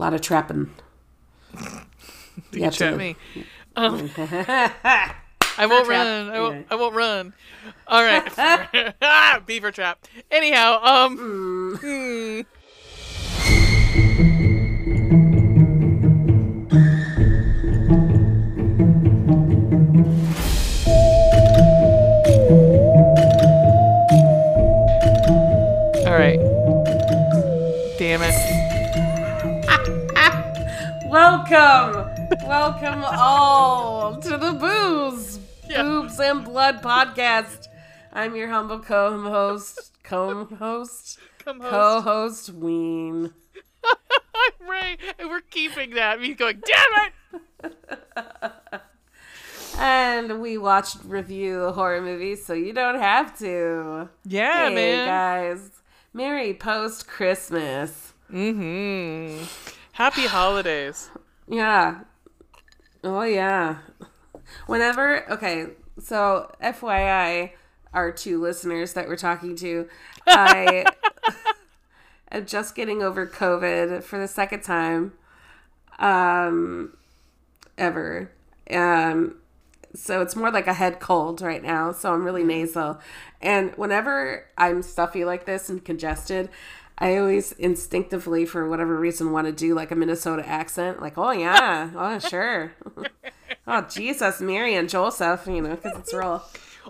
A lot of trapping. You have trap to- me. Um, I won't run. I won't. I won't run. All right. beaver trap. Anyhow, um. hmm. Welcome, welcome all to the Booze, Yeah. Boobs and Blood podcast. I'm your humble co-host, co-host, co-host Ween. I'm Rae, and we're keeping that. Me going, damn it! And we watched review horror movies, so you don't have to. Yeah, hey man. guys, Merry post Christmas. Mm-hmm. Happy holidays. Yeah. Oh yeah. Whenever okay, so FYI, our two listeners that we're talking to, I am just getting over COVID for the second time um ever. Um so it's more like a head cold right now, so I'm really nasal. And whenever I'm stuffy like this and congested, I always instinctively, for whatever reason, want to do like a Minnesota accent, like, oh yeah, oh sure, oh Jesus, Mary and Joseph, you know, because it's real.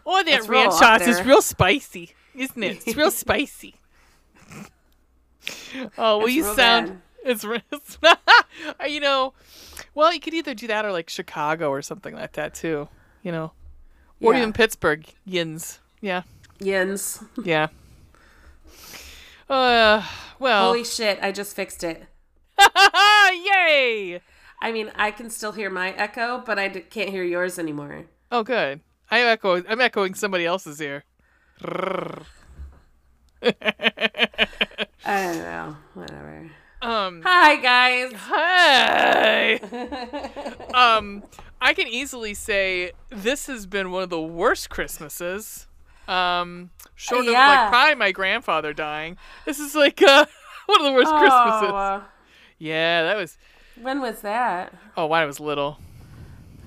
Oh, that ranch sauce is real spicy, isn't it? It's real spicy. oh, well, It's you sound. bad. It's, it's uh, you know, well, you could either do that or like Chicago or something like that too. You know, or Yeah. even Pittsburgh, Yins. Yeah, Yins. yeah. Uh, well, Holy shit! I just fixed it. yay! I mean, I can still hear my echo, but I d- can't hear yours anymore. Oh, good. I'm echoing. I'm echoing somebody else's here. I don't know. Whatever. Um. Hi guys. Hey. um, I can easily say this has been one of the worst Christmases. Um, short of like probably my grandfather dying. This is like uh, one of the worst Christmases. Oh, uh, Yeah, that was. when was that? Oh, when I was little.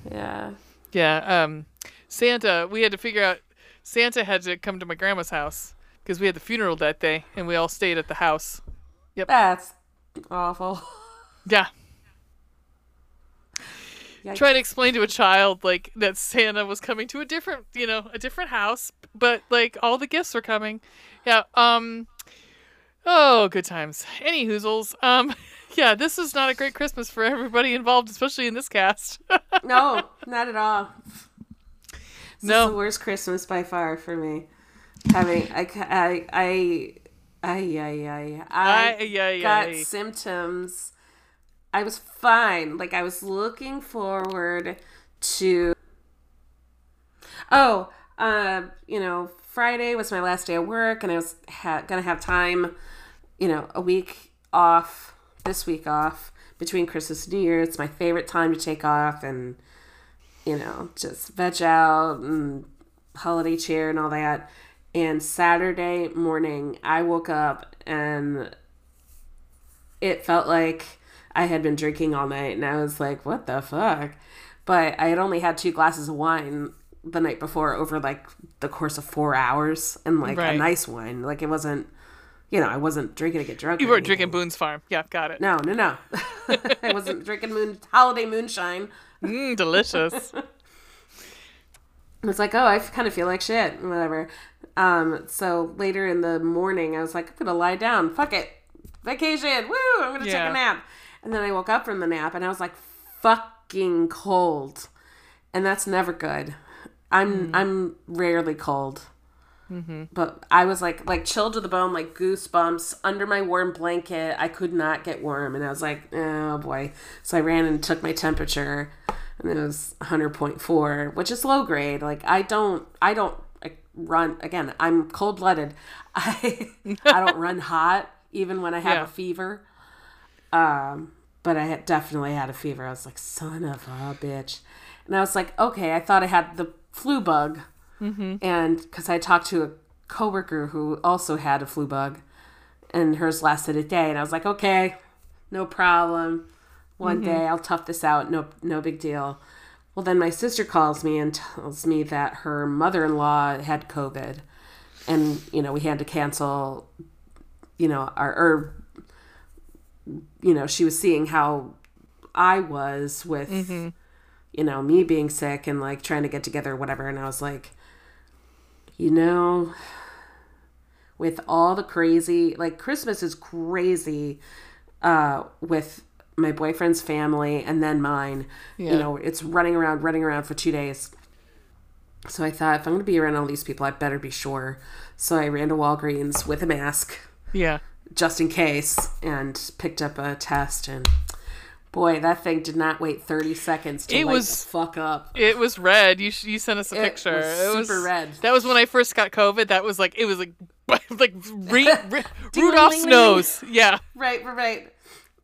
Yeah. Yeah. Um, Santa. We had to figure out. Santa had to come to my grandma's house because we had the funeral that day, and we all stayed at the house. Yep. That's awful. Yeah. Yikes. try to explain to a child like that Santa was coming to a different, you know, a different house, but like all the gifts were coming. Yeah. Um. Oh, good times. Any hoozles. Um. Yeah, this is not a great Christmas for everybody involved, especially in this cast. No, not at all. This No. is the worst Christmas by far for me. Having I I I I I I, I Ay, ay, got symptoms. I was fine. Like I was looking forward to. Oh, uh, you know, Friday was my last day of work, and I was ha- gonna have time. You know, a week off. This week off between Christmas and New Year. It's my favorite time to take off and you know, just veg out and holiday cheer and all that. And Saturday morning, I woke up and it felt like I had been drinking all night. And I was like, what the fuck? But I had only had two glasses of wine the night before over like the course of four hours and like Right. a nice wine. Like it wasn't, you know, I wasn't drinking to get drunk. you weren't drinking. Boone's Farm. Yeah, got it. No, no, no. I wasn't drinking moon holiday moonshine. Mm, delicious. It's like, oh, I kind of feel like shit, whatever. Um, so later in the morning, I was like, I'm gonna lie down. Fuck it, vacation. Woo! I'm gonna Yeah. take a nap. And then I woke up from the nap, and I was like, fucking cold, and that's never good. I'm mm-hmm. I'm rarely cold. Mm-hmm. But I was like, like chilled to the bone, like goosebumps under my warm blanket. I could not get warm, and I was like, oh boy. So I ran and took my temperature, and it was 100.4, which is low grade. Like I don't, I don't run again. I'm cold blooded. I I don't run hot even when I have Yeah. a fever. Um, but I had definitely had a fever. I was like, son of a bitch, and I was like, okay, I thought I had the flu bug and because I talked to a coworker who also had a flu bug, and hers lasted a day, and I was like, okay, no problem. One Mm-hmm. day I'll tough this out. No, no big deal. Well, then my sister calls me and tells me that her mother-in-law had COVID, and you know we had to cancel. You know, our or you know she was seeing how I was with Mm-hmm. you know me being sick and like trying to get together or whatever, and I was like, you know, with all the crazy like Christmas is crazy uh with my boyfriend's family and then mine. Yeah. You know, it's running around, running around for two days. So I thought if I'm gonna be around all these people, I better be sure. So I ran to Walgreens with a mask Yeah. Just in case and picked up a test and boy, that thing did not wait 30 seconds to It was- fuck up. It was red. You you sent us a It picture. was super red. That was when I first got COVID. That was like it was like like re- re- Rudolph's nose. Yeah. Right, right.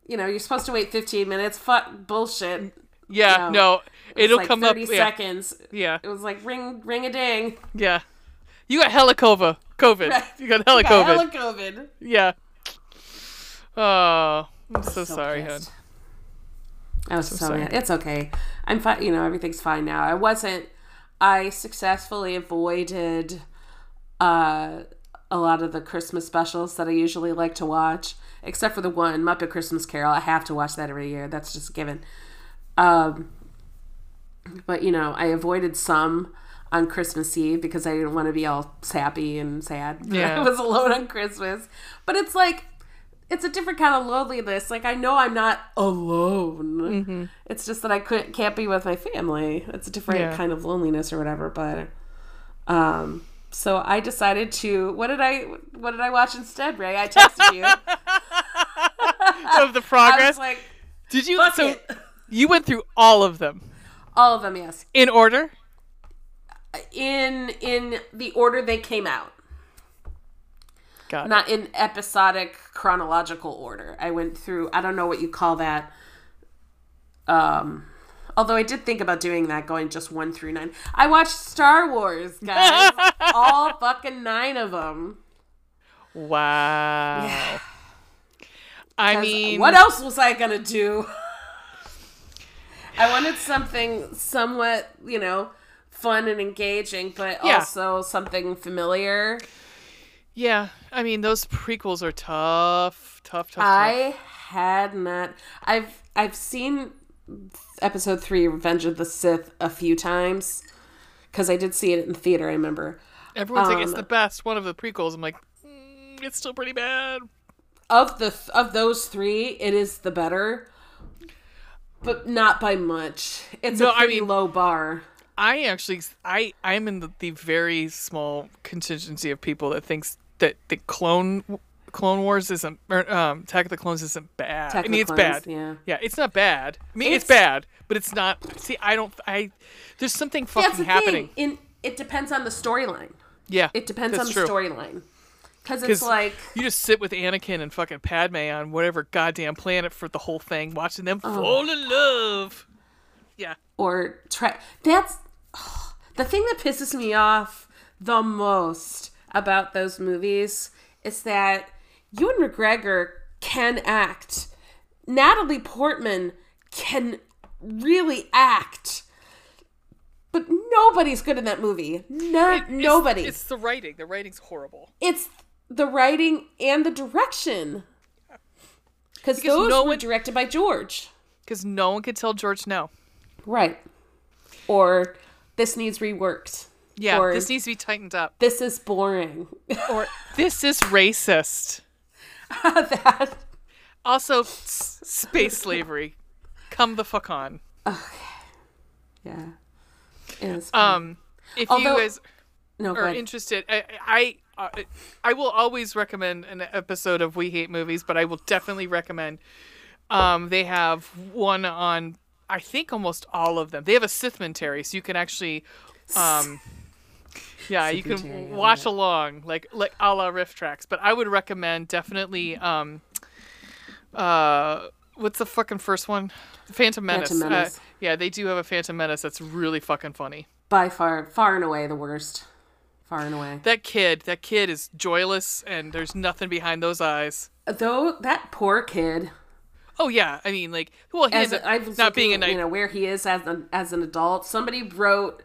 You know, you're supposed to wait 15 minutes. Fuck bullshit. Yeah. No. No. It it'll like come up. 30 seconds. Yeah. It was like ring, ring a ding. Yeah. You got hella COVID. Right. You got hella Got COVID. COVID. Yeah. Oh, I'm so, So sorry, hon. pissed. I was so, sorry. mad. It's okay. I'm fine. You know, everything's fine now. I wasn't. I successfully avoided uh, a lot of the Christmas specials that I usually like to watch, except for the one Muppet Christmas Carol. I have to watch that every year. That's just a given. Um, but you know, I avoided some on Christmas Eve because I didn't want to be all sappy and sad. Yeah. I was alone on Christmas. But it's like it's a different kind of loneliness. Like I know I'm not alone. It's just that I couldn't can't be with my family. It's a different Yeah. kind of loneliness or whatever. But um, so I decided to. What did I What did I watch instead, Rae? I texted you. Of the I progress. was like, Did you? so it. you went through all of them All of them, yes. in order. In in the order they came out. Got it. not in episodic chronological order. I went through I don't know what you call that. Um although I did think about doing that going just 1 through 9. I watched Star Wars, guys. All fucking 9 of them. Wow. I mean, what else was I going to do? I wanted something somewhat, you know, fun and engaging, but Yeah. also something familiar. Yeah, I mean those prequels are tough, tough, tough. tough. I had not. I've I've seen episode three, Revenge of the Sith, a few times because I did see it in the theater. I remember Everyone's like it's um, the best one of the prequels. I'm like, mm, it's still pretty bad. of the of those three, it is the better, but not by much. It's No, a I pretty mean- low bar. I actually, I, I'm in the, the very small contingency of people that thinks that the clone Clone Wars isn't, or, um, Attack of the Clones isn't bad. Attack I mean, it's Clones, bad. yeah. yeah, it's not bad. I mean, it's, It's- bad, but it's not. See, I don't. I there's something That's fucking the happening. thing. In it depends on the storyline. Yeah, It depends on the storyline. Because it's like you just sit with Anakin and fucking Padme on whatever goddamn planet for the whole thing, watching them Oh. fall in love. Yeah, or try that's the thing that pisses me off the most about those movies is that Ewan McGregor can act. Natalie Portman can really act. But nobody's good in that movie. No, It- it's- nobody. It's the writing. The writing's horrible. it's the writing and the direction. Because Because those no were one- directed by George. Because no one could tell George no. Right. Or this needs reworked. Yeah, Or- this needs to be tightened up. This is boring. Or this is racist. that Also, s- space slavery. Come the fuck on. Okay. Yeah. It's, Um, if Although- you guys no, are interested, I I, I I will always recommend an episode of We Hate Movies, but I will definitely recommend. Um, they have one on I think almost all of them. They have a Sithmentary, so you can actually, um, yeah, you can watch along like like a la RiffTrax. But I would recommend definitely. Um, uh, what's the fucking first one? Phantom Menace. Phantom Menace. Uh, yeah, they do have a Phantom Menace that's really fucking funny. By far, far and away the worst. Far and away. That kid, that kid is joyless, and there's nothing behind those eyes. Though that poor kid. Oh yeah, I mean like well he As ended I up was not being a night. you know, where he is as an as an adult. Somebody wrote,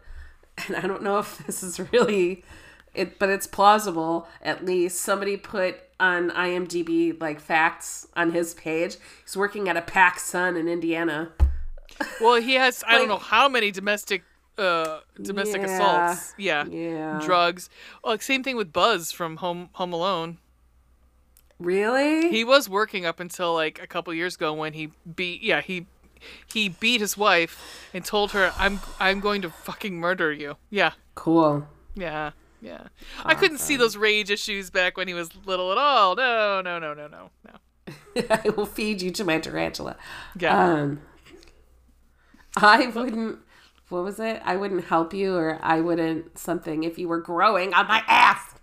and I don't know if this is really, it, but it's plausible. At least somebody put on IMDb like facts on his page. He's working at a Pac Sun in Indiana. well, he has I don't know how many domestic uh domestic Yeah. assaults. Yeah. Yeah. Drugs. Well, same thing with Buzz from Home Home Alone. Really? He was working up until like a couple years ago when he beat yeah, he he beat his wife and told her I'm I'm going to fucking murder you. Yeah. cool. Yeah. Yeah. I couldn't see those rage issues back when he was little at all. No, no, no, no, no. No. I will feed you to my tarantula. Yeah. Um, I wouldn't. What was it? I wouldn't help you, or I wouldn't something if you were growing on my ass.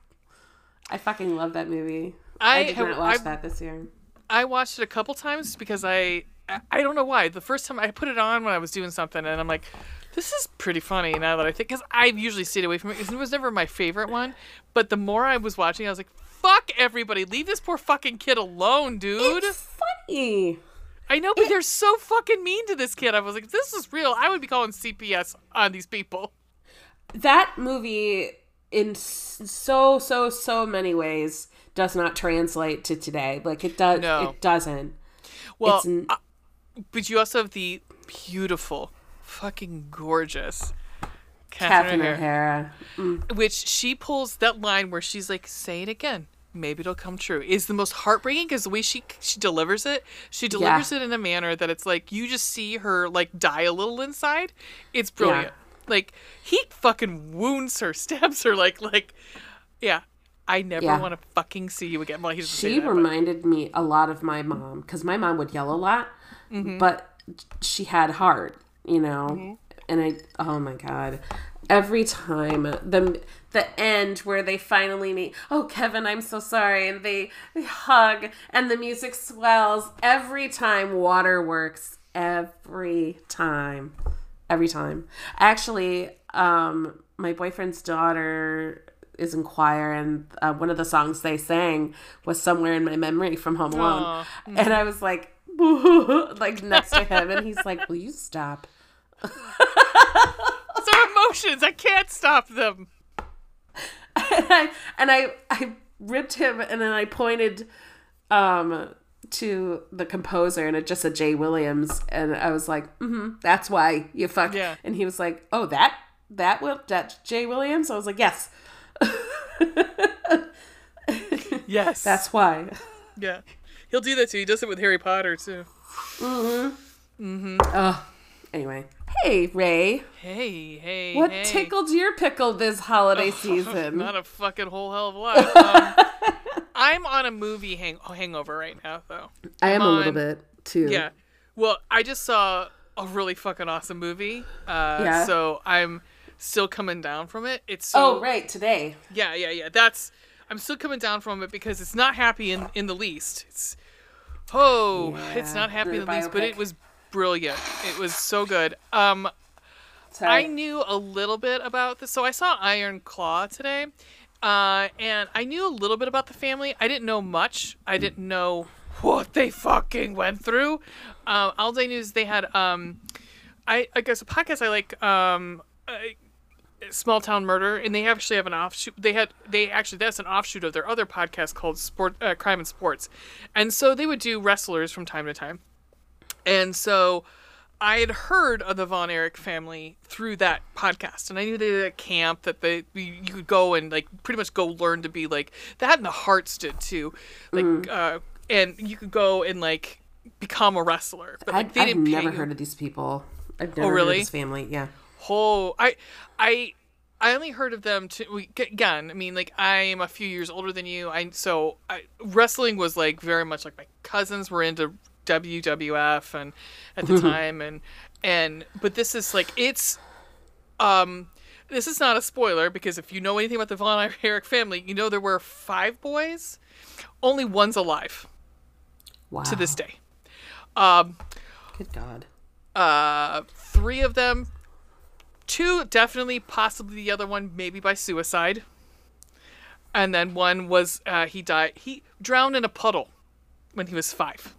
I fucking love that movie. I, I did not watch I- that this year. I watched it a couple times because I I- don't know why. The first time I put it on when I was doing something, and I'm like, this is pretty funny now that I think. Because I've usually stayed away from it. It was never my favorite one. But the more I was watching, I was like, fuck everybody, leave this poor fucking kid alone, dude. It's funny. I know, but they're so fucking mean to this kid. I was like, this is real, I would be calling CPS on these people. That movie, in so so so many ways, does not translate to today. Like it does. No. It doesn't. Well, but you also have the beautiful, fucking gorgeous Catherine O'Hara. O'Hara. Mm. which she pulls that line where she's like, "Say it again, maybe it'll come true," is the most heartbreaking because the way she she delivers it, she delivers it in a manner that it's like you just see her like die a little inside. It's brilliant. Like he fucking wounds her, stabs her, like like, yeah. I never Yeah. want to fucking see you again. Well, he's She that, but- reminded me a lot of my mom because my mom would yell a lot, Mm-hmm. but she had heart, you know. And I, oh my god, every time the the end where they finally meet. Oh, Kevin, I'm so sorry, and they they hug and the music swells. Every time waterworks, every time, every time. Actually, um, my boyfriend's daughter is in choir and uh, one of the songs they sang was somewhere in my memory from home alone Aw. and i was like like next to him and he's like will you stop our emotions. I can't stop them. and I, and I I ripped him and then I pointed um to the composer and it just said Jay Williams and I was like, mm-hmm, that's why you fuck. Yeah. And he was like, oh that that will that Jay Williams. I was like, yes, Yes. that's why. yeah. He'll do that too. He does it with Harry Potter too. Mm-hmm. Mm-hmm. Oh, anyway. Hey Rae, Hey, hey, what hey. tickled your pickle this holiday season? Not a fucking whole hell of a lot. Um, I'm on a movie hang- hangover right now, though. I am a little on- bit too. Yeah. Well, I just saw a really fucking awesome movie. Uh, Yeah. So I'm still coming down from it. It's so Oh right, today. yeah, yeah, yeah. That's I'm still coming down from it because it's not happy in in the least. It's oh, it's not happy in the least, but it was brilliant. It was so good. Um, Sorry. I knew a little bit about this. So I saw Iron Claw today, uh, and I knew a little bit about the family. I didn't know much. I didn't know what they fucking went through. Uh, all I knew is they had, um, I, I guess a podcast I like, um, uh, Small Town Murder, and they actually have an offshoot. They had, they actually, that's an offshoot of their other podcast called Sport, uh, Crime and Sports. And so they would do wrestlers from time to time. And so I had heard of the Von Erich family through that podcast, and I knew they had a camp that they you could go and like pretty much go learn to be like that. And the Hearts did too, like Mm. uh, and you could go and like become a wrestler. But like I've, they I've never you. heard of these people. I've never heard really? of this family. Yeah. Oh, I, I, I only heard of them to we, again. I mean, like I am a few years older than you. I so I, wrestling was like very much like my cousins were into WWF and at the time and and but this is like it's um this is not a spoiler because if you know anything about the Von Erich family, you know there were five boys. Only one's alive Wow. to this day. Um, Good God. uh, three of them, two definitely, possibly the other one maybe by suicide, and then one was uh, he died he drowned in a puddle when he was five.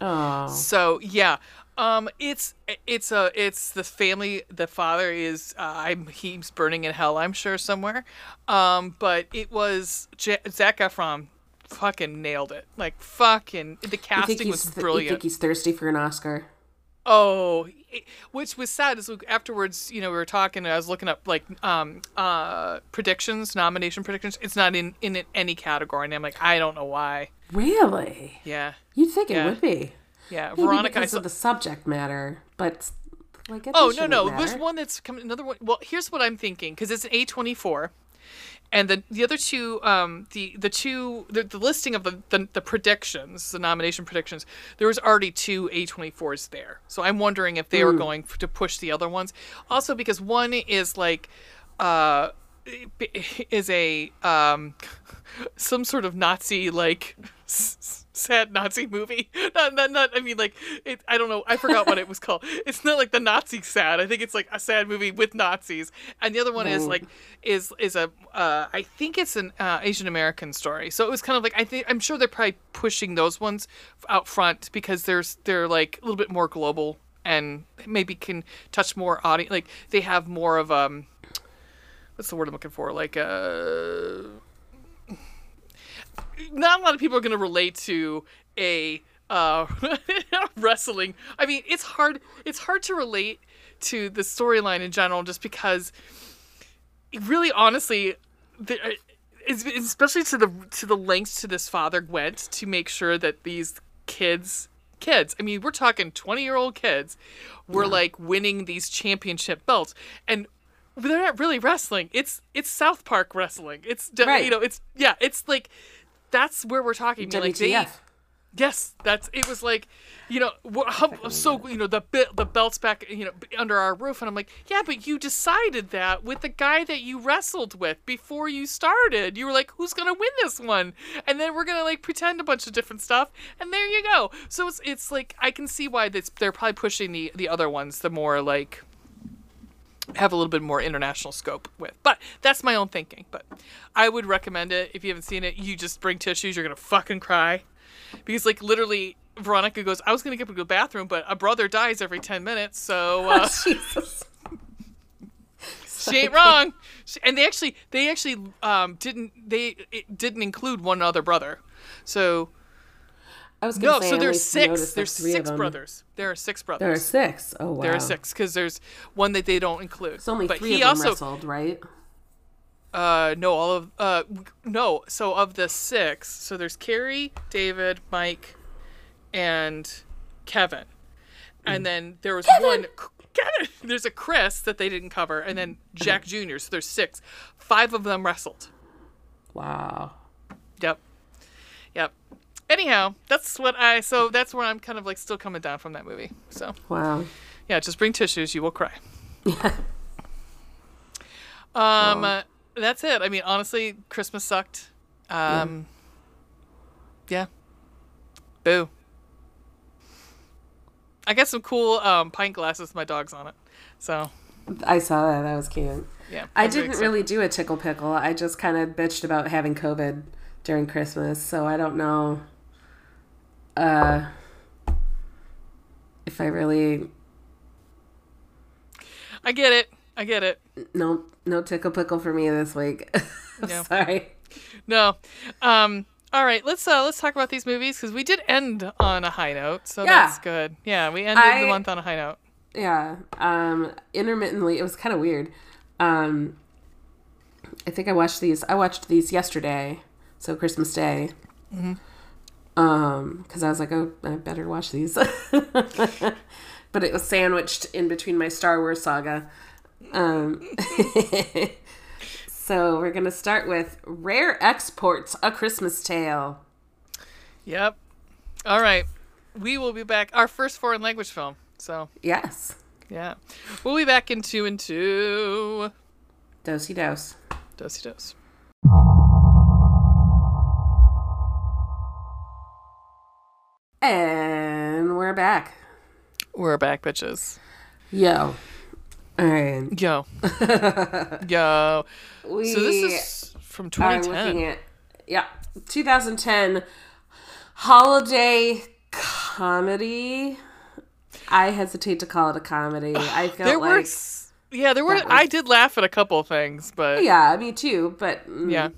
Oh. So yeah, um, it's it's a it's the family. The father is uh, I'm he's burning in hell. I'm sure somewhere. Um, but it was J- Zac Efron. Fucking nailed it. Like fucking the You casting was you brilliant. think he's thirsty for an Oscar? Oh, it- which was sad is afterwards, you know, we were talking. and I was looking up like um uh predictions, nomination predictions. It's not in in any category, and I'm like, I don't know why. Really? Yeah, You'd think Yeah. it would be. yeah. Maybe Veronica, I because saw, of the subject matter, but like oh no no, matter. there's one that's coming. Another one. Well, here's what I'm thinking because it's an A24. And the the other two, um, the the two, the, the listing of the, the the predictions, the nomination predictions, there was already two A24s there. So I'm wondering if Hmm. they were going to push the other ones. Also, because one is like, uh, is a um, some sort of Nazi like sad Nazi movie. Not, not, not. I mean, like it. I don't know. I forgot what it was called. It's not like the Nazi sad. I think it's like a sad movie with Nazis. And the other one is like is is a. Uh, I think it's an uh, Asian American story. So it was kind of like I think I'm sure they're probably pushing those ones out front because there's they're like a little bit more global and maybe can touch more audience. Like they have more of um. What's the word I'm looking for? Like uh not a lot of people are going to relate to a uh, wrestling. I mean, it's hard. It's hard to relate to the storyline in general, just because, really, honestly, the, uh, especially to the to the lengths to this father went to make sure that these kids kids i mean we're talking 20 year old kids were like winning these championship belts and they're not really wrestling it's it's south park wrestling it's Right. you know it's yeah it's like that's where we're talking mean, like they yes that's it was like you know so you know the the belts back you know under our roof and i'm like yeah but you decided that with the guy that you wrestled with before you started. You were like who's gonna win this one? And then we're gonna like pretend a bunch of different stuff and there you go. So it's it's like i can see why this, they're probably pushing the the other ones the more like have a little bit more international scope with. But that's my own thinking. But I would recommend it if you haven't seen it. You just bring tissues. You're gonna fucking cry because like literally. Veronica goes, I was going to get to the bathroom, but a brother dies every 10 minutes, so uh, Jesus. she ain't wrong. She, and they actually, they actually um, didn't, they it didn't include one other brother. So, I was no, so there's six. There's six brothers. There are six brothers. There are six. Oh wow. There are six because there's one that they don't include. It's only but three he of them also, wrestled, right? Uh, no, all of uh, no. So of the six, so there's Kerry, David, Mike, and Kevin, and then there was one. Kevin. There's a Chris that they didn't cover, and then Jack Jr. So there's six. Five of them wrestled. Wow. Yep. Yep. Anyhow, that's what I. So that's where I'm kind of like still coming down from that movie. So Wow. yeah, just bring tissues. You will cry. Yeah. Um, uh, that's it. I mean, honestly, Christmas sucked. Um, yeah. Boo. I got some cool um, pint glasses with my dogs on it. So I saw that. That was cute. yeah, I didn't really do a tickle pickle. I just kind of bitched about having COVID during Christmas, so I don't know uh, if I really I get it. I get it. no no tickle pickle for me this week. Sorry. No. Um. All right. Let's uh let's talk about these movies because we did end on a high note, so Yeah. that's good. Yeah, we ended the month on a high note. Yeah. Um intermittently it was kind of weird. Um I think I watched these I watched these yesterday, so Christmas Day. Um cuz I was like, "Oh, I better watch these." but it was sandwiched in between my Star Wars saga. Um So we're going to start with Rare Exports: A Christmas Tale. Yep. All right. We will be back. Our first foreign language film. So Yes. yeah, we'll be back in two and two. Dosey dose. Dosey dose. And we're back. We're back, bitches. Yo. Right. Yo. Yo. We So this is from are 2010. looking at yeah, 2010 holiday comedy. I hesitate to call it a comedy. I felt there were like yeah there were that I did laugh at a couple things but yeah, me too. But mm, yeah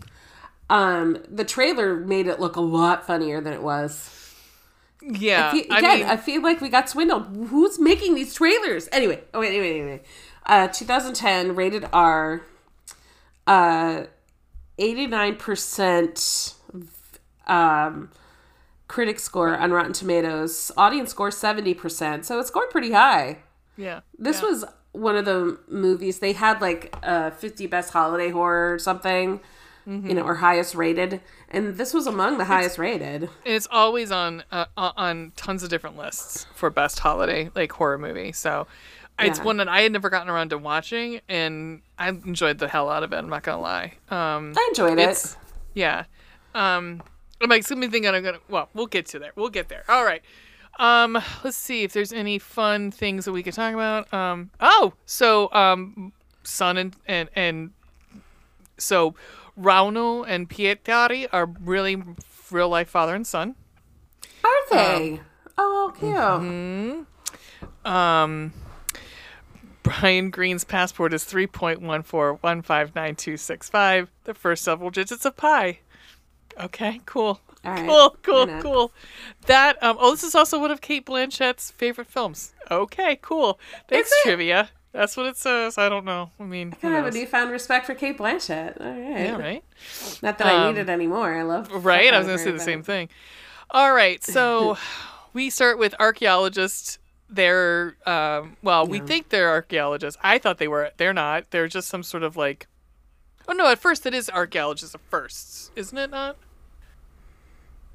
um, the trailer made it look a lot funnier than it was. Yeah I feel, I again, mean I feel like we got swindled. Who's making these trailers? Anyway, oh wait, wait, wait, wait. Uh, 2010, rated R. Uh, 89% um, critic score on Rotten Tomatoes. Audience score 70%. So it scored pretty high. yeah This yeah. was one of the movies they had like uh 50 best holiday horror or something, Mm-hmm. you know, or highest rated, and this was among the highest rated. it's always on uh, on tons of different lists for best holiday like horror movie. So it's one that I had never gotten around to watching and I enjoyed the hell out of it I'm not gonna lie. Um I enjoyed it. yeah. Um i'm like something thinking i'm gonna well we'll get to there. We'll get there. All right. Um let's see if there's any fun things that we could talk about. Um oh so um son and and and so Rauno and Pietari are really real life father and son Are they? oh, cute. mm-hmm. um Brian Green's passport is 3.14159265, the first several digits of pi. Okay, cool. Right. Cool, cool, cool. That um oh this is also one of Cate Blanchett's favorite films. Okay, cool. Thanks, trivia. That's what it says. I don't know. I mean, I have a newfound respect for Cate Blanchett. All right. yeah, right. Not that I Um, need it anymore. I love. Right. I was gonna say the same thing. All right, so we start with archaeologists. They're um, well, we think they're archaeologists. I thought they were. They're not. They're just some sort of like. Oh no! At first, it is archaeologists at first, isn't it? Not.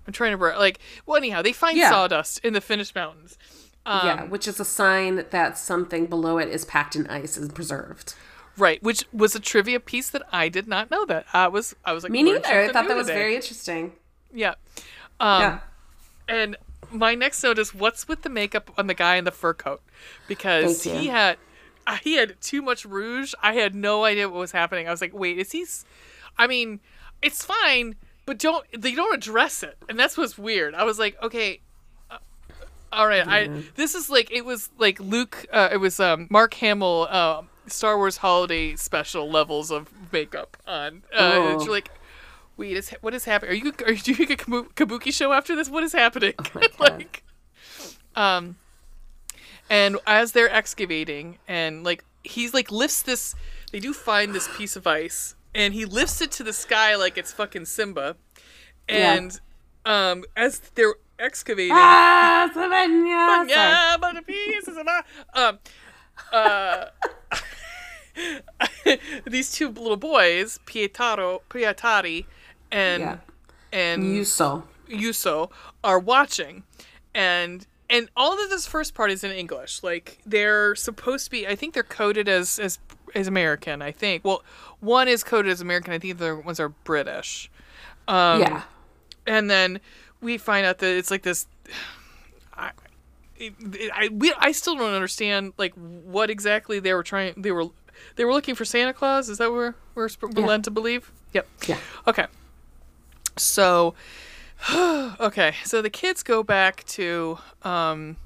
I'm trying to re- like. Well, anyhow, they find Yeah. sawdust in the Finnish mountains. Um, yeah, which is a sign that something below it is packed in ice and preserved. Right, which was a trivia piece that I did not know. That I was. I was like, Me neither. I thought that was today. very interesting. Yeah. Um, yeah. And my next note is what's with the makeup on the guy in the fur coat? Because he had uh, he had too much rouge. I had no idea what was happening. I was like, wait, is he? I mean, it's fine, but don't they don't address it, and that's what's weird. I was like, okay. All right, I this is like it was like Luke. Uh, it was um, Mark Hamill, uh, Star Wars Holiday Special levels of makeup on. Uh, Oh. you're like, wait, is what is happening? Are you are you doing a kabuki show after this? What is happening? Oh like, um, and as they're excavating, and like he's like lifts this, they do find this piece of ice, and he lifts it to the sky like it's fucking Simba, Yeah. and um, as they're excavating, Ah, Savannah. Yeah, but the pieces of my um uh these two little boys, Pietaro Pietari and Yeah. and Juuso. Juuso are watching and and all of this first part is in English. Like they're supposed to be I think they're coded as as as American, I think. Well, one is coded as American, I think the other ones are British. Um yeah. and then we find out that it's like this I, it, it- I, we, I still don't understand like what exactly they were trying they were they were looking for Santa Claus? Is that where we're, we're Yeah. led to believe? Yep. Yeah. okay. So okay. So the kids go back to um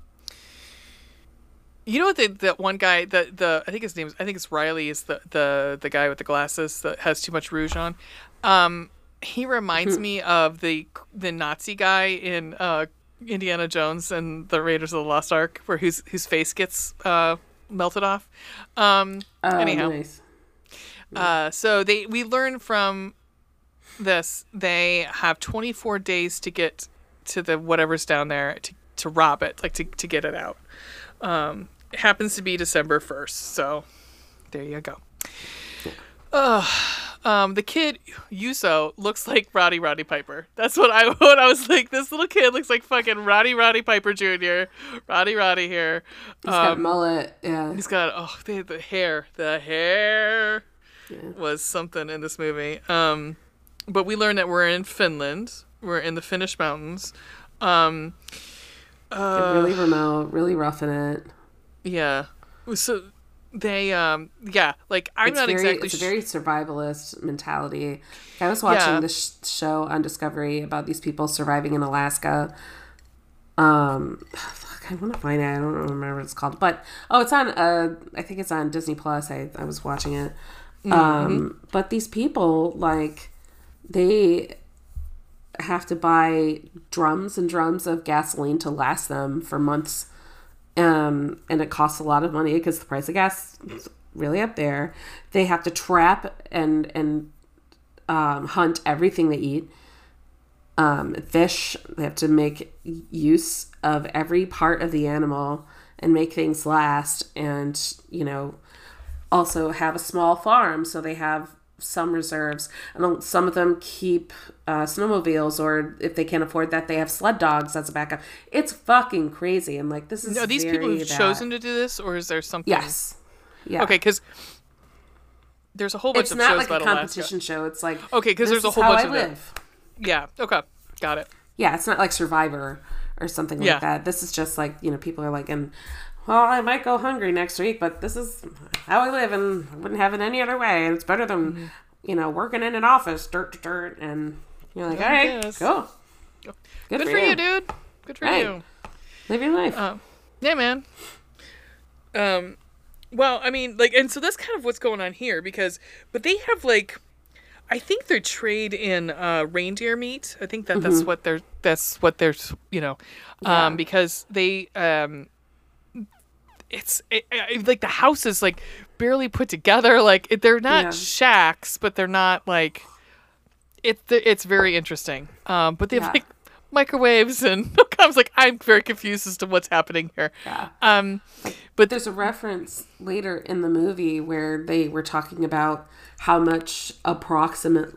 you know what the, that one guy the the I think his name is I think it's Riley is the the the guy with the glasses that has too much rouge on? Um he reminds me of the the Nazi guy in uh, Indiana Jones and the Raiders of the Lost Ark, where whose whose face gets uh, melted off. Um, Oh, anyhow, nice. uh, so they we learn from this they have 24 days to get to the whatever's down there to, to rob it, like to to get it out. Um, it happens to be December 1st, so there you go. Ugh. Um, the kid Juuso looks like Roddy Roddy Piper. That's what I what I was like. This little kid looks like fucking Roddy Roddy Piper Jr. Roddy Roddy here. He's got Um, mullet. Yeah. he's got oh the, the hair. The hair was something in this movie. Um, but we learned that we're in Finland. We're in the Finnish mountains. Um, uh, really remote, really rough in it. yeah. So they um yeah like I'm it's not very, exactly It's a very survivalist mentality. I was watching Yeah. this sh- show on Discovery about these people surviving in Alaska, Um, fuck, I want to find it. I don't remember what it's called, but oh, it's on. Uh, I think it's on Disney Plus. I I was watching it. Um, but these people like they have to buy drums and drums of gasoline to last them for months. Um, and it costs a lot of money because the price of gas is really up there. They have to trap and and um, hunt everything they eat. Um, fish, they have to make use of every part of the animal and make things last. And you know, also have a small farm, so they have some reserves. And some of them keep uh, snowmobiles, or if they can't afford that, they have sled dogs as a backup. It's fucking crazy. And like, this is Are these people who've that- chosen to do this, or is there something? Yes. Yeah. Okay, because there's a whole bunch It's of not shows like a about Alaska. competition show. It's like okay, because there's a whole bunch I of it. live. Yeah. Okay. Got it. Yeah, it's not like Survivor or something Yeah. like that. This is just like you know people are like, and well, I might go hungry next week, but this is how I live, and I wouldn't have it any other way. And it's better than Mm-hmm. you know working in an office, dirt to dirt, and you're like, all right, cool, good, Good for you, dude. Good for Hey. you. Live your life. Um, yeah, man. Um, well, I mean, like, and so that's kind of what's going on here because, but they have like, I think they're trade in uh, reindeer meat. I think that that's what they're that's what they're you know, Mm-hmm. Yeah. um, because they um, it's it, it, like the house is like barely put together. Like it, they're not Yeah. shacks, but they're not like it. It's very interesting. Um, but they have Yeah. like microwaves and I was like, I'm very confused as to what's happening here. yeah. Um, but There's a reference later in the movie where they were talking about how much approximate,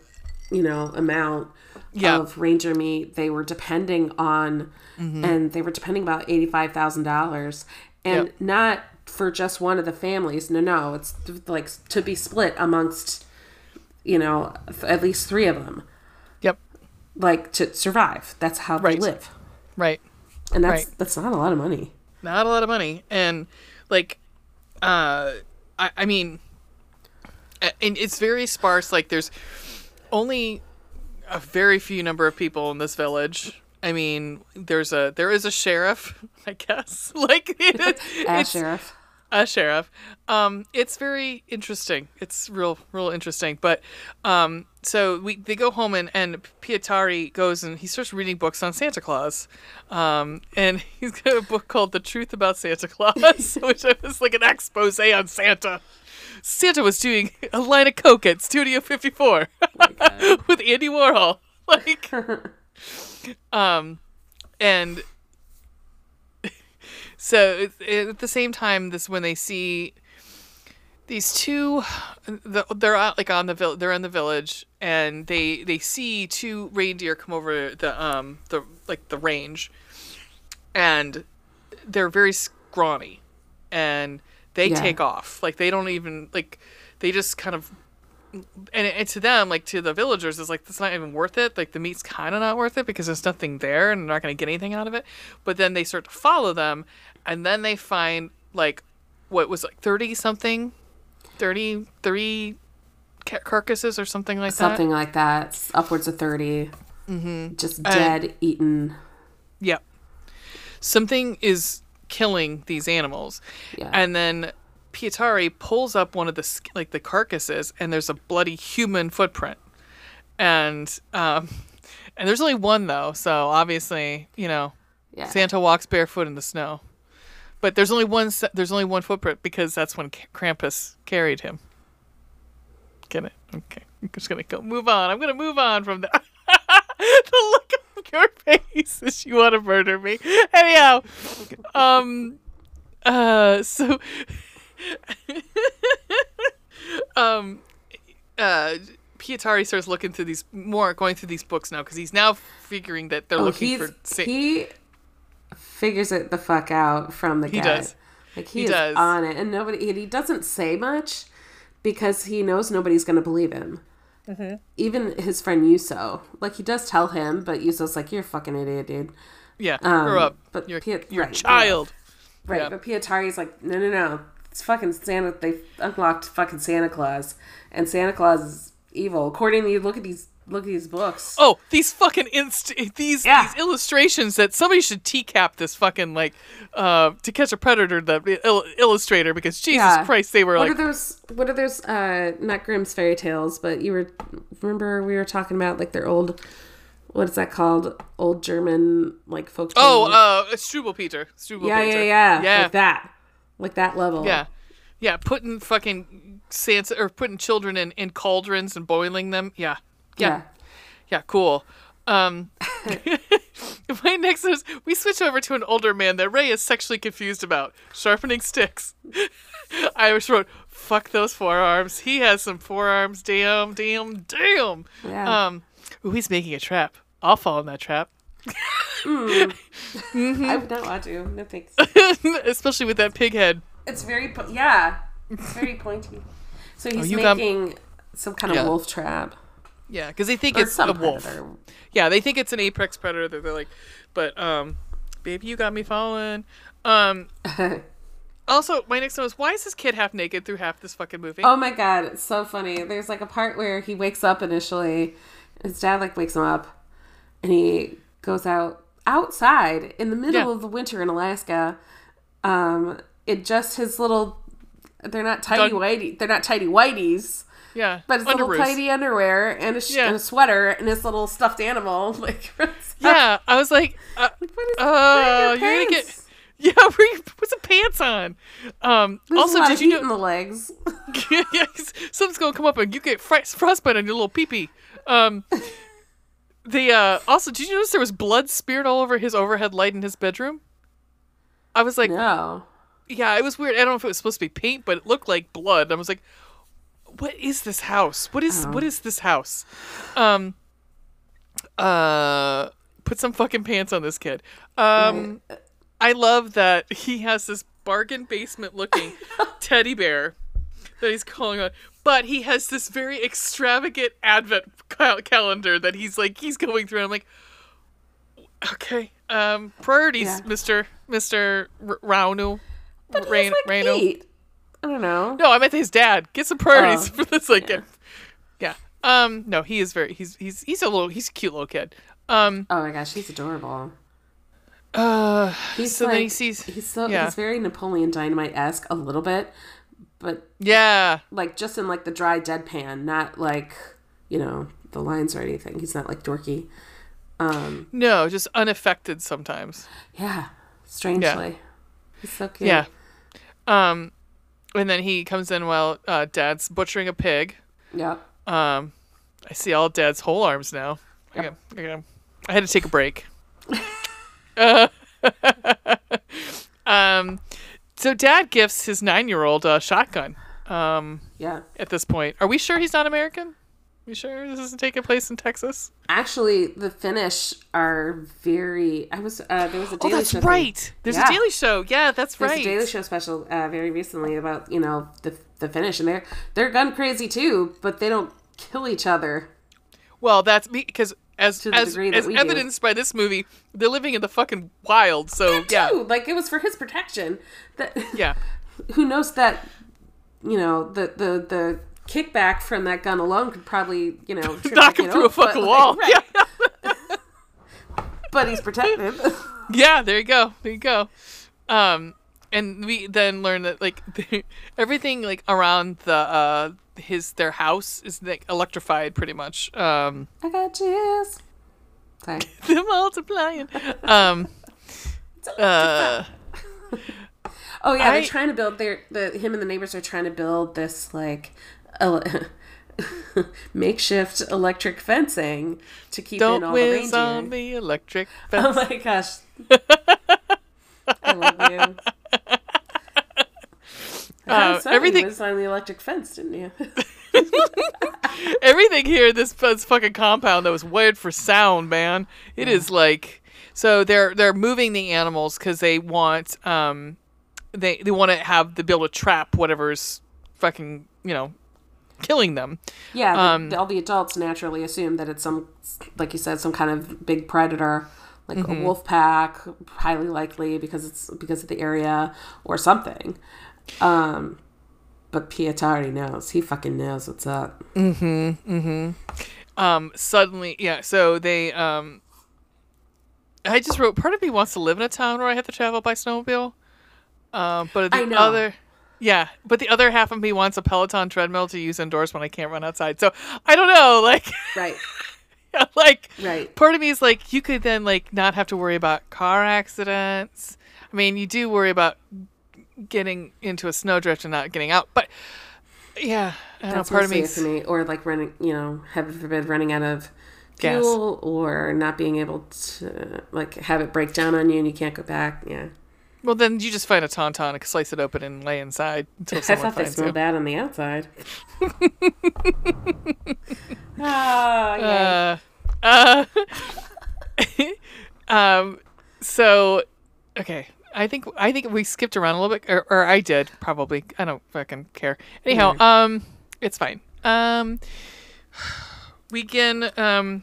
you know, amount Yeah. of ranger meat they were depending on, and they were depending about eighty five thousand dollars, and Yep. not for just one of the families. No, no, it's like to be split amongst, you know, at least three of them, yep, like to survive. That's how Right. they live, right. and that's Right. that's not a lot of money. Not a lot of money, and like, uh, I, I mean, and it's very sparse. Like, there's only a very few number of people in this village. I mean, there's a there is a sheriff, I guess. Like, it, it's sheriff, a sheriff. Um, it's very interesting. It's real, real interesting. But um, so we they go home and and Pietari goes and he starts reading books on Santa Claus. Um, and he's got a book called The Truth About Santa Claus, which was like an expose on Santa. Santa was doing a line of coke at Studio 54 with Andy Warhol. Like, um, and so at the same time, this when they see these two, they're out like on the vill- they're in the village, and they they see two reindeer come over the um the like the range, and they're very scrawny, and they Yeah. take off like they don't even like they just kind of and, and to them, like to the villagers, is like it's not even worth it. Like the meat's kind of not worth it because there's nothing there and they're not going to get anything out of it. But then they start to follow them, and then they find like what was like thirty something, 30, 30 ca- carcasses or something like that. something like that. It's upwards of 30 Mm-hmm. Just dead, eaten. that. Yep. Something is killing these animals, Yeah. and then Pietari pulls up one of the like the carcasses, and there's a bloody human footprint, and um, and there's only one though, so obviously you know yeah. Santa walks barefoot in the snow, but there's only one there's only one footprint because that's when Krampus carried him. Get it? Okay, I'm just gonna go move on. I'm gonna move on from that. the look of your face is you want to murder me. Anyhow, um, uh, so, um, uh, Pietari starts looking through these more, going through these books now because he's now figuring that they're Oh, looking for. Sa- he figures it the fuck out from the He get. does. Like he, He is does. on it, and nobody. And he doesn't say much because he knows nobody's going to believe him. Mm-hmm. Even his friend Juuso, like he does tell him, but Juuso's like, "You're a fucking idiot, dude." yeah, Um, grow up. but you're Piet- you're right, a grow up. child. Right, Yeah. but Pietari's like, no, no, no. It's fucking Santa. They unlocked fucking Santa Claus, and Santa Claus is evil. According to you, look at these look at these books. Oh, these fucking inst- these Yeah. these illustrations that somebody should TCAP this fucking like uh to catch a predator the il- illustrator because Jesus Yeah. Christ they were what like are those? What are those? Uh, not Grimm's fairy tales, but you were remember we were talking about like their old. What is that called? Old German like folk. oh tales. uh Struwwelpeter Struwwelpeter yeah, yeah, yeah, yeah like that, like that level. yeah yeah putting fucking Sansa or putting children in in cauldrons and boiling them yeah yeah. yeah yeah cool um my next is we switch over to an older man that Rae is sexually confused about sharpening sticks. I wrote, "Fuck those forearms." He has some forearms. Damn, damn, damn. Yeah. Um, ooh, he's making a trap. I'll fall in that trap, I would not want to. No thanks. especially with that pig head. It's very po- yeah. It's very pointy. So he's Oh, you got- making some kind of Yeah. wolf trap. Yeah, because they think Or it's a wolf. predator. Yeah, they think it's an apex predator. They're, they're like, but um, baby, you got me falling. Um. Also, my next one is why is this kid half naked through half this fucking movie? Oh my god, it's so funny. There's like a part where he wakes up initially. His dad like wakes him up, and he goes out outside in the middle Yeah. of the winter in Alaska. Um, it just his little. They're not tidy Dun- whitey. They're not tidy whiteys, yeah, but his little tidy underwear and a, sh- Yeah. and a sweater and his little stuffed animal. Like. Yeah, I was like, uh, Like, what is, Oh, your you're gonna get- yeah, where you put some pants on. Um, There's also, did you heat in the legs? yeah, 'cause something's gonna come up and you get fri- frostbite on your little peepee. Um, the uh, also, did you notice there was blood smeared all over his overhead light in his bedroom? I was like, no. yeah, it was weird. I don't know if it was supposed to be paint, but it looked like blood. I was like, what is this house? What is what is this house? Um, uh, put some fucking pants on this kid. Um, I love that he has this bargain basement looking teddy bear that he's calling on, but he has this very extravagant advent cal- calendar that he's like he's going through. And I'm like, okay, um, priorities, Yeah. Mister Mister R- Rauno. But Rain- like Rano. eight. I don't know. No, I meant his dad. Get some priorities Oh, for this. Like, yeah. yeah. Um, no, he is very. He's he's he's a little. He's a cute little kid. Um. Oh my gosh, he's adorable. Uh. He's so like, then he sees. he's so yeah. he's very Napoleon Dynamite esque a little bit, but Yeah. like just in like the dry deadpan, not like you know the lines or anything. He's not like dorky. Um, No, just unaffected sometimes. yeah, strangely, he's so cute. Yeah. Um, and then he comes in while uh, Dad's butchering a pig. Yep. Um, I see all Dad's whole arms now. I, got, I, got, I had to take a break. uh, um, so Dad gifts his nine-year-old a shotgun. Um, Yeah. at this point, are we sure he's not American? We sure this isn't taking place in Texas? Actually, the Finnish are very. I was uh, there was a Oh, Daily that's Show thing- right. There's Yeah. a Daily Show. Yeah, that's There's right. a Daily Show special uh, very recently about you know the the Finnish and they're they're gun crazy too, but they don't kill each other. Well, that's me because as To the as, degree that as we do. evidenced by this movie, they're living in the fucking wild. So yeah, Too. Like it was for his protection. That yeah, who knows that you know the the the kickback from that gun alone could probably you know knock him through a over, but, fucking like, wall. right. Yeah, but he's protected. yeah. There you go. There you go. Um, and we then learn that like everything like around the uh his their house is like electrified pretty much. Um, I got chills. Sorry. they're multiplying. Um, uh, Oh yeah, I- they're trying to build. Their the him and the neighbors are trying to build this like. ele- makeshift electric fencing to keep in all the reindeer. on the electric Oh my gosh. I love you. Uh, everything- was on the electric fence, didn't you? everything here this, this fucking compound that was wired for sound, man. It is like so they're they're moving the animals because they want um they they want to have the able to trap whatever's fucking you know killing them. Yeah, the- Um, all the adults naturally assume that it's some, like you said, some kind of big predator, like Mm-hmm. a wolf pack, highly likely because it's because of the area or something. Um, but already knows. He fucking knows what's up. Mm-hmm. Mm-hmm. Um, suddenly, yeah. So they, um, I just wrote. Part of me wants to live in a town where I have to travel by snowmobile. Um, but the other, yeah, but the other half of me wants a Peloton treadmill to use indoors when I can't run outside. So I don't know, like, Right. like, Right. part of me is like, you could then like not have to worry about car accidents. I mean, you do worry about getting into a snowdrift and not getting out, but yeah, I don't know. Part of me. Or like running, you know, heaven forbid, running out of Gas. fuel or not being able to like have it break down on you and you can't go back. Yeah. Well, then you just find a tauntaun and slice it open and lay inside until I thought they smelled you. bad on the outside. oh, yeah. Uh, uh, um, so, okay. I think I think we skipped around a little bit, or, or I did probably. I don't fucking care. Anyhow, um, it's fine. Um, we can um.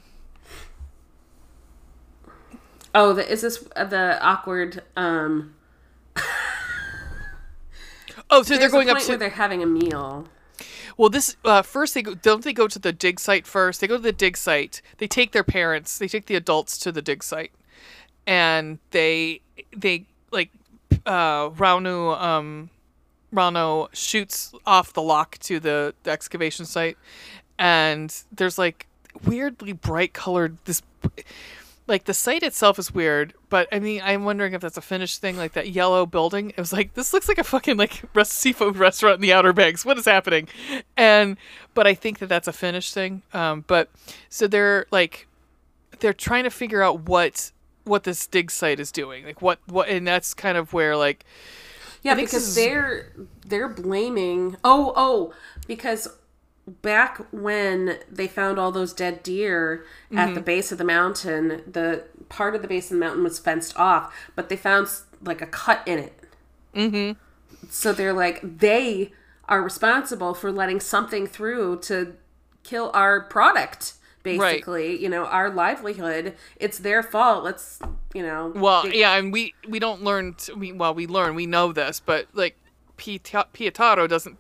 oh, the, is this uh, the awkward? Um, Oh, so they're going up to where they're having a meal. Well, this uh, first they go, don't they go to the dig site first? They go to the dig site. They take their parents. They take the adults to the dig site, and they they like uh, Ranu um, Rano shoots off the lock to the, the excavation site, and there's like weirdly bright colored this. Like the site itself is weird, but I mean, I'm wondering if that's a finished thing. Like that yellow building, it was like this looks like a fucking like rest- seafood restaurant in the Outer Banks. What is happening? And but I think that that's a finished thing. Um, but so they're like they're trying to figure out what what this dig site is doing. Like what what, and that's kind of where like Yeah, because is- they're they're blaming. Oh, oh, because back when they found all those dead deer at Mm-hmm. the base of the mountain, the part of the base of the mountain was fenced off, but they found like a cut in it. Mm-hmm. So they're like they are responsible for letting something through to kill our product. Basically, you know, our livelihood. It's their fault. Let's, you know. Well, they- yeah, and we we don't learn. To, we, well, we learn. We know this, but like Pieta- Pietaro doesn't.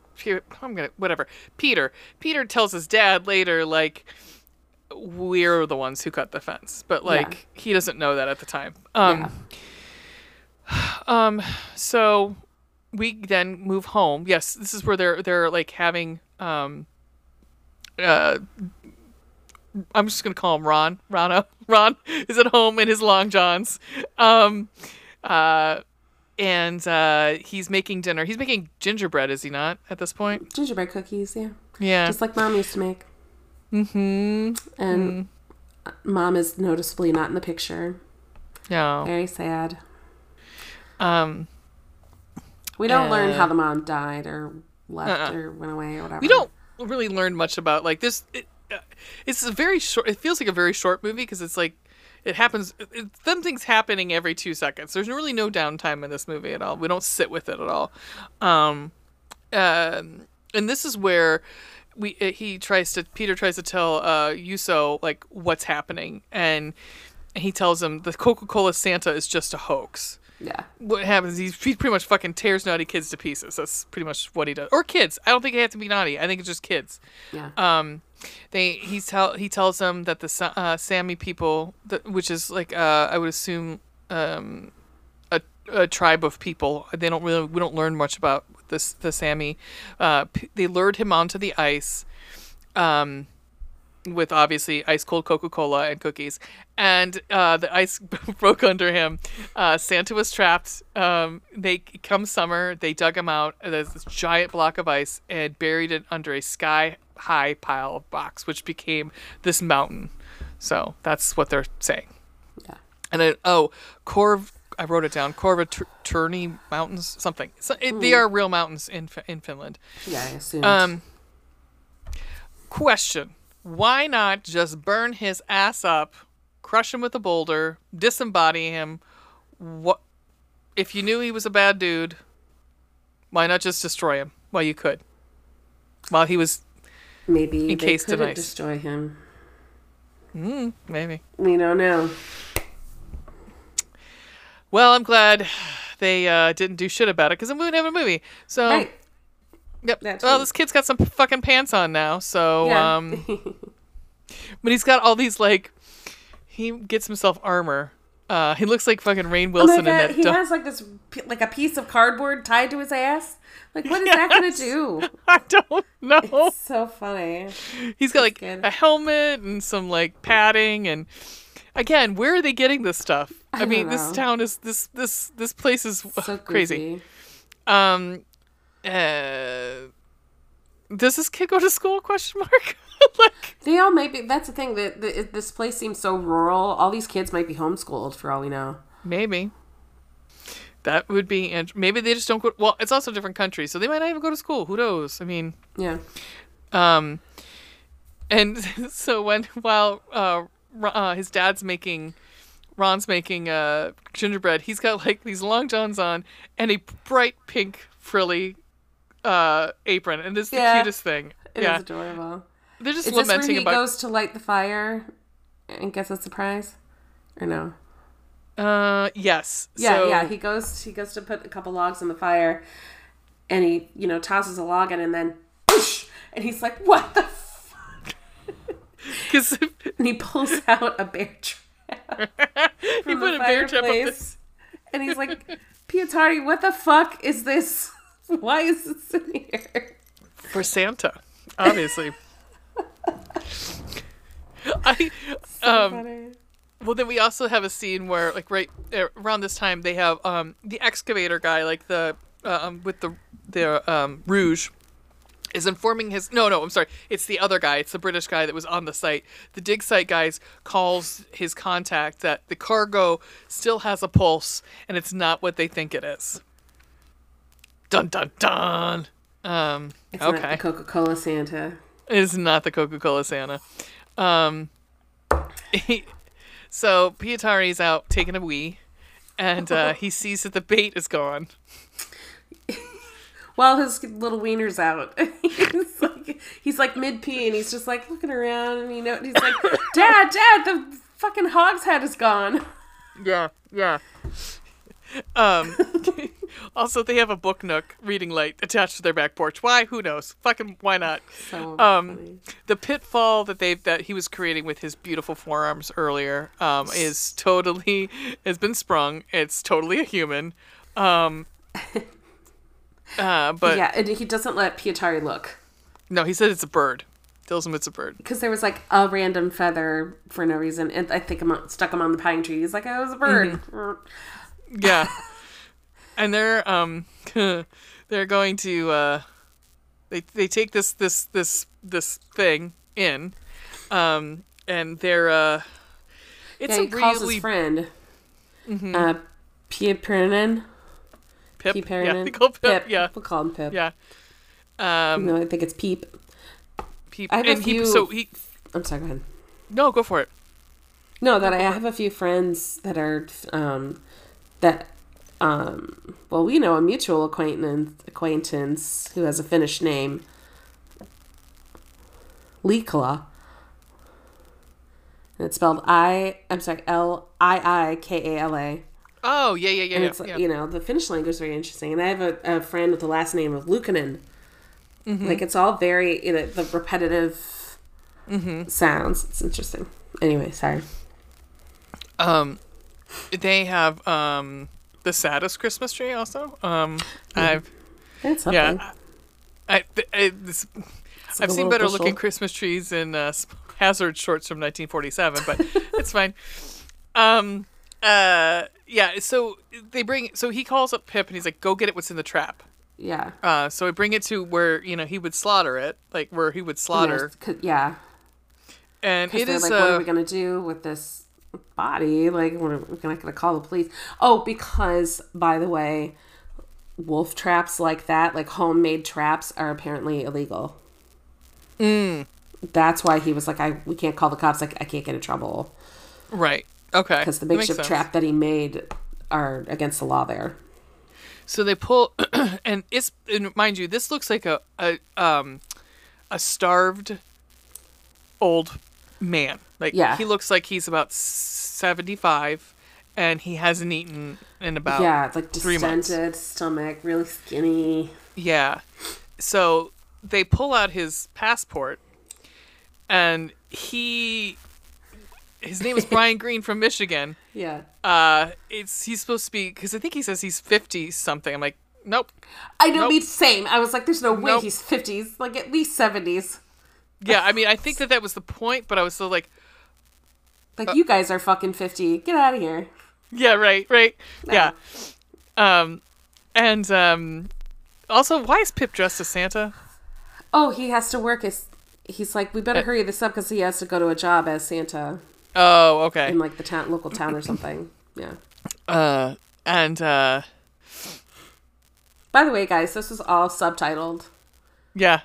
I'm gonna whatever. Peter. Peter tells his dad later, like we're the ones who cut the fence, but like he doesn't know that at the time. Um. Um. So we then move home. Yes, this is where they're they're like having um. Uh. I'm just gonna call him Ron. Rano. Ron is at home in his long johns. Um, uh, and uh, he's making dinner. He's making gingerbread, is he not? At this point, gingerbread cookies, yeah. yeah. just like mom used to make. Mm-hmm. And mom is noticeably not in the picture. no. Very sad. Um, We don't learn Uh, how the mom died or left Uh-uh. or went away or whatever. we don't really learn much about like this. It, uh, it's a very short. It feels like a very short movie because it's like it happens. It, something's happening every two seconds. There's really no downtime in this movie at all. We don't sit with it at all. Um, um, and this is where we uh, he tries to Peter tries to tell uh Juuso like what's happening and he tells him the Coca-Cola Santa is just a hoax. Yeah. What happens? He's, he pretty much fucking tears naughty kids to pieces. That's pretty much what he does. Or kids. I don't think they have to be naughty. I think it's just kids. Yeah. Um, they he's tell he tells them that the uh, Sami people, that, which is like uh, I would assume um, a, a tribe of people. They don't really we don't learn much about this the Sami. Uh, p- they lured him onto the ice. Um, with obviously ice cold Coca Cola and cookies, and uh, the ice broke under him. Uh, Santa was trapped. Um, they come summer, they dug him out. There's this giant block of ice and buried it under a sky high pile of rocks, which became this mountain. So that's what they're saying. Yeah. And then oh, Corv. I wrote it down. Korvatunturi Mountains, something. So, it, They are real mountains in in Finland. Yeah, I assumed. Um, question: Why not just burn his ass up, crush him with a boulder, disembody him? What if you knew he was a bad dude? Why not just destroy him while you could? While he was Maybe encased in couldn't ice. destroy him. maybe. We don't know. Well, I'm glad they uh, didn't do shit about it because we would have a movie. So, right. Yep. That's well, this kid's got some fucking pants on now. So, Yeah. um, but he's got all these like he gets himself armor. Uh, he looks like fucking Rain Oh Wilson in that. he dumb- has like this, like a piece of cardboard tied to his ass. Like, what is that gonna do? I don't know. So funny. He's got like a helmet and some like padding and again, where are they getting this stuff? I, don't mean, this town is this this this place is So crazy. Um, uh, does this kid go to school? Question mark. like, They all might be. That's the thing. That the, this place seems so rural. All these kids might be homeschooled for all we know. maybe that would be. int- Maybe they just don't go. Well, it's also a different country, so they might not even go to school. Who knows? I mean, Yeah. um, and so when while uh, uh his dad's making. Ron's making uh, gingerbread. He's got like these long johns on and a bright pink frilly uh, apron, and it's the Yeah. cutest thing. It is yeah, adorable. they're just Is this where lamenting he about. goes to light the fire and gets a surprise, or no? Uh, yes. Yeah, so, yeah. He goes. He goes to put a couple logs on the fire, and he, you know, tosses a log in, and then, whoosh, and he's like, "What the?" F-? Because And he pulls out a bear trap he put the a bear trap up there. fireplace, and he's like, "Pietari, what the fuck is this? Why is this in here?" for Santa, obviously. I um Funny. well then we also have a scene where like right uh, around this time they have um the excavator guy like the um with the the um rouge is informing his no no I'm sorry it's the other guy it's the British guy that was on the site the dig site guys calls his contact that the cargo still has a pulse and it's not what they think it is dun dun dun um It's okay not the Coca Cola Santa. it is not the Coca Cola Santa. Um, so Pietari's out taking a wee, and uh, he sees that the bait is gone. While his little wiener's out, he's like he's like mid pee, and he's just like looking around, and you know, he's like, "Dad, Dad, the fucking hog's head is gone." Yeah, yeah. Um, also, they have a book nook reading light attached to their back porch. Why? Who knows? Fucking why not? So Um, funny. the pitfall that they that he was creating with his beautiful forearms earlier um, is totally has been sprung. It's totally a human. Um, uh, but yeah, and he doesn't let Pietari look no, he said it's a bird. Tells him it's a bird. because there was like a random feather for no reason, and I think on, stuck him on the pine tree. He's like, "Oh, it was a bird." Yeah, and they're um they're going to uh they they take this this this this thing in um and they're uh it's Yeah, he a calls really his friend, uh, Piiparinen. pip. Pip yeah they call pip, yeah. We'll call him Pip. yeah. Um No, I think it's Peep. peep. I have a and he few- so he I'm sorry, go ahead. no go for it. No, that I have a few friends that are um that um well we know a mutual acquaintance acquaintance who has a Finnish name. Liikala. And it's spelled I I'm sorry, L I I K A L A. oh yeah yeah yeah And it's yeah. you know, the Finnish language is very interesting. And I have a, a friend with the last name of Lukanen. Mm-hmm. Like it's all very you know, the repetitive Mm-hmm. sounds. It's interesting. Anyway, sorry. um they have um the saddest christmas tree also um i've It's yeah i, I this, like I've seen better bushel. looking Christmas trees in uh, Hazard shorts from 1947, but it's fine. Um, uh, yeah. So they bring. So he calls up Pip and he's like, "Go get it. What's in the trap?" Yeah. Uh, so we bring it to where you know he would slaughter it, like where he would slaughter, yeah. and it they're like, what are we gonna do with this body? Like, we're we're not gonna call the police. Oh, because by the way, wolf traps like that, like homemade traps, are apparently illegal. mm, That's why he was like, I we can't call the cops. Like, I can't get in trouble right. Okay. because the makeshift trap that he made are against the law there. So they pull, and it's and mind you, this looks like a a um a starved old man. Like Yeah. he looks like he's about seventy five, and he hasn't eaten in about yeah, it's like three months. distended stomach, really skinny. Yeah. So they pull out his passport and he his name is Brian Green from Michigan. Yeah. Uh, it's he's supposed to be because I think he says he's fifty something. I'm like, nope. I know, Nope. me same. I was like, there's no way Nope. he's 50s, like at least 70s. Yeah, I mean, I think that that was the point, but I was still like, Like, Uh, you guys are fucking 50. Get out of here. yeah, right, right, yeah. Um, and um, also, why is Pip dressed as Santa? Oh, he has to work as. He's like, we better Uh, hurry this up because he has to go to a job as Santa Oh, okay. in like the town, local town or something. Yeah. Uh, and uh, By the way, guys, this is all subtitled. yeah.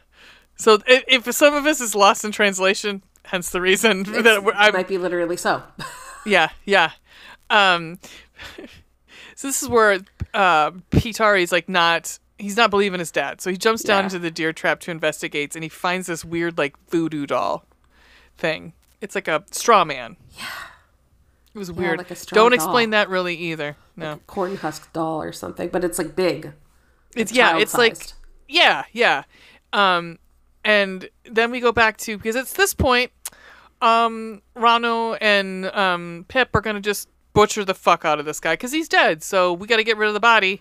So i- if some of us is lost in translation, hence the reason that It might be literally so. Yeah, yeah. Um, so this is where uh, Pietari's like not. He's not believing his dad, so he jumps down Yeah. into the deer trap to investigate, and he finds this weird like voodoo doll thing. It's like a straw man. Yeah. It was weird. like a straw Don't doll. explain that really either. No, Corn husk doll or something, but it's like big. it's yeah, it's like yeah, yeah. Um, and then we go back to because it's this point, um, Rano and um Pip are gonna just butcher the fuck out of this guy because he's dead. So we got to get rid of the body.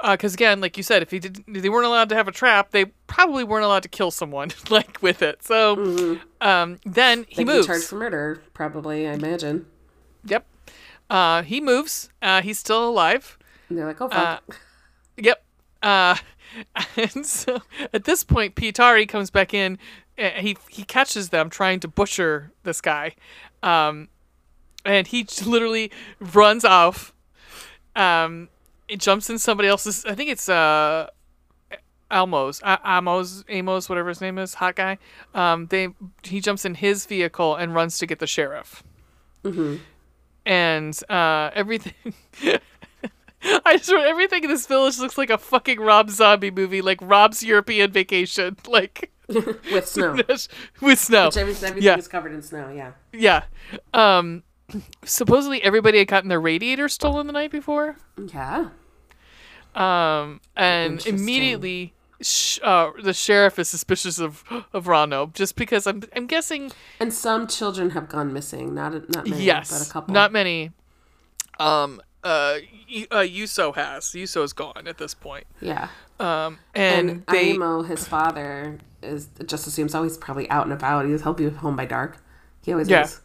Because again, like you said, if he did, they weren't allowed to have a trap, they probably weren't allowed to kill someone like with it. So, um, then he They could be moves. charged for murder, probably. I imagine. Yep. Uh, he moves. Uh, he's still alive. And they're like, oh Uh, fuck. Yep. Uh, and so at this point, Pietari comes back in. Uh, He he catches them trying to butcher this guy, um, and he literally runs off. Um, it jumps in somebody else's. I think it's uh, Almos, Amos, Amos, whatever his name is, hot guy. Um, they he jumps in his vehicle and runs to get the sheriff. And uh, everything. I just wrote everything in this village looks like a fucking Rob Zombie movie, like Rob's European Vacation, like with snow. with snow. Which every- everything Yeah. is covered in snow. Yeah. Yeah. Um, supposedly everybody had gotten their radiator stolen the night before. Yeah. Um, and immediately, sh- uh, the sheriff is suspicious of of Rano just because I'm I'm guessing And some children have gone missing. Not a- not many, yes, but a couple. not many. Um, uh, y- uh, Juuso has Juuso's gone at this point. yeah. Um, and, And, they Aimo, his father, is just assumes oh he's probably out and about. He's he'll be home by dark. He always Yeah. is.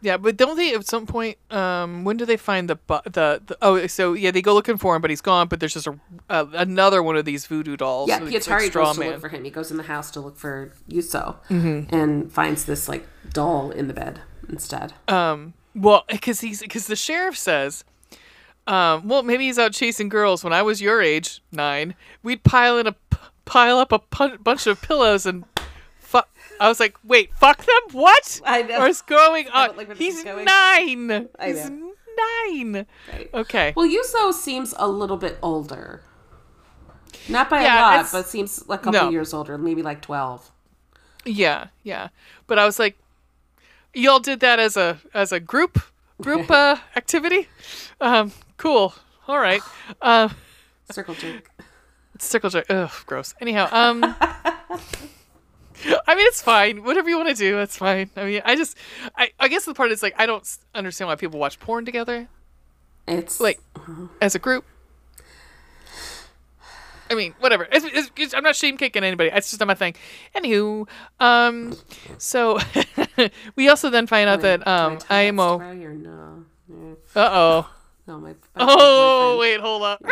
Yeah, but don't they at some point? Um, when do they find the bu- the, the oh? So yeah, they go looking for him, but he's gone. But there's just a uh, another one of these voodoo dolls. Yeah, Pietari like straw goes to look for him. He goes in the house to look for Juuso Mm-hmm. and finds this like doll in the bed instead. Um, well, because he's because the sheriff says, um, well, maybe he's out chasing girls. When I was your age, nine, we'd pile in a p- pile up a pun- bunch of pillows and. Fu- I was like, wait, fuck them? What? I know. What's going on? like He's going. nine. I He's know. nine. Right. Okay. Well, Juuso seems a little bit older. Not by Yeah, a lot, but seems like a couple No. years older, maybe like 12. Yeah, yeah. But I was like, y'all did that as a as a group group uh, activity. Um, cool. All right. Um, Circle jerk. Circle jerk. Ugh, gross. Anyhow, um. I mean, it's fine. Whatever you want to do, that's fine. I mean, I just, I, I guess the part is like, I don't understand why people watch porn together, It's like, as a group. I mean, whatever. It's, it's, it's- I'm not shame kicking anybody. It's just not my thing. Anywho, um, so we also then find out that um, I tell that IMO. story or no? Yeah. Uh oh. No, my. my Oh boyfriend- wait, hold up.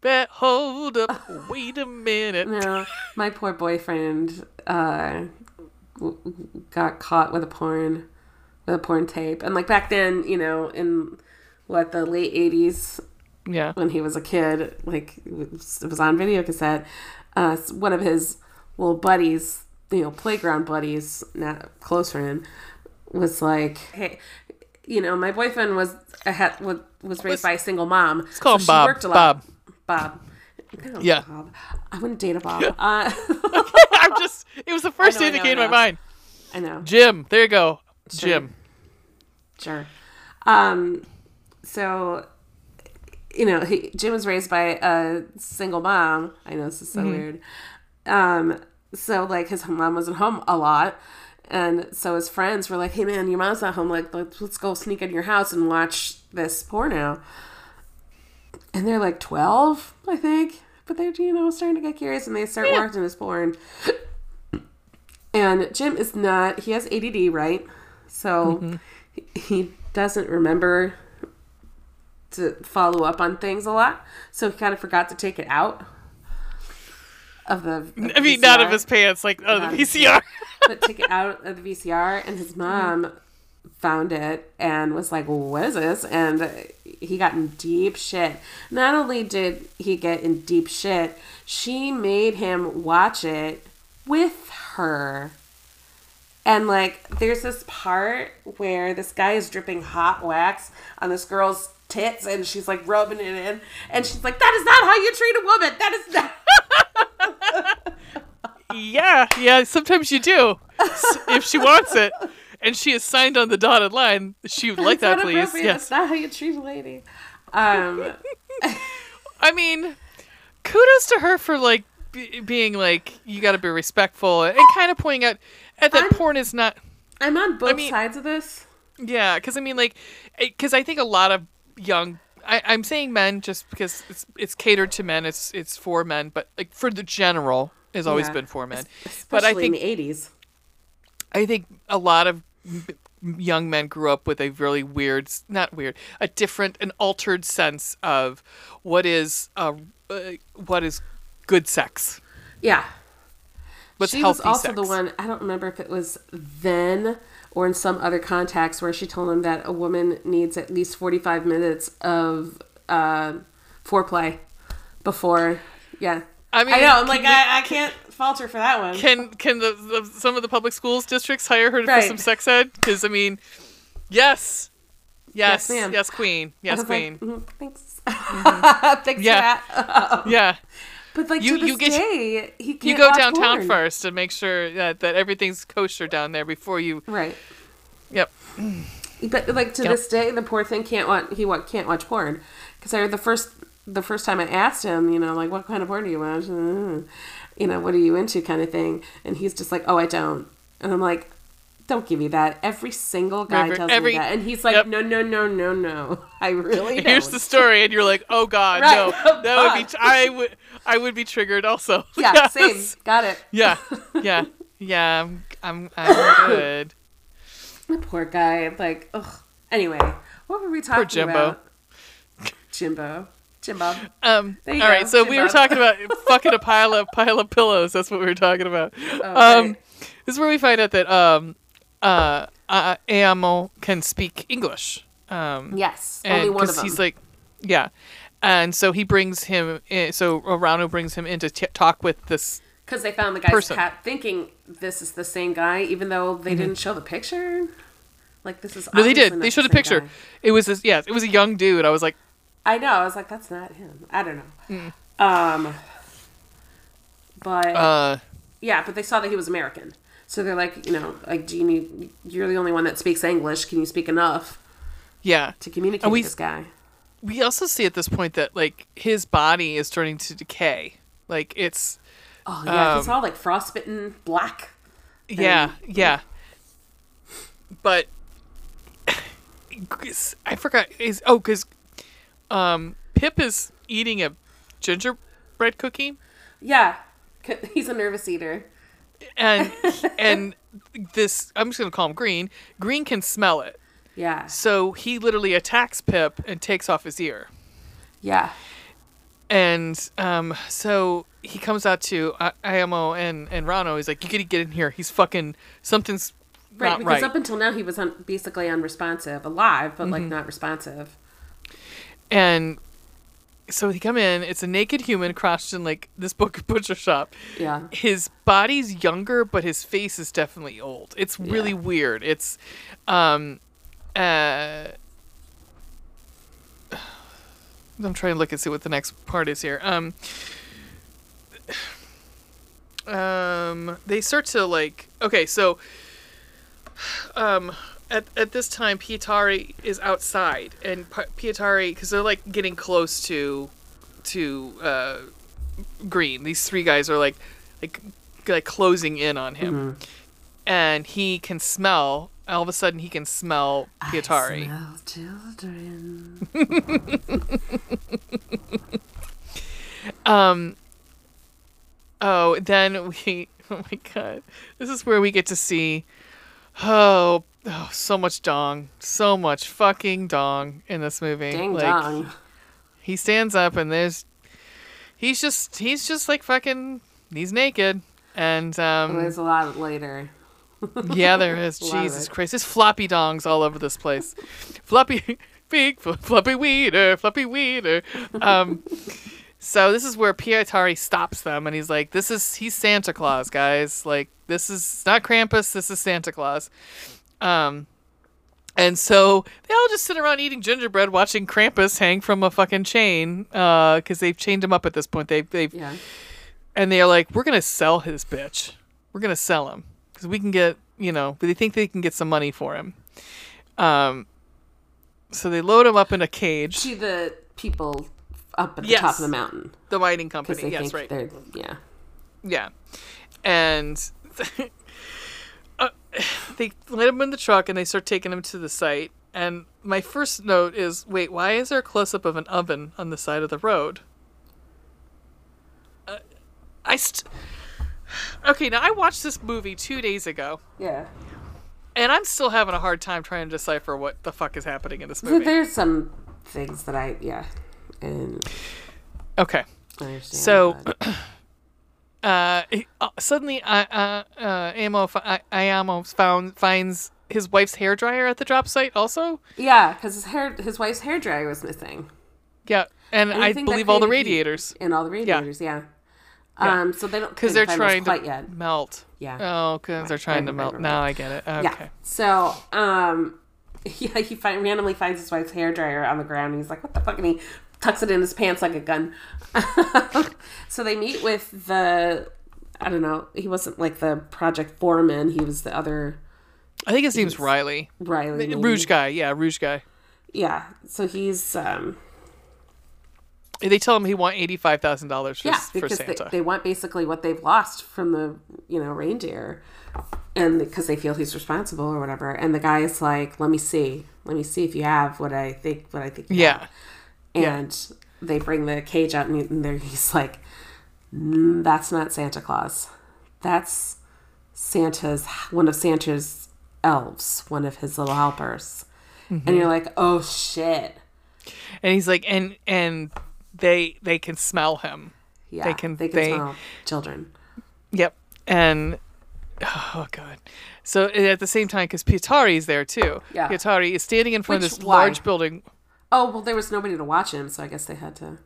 Bet hold up. Wait a minute. No, my poor boyfriend uh, w- got caught with a porn, with a porn tape, and like back then, you know, in what the late '80s, Yeah. when he was a kid, like it was, it was on video cassette. Uh, one of his little buddies, you know, playground buddies, not close friend, was like, "Hey, you know, my boyfriend was a was, was raised by a single mom. Let's call him Bob. Bob. Bob. No, Yeah. Bob. I wouldn't date a Bob. Uh, I'm just. It was the first know, thing that came to my mind. I know. Jim. There you go. Sure. Jim. Sure. Um, so, you know, he, Jim was raised by a single mom. I know this is so weird. Um, so like his mom wasn't home a lot. And so his friends were like, "Hey man, your mom's not home. Like, let's, let's go sneak in your house and watch this porno." And they're like twelve, I think, but they're you know starting to get curious, and they start Yeah. watching this porn. And Jim is not. He has ADD, right? So he- he doesn't remember to follow up on things a lot. So he kind of forgot to take it out of the. Of I mean, not of his pants, like oh, the of his VCR. But took it out of the VCR, and his mom found it and was like, "What is this?" And he got in deep shit. Not only did he get in deep shit, she made him watch it with her. And like, there's this part where this guy is dripping hot wax on this girl's tits, and she's like rubbing it in, and she's like, "That is not how you treat a woman. That is not." yeah, yeah. Sometimes you do. If she wants it, and she is signed on the dotted line, she would like that, please. Yes. That's not how you treat a lady. Um, I mean, kudos to her for like b- being like you got to be respectful and kind of pointing out at that I'm- porn is not. I'm on both mean- sides of this. Yeah, because I mean, like, because I think a lot of young. I, I'm saying men just because it's it's catered to men. It's it's for men, but like for the general, has always Yeah. been for men. Especially But I think in the 80s. I think a lot of young men grew up with a really weird, not weird, a different, an altered sense of what is uh, uh what is good sex. Yeah. What's she was also sex. the one, I don't remember if it was then or in some other context where she told him that a woman needs at least 45 minutes of uh, foreplay before. Yeah. I mean, I know. I'm like, we- I, I can't falter for that one. Can can the, the some of the public schools districts hire her Right. for some sex ed? Because I mean, yes, yes, Yes, yes, queen, yes, was like, queen, "Mhm, thanks. thanks Yeah. that. yeah. But like You- to this you get- day, he can't You go downtown porn. first and make sure that, that everything's kosher down there before you. Right. Yep. But like to Yep. this day, the poor thing can't watch. He wa- can't watch porn because I heard the first the first time I asked him, you know, like what kind of porn do you watch? Mm, You know, what are you into, kind of thing. And he's just like, oh, I don't. And I'm like, don't give me that. Every single guy tells every- me that, and he's like, Yep. no, no, no, no, no. I really don't. Here's the story, and you're like, oh god, Right. no, Oh, that would be. I would. I would be triggered also. yeah, Yes. same. Got it. Yeah, yeah, yeah. I'm. I'm, I'm good. The poor guy. Like, ugh. Anyway, what were we talking Jimbo. about? Jimbo. Jimbo. Um, all you right, go, so we were talking about fucking a pile of pile of pillows. That's what we were talking about. Oh, Um, this is where we find out that um, uh, uh, Amo can speak English. Um, Yes. and only one of them. he's like, yeah, and so he brings him. In, so Rano brings him in to t- talk with this. Because they found the guy's person. cat thinking this is the same guy, even though they didn't show the picture. Like this is Mm-hmm. No, they did. They showed a same picture. guy. It was this. Yeah, it was a young dude. I was like, I know. I was like, that's not him. I don't know. Mm. Um, but uh, yeah, but they saw that he was American, so they're like, you know, like, do you need? You're the only one that speaks English. Can you speak enough yeah. to communicate And we- with this guy? We also see at this point that like his body is starting to decay. Like it's Oh yeah, he's Um, all like frostbitten black. Yeah, yeah. But I forgot is oh because um Pip is eating a gingerbread cookie Yeah, he's a nervous eater. and and this I'm just gonna call him Green. Green can smell it, Yeah, so he literally attacks Pip and takes off his ear. yeah, And um, so he comes out to I- Aimo and and Rano. He's like, "You gotta get in here. He's fucking something's right. because right." up until now he was un- basically unresponsive, alive, but Mm-hmm. like not responsive. And so they come in. It's a naked human crouched in like this book butcher shop. Yeah, His body's younger, but his face is definitely old. It's really Yeah. weird. It's, um, uh, I'm trying to look and see what the next part is here. Um, um, they start to like. Okay, so, um, at at this time, Pietari is outside, and P- Pietari because they're like getting close to, to uh, Green. These three guys are like, like like closing in on him, Mm-hmm. and he can smell. All of a sudden, he can smell Pietari. I smell children. Um. Oh, then we. Oh my god, this is where we get to see. Oh, oh, so much dong, so much fucking dong in this movie. Dang like, dong. He stands up and there's. He's just he's just like fucking. He's naked and um. There's a lot later. Yeah, there is. A lot of Jesus. Christ. There's floppy dongs all over this place. floppy, big, fl- floppy weeder, floppy weeder. Um, so this is where Pietari stops them and he's like, this is, he's Santa Claus, guys. Like, this is not Krampus, this is Santa Claus. Um, and so they all just sit around eating gingerbread, watching Krampus hang from a fucking chain, uh, because they've chained him up at this point. They, they've, Yeah. and they're like, "We're gonna sell his bitch. We're gonna sell him because we can get, you know, they think they can get some money for him." Um, so they load him up in a cage. To the people up at the Yes. top of the mountain. The mining company, they yes, think right, yeah. yeah, and uh, they let him in the truck and they start taking him to the site. And my first note is, wait, why is there a close up of an oven on the side of the road? Uh, I st- okay. Now I watched this movie two days ago. Yeah. And I'm still having a hard time trying to decipher what the fuck is happening in this movie. there's some things that I, yeah. And Okay. I understand. So, Uh, he- uh, suddenly, uh, uh, uh, Amo, fi- I, Aimo found finds his wife's hair dryer at the drop site. Also, yeah, because his hair, his wife's hair dryer was missing. yeah, and I Anything believe all the radiators And all the radiators, yeah. Yeah. Um, so they don't because they're trying to yet. melt. Yeah. Oh, because they're trying to melt. right, Now. I get it. Okay. Yeah. So, um, yeah, he find, randomly finds his wife's hair dryer on the ground. And he's like, "What the fuck?" And he tucks it in his pants like a gun. so they meet with the, I don't know. He wasn't like the project foreman. He was the other I think his name's Riley. Riley. maybe. Rouge guy. Yeah, Rouge guy. Yeah. So he's um, They tell him he want eighty five thousand dollars for yeah for because they, Santa. they want basically what they've lost from the you know reindeer, and because they feel he's responsible or whatever. And the guy is like, "Let me see. Let me see if you have what I think. What I think." You have." Yeah. and they bring the cage out and there he's like "Mm, that's not santa claus that's santa's one of santa's elves one of his little helpers Mm-hmm. and you're like oh shit And he's like, and and they they can smell him. yeah They can- they can they- smell children Yep. And oh god. So at the same time, because Pietari is there too. Yeah. Pietari is standing in front Which- of this why? large building. Oh well there was nobody to watch him so i guess they had to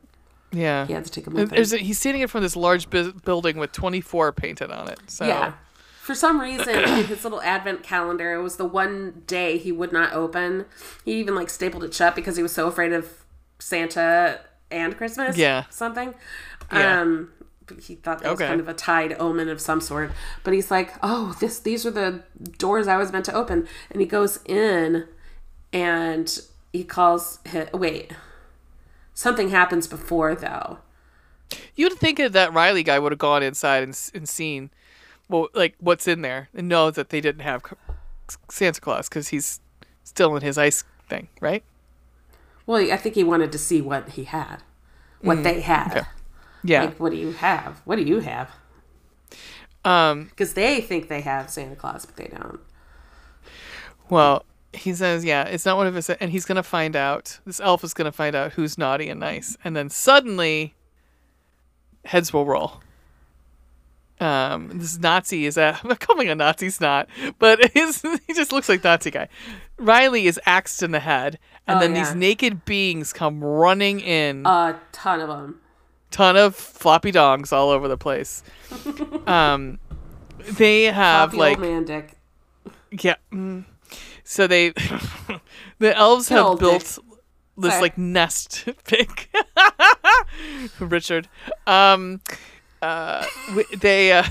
Yeah. he had to take him with him. he's standing in front of this large bu- building with 24 painted on it. So yeah for some reason in his little advent calendar it was the one day he would not open he even like stapled it shut because he was so afraid of santa and christmas Yeah. something Yeah. um he thought that was kind of a tied omen of some sort but he's like oh this these are the doors i was meant to open and he goes in and he calls wait something happens before though You'd think that Riley guy would have gone inside and, and seen, well, like what's in there and know that they didn't have Santa Claus because he's still in his ice thing, right? well i think he wanted to see what he had what they had Mm, okay. Yeah. Like, what do you have? What do you have? um. Because they think they have Santa Claus, but they don't. Well, he says, yeah, it's not one of his, and he's gonna find out. This elf is gonna find out who's naughty and nice, and then suddenly, heads will roll. Um, this Nazi is a I'm calling a Nazi snot, but his, he just looks like Nazi guy. Riley is axed in the head, and Oh, then yeah. these naked beings come running in. A ton of them. ton of floppy dongs all over the place. um, they have Floppy like old man dick. yeah. mm. So they, the elves have Old built dick. this Sorry. like nest pick. Richard, um, uh, w- they, uh,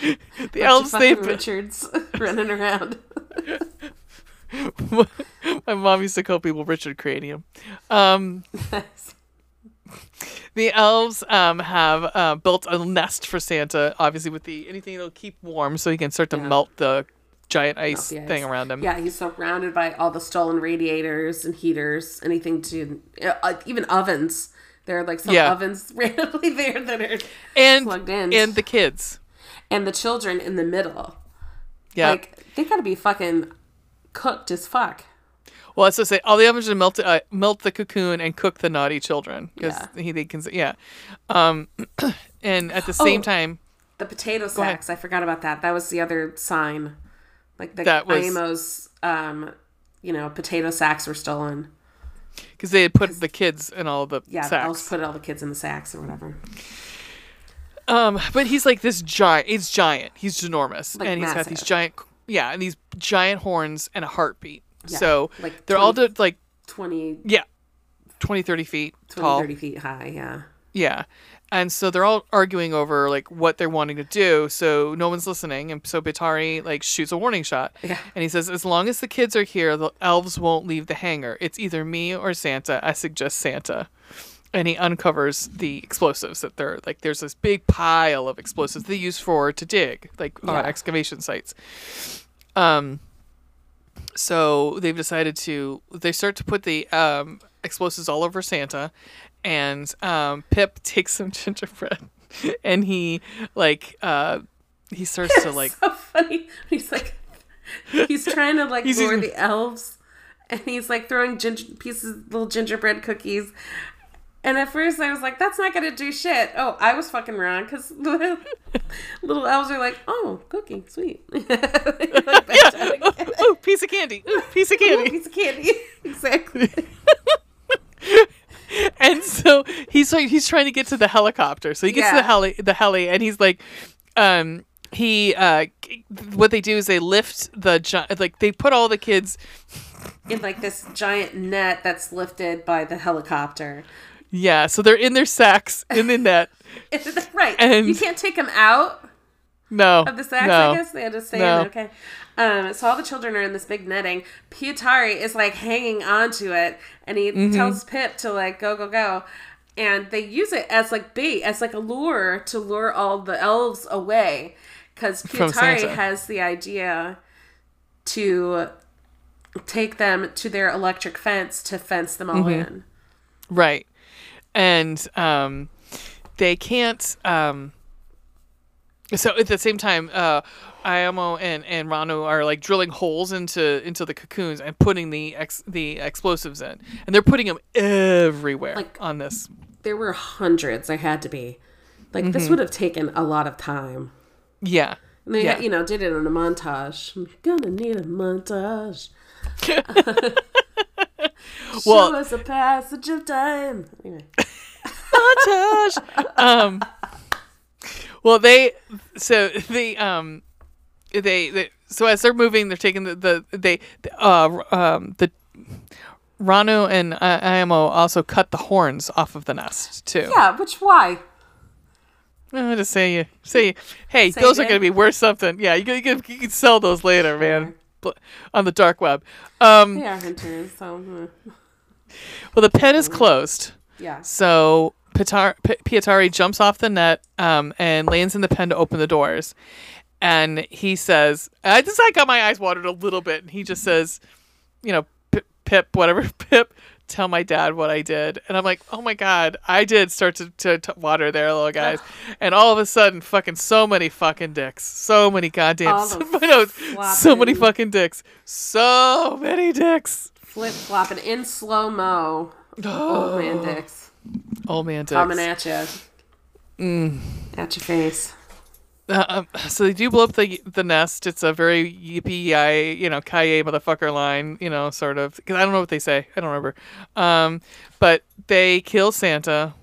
the Bunch elves they, Richards running around. my mom used to call people Richard Cranium. Um, the elves um, have uh, built a nest for Santa, obviously with the anything that'll keep warm, so he can start to Yeah. melt the giant ice ice. thing around him. Yeah, he's surrounded by all the stolen radiators and heaters, anything to uh, even ovens. There are like some Yeah. ovens randomly there that are and plugged in, and the kids. and the children in the middle. Yeah. Like they gotta be fucking cooked as fuck. well, let's just say all the ovens are melt uh, melt the cocoon and cook the naughty children because Yeah. he they can yeah, um, and at the same Oh. time The potato sacks, I forgot about that. That was the other sign. Like the That was- Aimo's, um, you know, potato sacks were stolen. because they had put the kids in all the Yeah, sacks. elves put all the kids in the sacks or whatever. Um, but he's like this giant. He's giant. He's ginormous, Like and he's got these giant, yeah, and these giant horns and a heartbeat. Yeah, so like they're all 20 do- like 20, yeah, 20, 30 feet 20 tall. 30 feet high, yeah. Yeah, and so they're all arguing over like what they're wanting to do. So no one's listening, and so Pietari like shoots a warning shot, Yeah. and he says, "As long as the kids are here, the elves won't leave the hangar. It's either me or Santa. I suggest Santa." And he uncovers the explosives that they're like. There's this big pile of explosives they use for to dig, like Yeah. on excavation sites. Um. So they've decided to. They start to put the um, explosives all over Santa, and um, Pip takes some gingerbread, and he like uh, he starts to like so funny. He's like, he's trying to like He's lure the elves, and he's like throwing ginger pieces, little gingerbread cookies. And at first, I was like, "That's not gonna do shit." Oh, I was fucking wrong because little elves are like, "Oh, cookie, sweet." like, ooh, piece of candy, ooh, piece of candy. piece of candy. exactly. And so he's like he's trying to get to the helicopter. So he gets to the heli, the heli, and he's like, um, he uh, what they do is they lift the gi- like they put all the kids. In like this giant net that's lifted by the helicopter. Yeah, so they're in their sacks in the net. right. And- you can't take them out. No, of the sacks, no. I guess they stay No. Okay. Um, so all the children are in this big netting. Pietari is like hanging onto it, and he Mm-hmm. tells Pip to like go, go, go, and they use it as like bait, as like a lure to lure all the elves away, because Pietari has the idea to take them to their electric fence to fence them all Mm-hmm. in. Right. And um they can't um so at the same time uh Aimo and, and Rauno are like drilling holes into into the cocoons and putting the ex, the explosives in, and they're putting them everywhere Like- on this. There were hundreds. There had to be. Like Mm-hmm. this would have taken a lot of time. Yeah, And they, Yeah. you know, did it in a montage. I'm gonna need a montage. Well- Show us a passage of time. Anyway. montage. um, well, they so the um they, they so as they're moving, they're taking the the they uh um the Rauno and uh, Aimo also cut the horns off of the nest too. Yeah, which why? Uh, just say you say, hey, Say those are it. going to be worth something. Yeah, you can, you can, you can sell those later, man, Bl- on the dark web. Um, They are hunters, so uh, well, the pen is closed, yeah. so Pitar- P- Pietari jumps off the net um, and lands in the pen to open the doors. And he says, "I just I got my eyes watered a little bit." And he just says, "You know, Pip, Pip whatever, Pip." Tell my dad what I did, and I'm like, "Oh my god, I did start to, to, to water there, little guys." and all of a sudden, fucking so many fucking dicks, so many goddamn, so, no, so many fucking dicks, so many dicks. Flip flopping in slow mo. Old man dicks Old man dicks. coming at you. Mm. At your face. Uh, um, so they do blow up the the nest. It's a very yippee yi you know, kaye motherfucker line, you know, sort of. Because I don't know what they say. I don't remember. Um, but they kill Santa.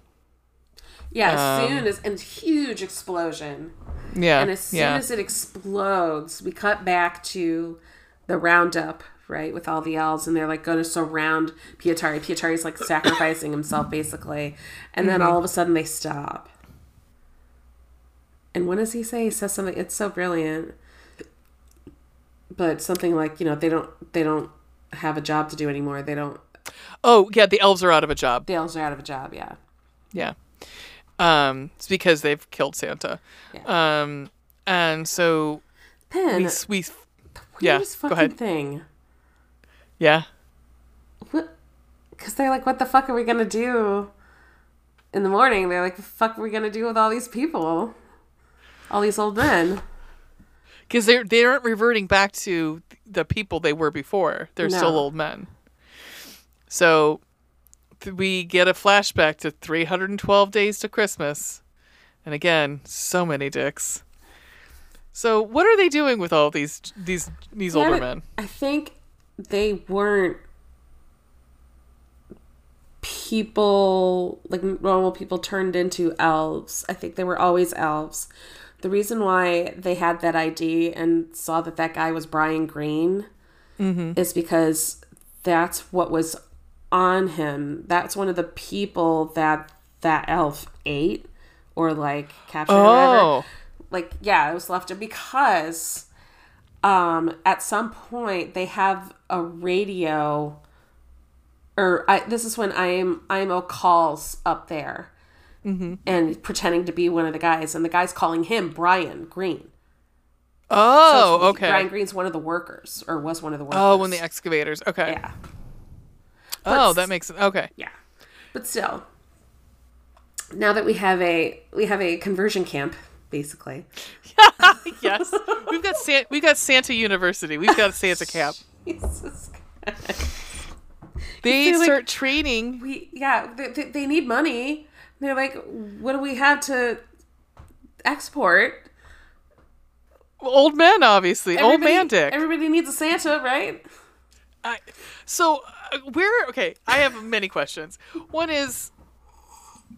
Yeah, as Um, soon as and huge explosion. Yeah, And as soon yeah, as it explodes, we cut back to the roundup, right, with all the elves, and they're like going to surround Pietari. Pietari's like sacrificing himself, basically. And then Mm-hmm. all of a sudden they stop. And what does he say? He says something. It's so brilliant. But something like you know they don't they don't have a job to do anymore. They don't. Oh yeah, the elves are out of a job. The elves are out of a job. Yeah. Yeah. Um, it's because they've killed Santa. Um, and so Pen, we, the we yeah, weirdest go fucking ahead. thing. Yeah. What? Because they're like, what the fuck are we gonna do in the morning? They're like, the fuck are we gonna do with all these people? All these old men. Because they're they aren't reverting back to the people they were before. They're still old men. So th- we get a flashback to 312 days to Christmas, and again, so many dicks. So what are they doing with all these these these older men? I think they weren't people like normal people turned into elves. I think they were always elves. The reason why they had that ID and saw that that guy was Brian Green mm-hmm. is because that's what was on him. That's one of the people that that elf ate or like captured or whatever Oh, like yeah it was left because um at some point they have a radio or I, this is when I'm Aimo calls up there and pretending to be one of the guys and the guy's calling him Brian Green oh, So okay. Brian Green's one of the workers or was one of the workers Oh, when the excavators. Okay. yeah Oh, that makes sense. okay. yeah but still now that we have a we have a conversion camp basically yes, we've got San- we've got Santa University. We've got Santa Camp. Jesus Christ. They feel like- start training. we yeah they, they, need money they're like what do we have to export Old men, obviously. Old man dick. everybody needs a santa right I, so uh, we're okay. I have many questions. One is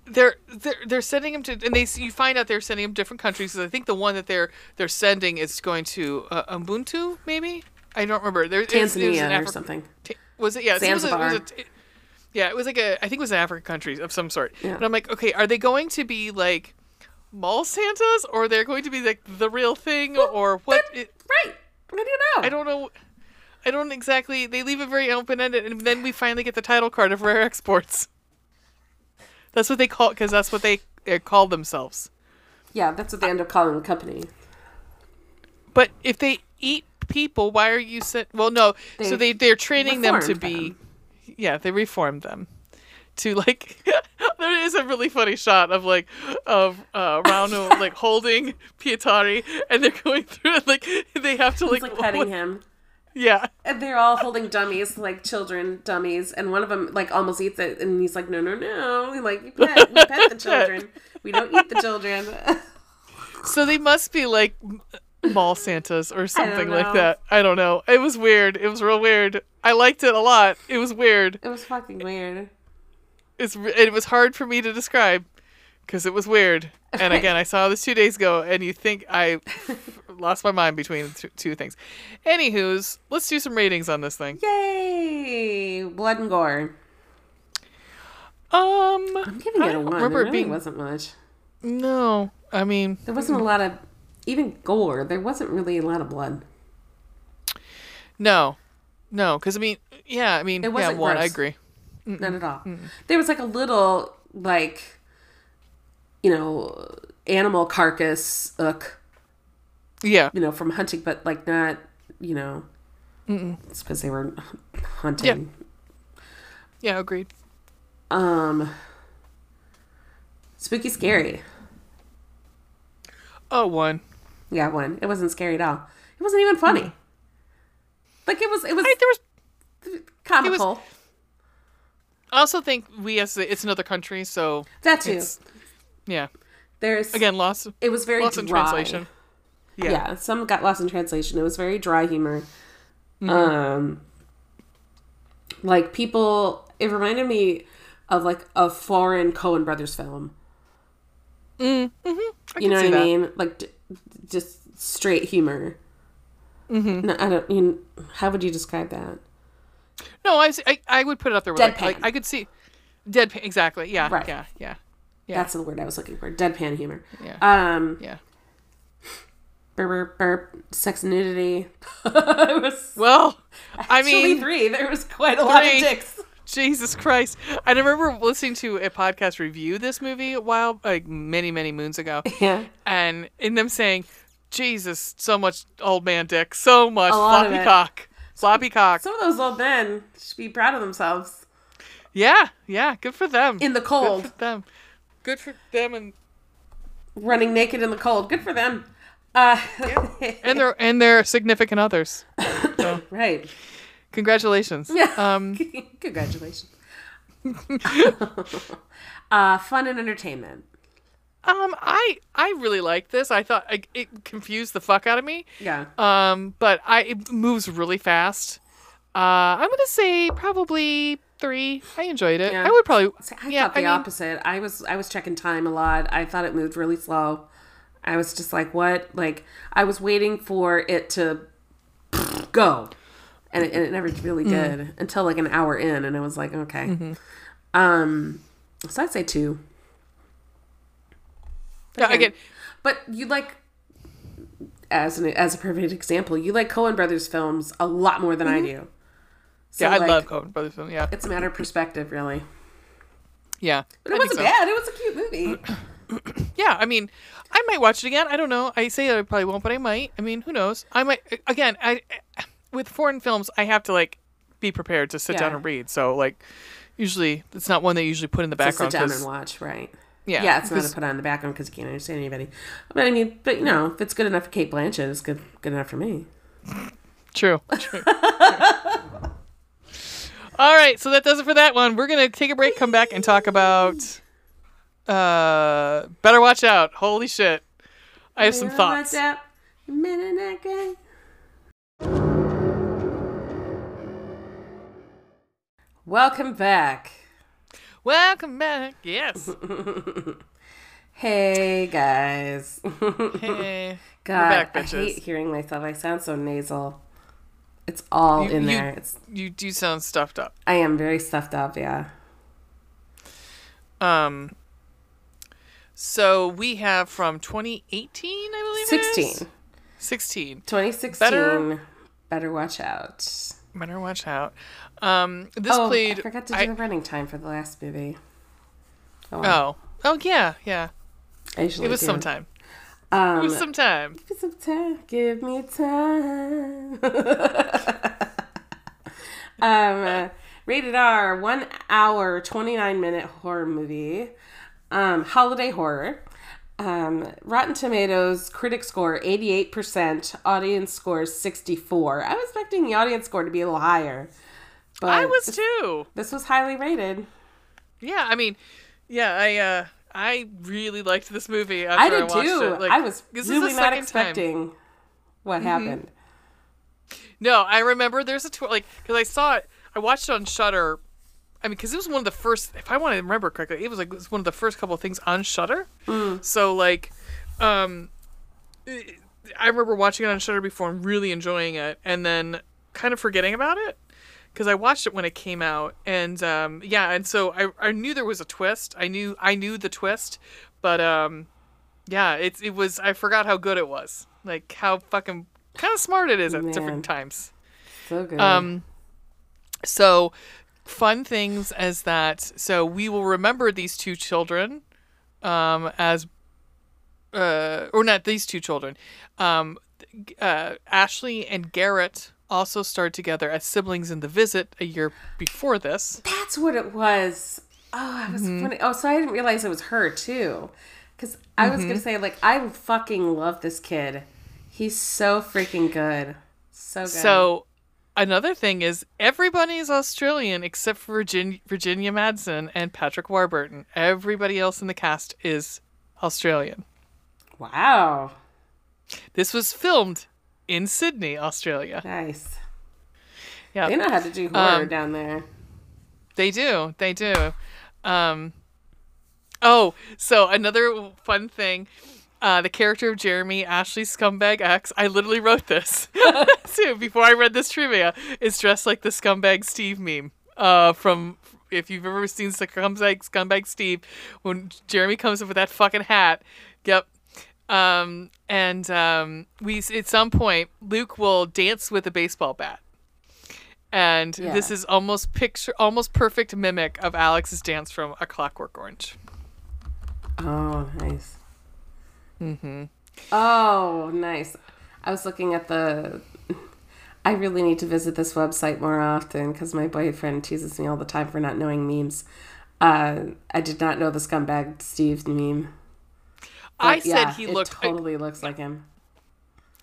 they're they're they're sending him to, and they you find out they're sending him to different countries. I think the one that they're they're sending is going to uh, Ubuntu, maybe. I don't remember. There, it was- it was in tanzania or something Ta- Was it? Yeah, it was a- it was Zanzibar. a- it- yeah, it was like a. I think it was an African country of some sort. Yeah. And I'm like, okay, are they going to be like mall Santas, or they're going to be like the real thing, or what? It, right i don't know I don't know. I don't exactly. They leave it very open ended, and then we finally get the title card of Rare Exports. That's what they call because that's what they, they call themselves. yeah that's what they end up calling the company But if they eat people, why are you sent? Well, no. so They they they're training them to be. Yeah, they reformed them to like. there is a really funny shot of like of uh Rauno like holding Pietari, and they're going through it like they have to like, like petting him Yeah. and they're all holding dummies like children dummies and one of them like almost eats it and he's like no no no like you pet, we pet the children we don't eat the children So they must be like mall Santas or something like that. I don't know. It was weird. It was real weird. I liked it a lot. It was weird. it was fucking weird It's it was hard for me to describe because it was weird. And again, I saw this two days ago, and you think I lost my mind between two, two things. Anywho's, let's do some ratings on this thing. yay blood and gore Um, I'm giving it a one. remember There it really being wasn't much. no. I mean, There wasn't a lot of even gore. There wasn't really a lot of blood. no, no, because I mean, yeah, I mean, It wasn't one. I gross. agree. Not at all. There was like a little like you know animal carcass ook, Yeah, you know, from hunting, but like not you know. It's because they were hunting. yeah, yeah, agreed. Um, spooky, scary. Oh, one. Yeah, one. It wasn't scary at all. It wasn't even funny. Like it was. It was I, there was comical. I also think we as it's another country, so that too. it's yeah. There's Again, lost It was very lost in translation. Yeah. Yeah. some got lost in translation. It was very dry humor. Mm-hmm. Um, like people, it reminded me of like a foreign Coen Brothers film. I You know see what I that. mean? Like d- just straight humor. Mm-hmm. No, I don't. You know, how would you describe that? No, I, I I would put it up there with like, Deadpan. like I could see deadpan exactly. Yeah, Right. yeah, yeah, Yeah. That's the word I was looking for. Deadpan humor. yeah, Um, yeah. burp, burp, burp, sex nudity. it was Well, I mean, three. There was quite a lot of three. dicks. Jesus Christ. I remember listening to a podcast review this movie a while, like many, many moons ago. Yeah. And in them saying, Jesus, so much old man dick, so much A lot of floppy cock. Floppy cock. Some of those old men should be proud of themselves. Yeah, yeah, good for them. In the Good cold, for them. Good for them and running naked in the cold. Good for them. Uh, and their and their significant others. So, right. congratulations. Um Congratulations. uh, fun and entertainment. um I I really like this. I thought I, it confused the fuck out of me. Yeah. Um but I it moves really fast. Uh I'm going to say probably 3. I enjoyed it. Yeah. I would probably See, I yeah, thought the I mean, opposite. I was I was checking time a lot. I thought it moved really slow. I was just like, what? Like I was waiting for it to go, and it, and it never really Mm-hmm. did until like an hour in, and I was like, okay. Um, so I'd say two. yeah, Okay. again, But you like, as an as a perfect example, you like Coen Brothers films a lot more than I do. So, yeah, I like, love Coen Brothers film. Yeah. It's a matter of perspective, really. Yeah. But it I wasn't so. bad. It was a cute movie. Yeah, I mean, I might watch it again. I don't know. I say that I probably won't, but I might. I mean, who knows? I might again. I with foreign films, I have to like be prepared to sit down and read. So like, usually it's not one they usually put in the to sit background. down and watch, right? yeah, Yeah, it's not to put on the background because you can't understand anybody. But I mean, but you know, if it's good enough for Cate Blanchett, it's good good enough for me. True. True. All right, so that does it for that one. We're gonna take a break, come back, and talk about. Uh, better watch out! Holy shit, I have some thoughts. Out. Minute. Welcome back. Welcome back. Yes. Hey guys. Hey. God, back, I hate hearing myself. I sound so nasal. It's all You- in you- there. It's You do sound stuffed up. I am very stuffed up. Yeah. Um. So we have from 2018, I believe. it is? 16. 16. 2016. Better- Better watch out. Better watch out. Um. This oh, played. I forgot to do I- the running time for the last movie. Oh, oh. Oh yeah, yeah. I usually It was do. sometime. Um, It was sometime. Give me some time. Give me time. um, uh, rated R, one hour, 29 minute horror movie. Um, holiday horror. Um, Rotten Tomatoes critic score 88%, audience score 64. I was expecting the audience score to be a little higher. But I was this, too. this was highly rated. Yeah, I mean, yeah, I uh, I really liked this movie. I I, did watched too. It. Like, I was this is really the not second time. expecting what happened. No, I remember there's a tw- like because I saw it. I watched it on Shudder. I mean, because it was one of the first. If I want to remember correctly, it was like it was one of the first couple of things on Shudder. So like, um, I remember watching it on Shudder before and really enjoying it, and then kind of forgetting about it because I watched it when it came out, and um, yeah, and so I I knew there was a twist. I knew I knew the twist, but um, yeah, it's it was I forgot how good it was. Like how fucking kind of smart it is at Man. different times. So good. Um, so fun things as that. So we will remember these two children, um, as, uh, or not these two children, um, uh, Ashley and Garrett also starred together as siblings in The Visit a year before this. That's what it was. Oh, I was Mm-hmm. funny. Oh, so I didn't realize it was her too. Because I was Mm-hmm. gonna say like I fucking love this kid. He's so freaking good. So good. So another thing is everybody is Australian except for Virginia, Virginia Madsen and Patrick Warburton. Everybody else in the cast is Australian. wow, This was filmed in Sydney, Australia. nice. Yeah, They know how to do horror Um, down there. they do. They do. Um, oh, so another fun thing. Uh, the character of Jeremy, Ashley Scumbag X, I literally wrote this too before I read this trivia, is dressed like the Scumbag Steve meme. Uh, from if you've ever seen Scumbag Scumbag Steve, when Jeremy comes up with that fucking hat. Yep. Um, and um, we at some point Luke will dance with a baseball bat and this is almost picture, almost perfect mimic of Alex's dance from A Clockwork Orange. Oh, nice. Mm-hmm. Oh, nice. I was looking at the. I really need to visit this website more often because my boyfriend teases me all the time for not knowing memes. Uh, I did not know the scumbag Steve meme. I But said he looked. totally looks like him.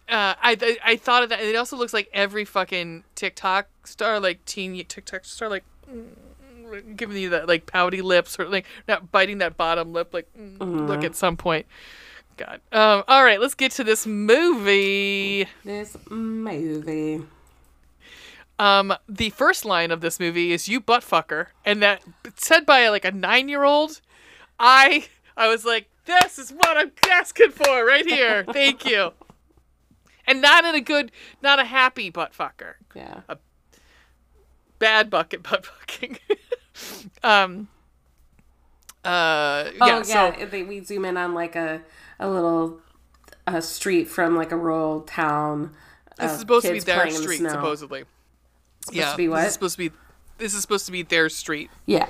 Uh, I, I I thought of that. It also looks like every fucking TikTok star, like teen TikTok star, like mm, giving you that like pouty lips or like not biting that bottom lip, like mm, Mm-hmm. look at some point. God. Um. All right, let's get to this movie. This movie. Um. The first line of this movie is "You butt fucker," and that said by like a nine year old. I I was like, this is what I'm asking for right here. Thank you. And not in a good, not a happy butt fucker. Yeah. A bad bucket butt fucking. um. Uh. Oh Yeah. yeah, So they, we zoom in on like a a little a street from like a rural town. this is supposed to be their the street, snow. supposedly. yeah. to be This is supposed to be. This is supposed to be their street. Yeah,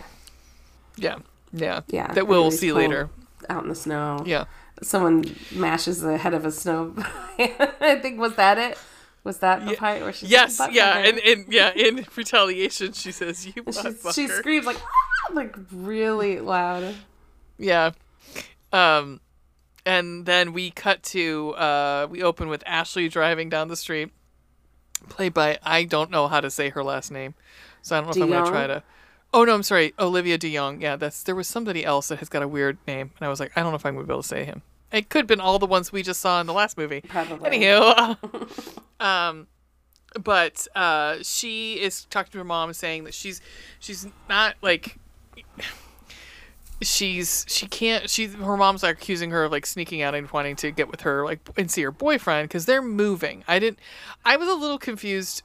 Yeah. Yeah. yeah. That we'll see pulled later. Out in the snow. Yeah. Someone mashes the head of a snow. I think was that it. Was that the part where she's Yes. like, Yeah. And and yeah. In retaliation, she says, "You butt She's- she screams like "Ah!" like really loud. Yeah. Um and then we cut to uh we open with Ashley driving down the street played by I don't know how to say her last name. So I don't know if I'm going to try to Oh no, I'm sorry. Olivia DeJonge. Yeah, that's there was somebody else that has got a weird name and I was like I don't know if I'm going to be able to say him. It could have been all the ones we just saw in the last movie. Probably. Anywho, um, but uh, she is talking to her mom, saying that she's she's not like she's she can't she her mom's like accusing her of like sneaking out and wanting to get with her like and see her boyfriend because they're moving. I didn't. I was a little confused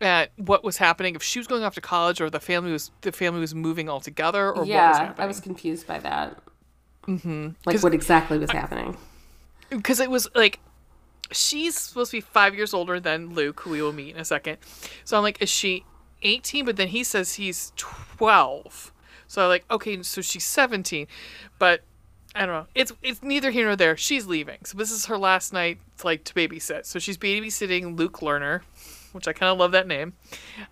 at what was happening if she was going off to college or the family was the family was moving all together or what was yeah, happening. I was confused by that. Mm-hmm. Like what exactly was happening? because it was like she's supposed to be five years older than Luke, who we will meet in a second. So I'm like, is she 18? But then he says he's 12. So I'm like, okay, so she's 17. But I don't know. It's it's neither here nor there. She's leaving. So this is her last night, like to babysit. So she's babysitting Luke Lerner, which I kind of love that name.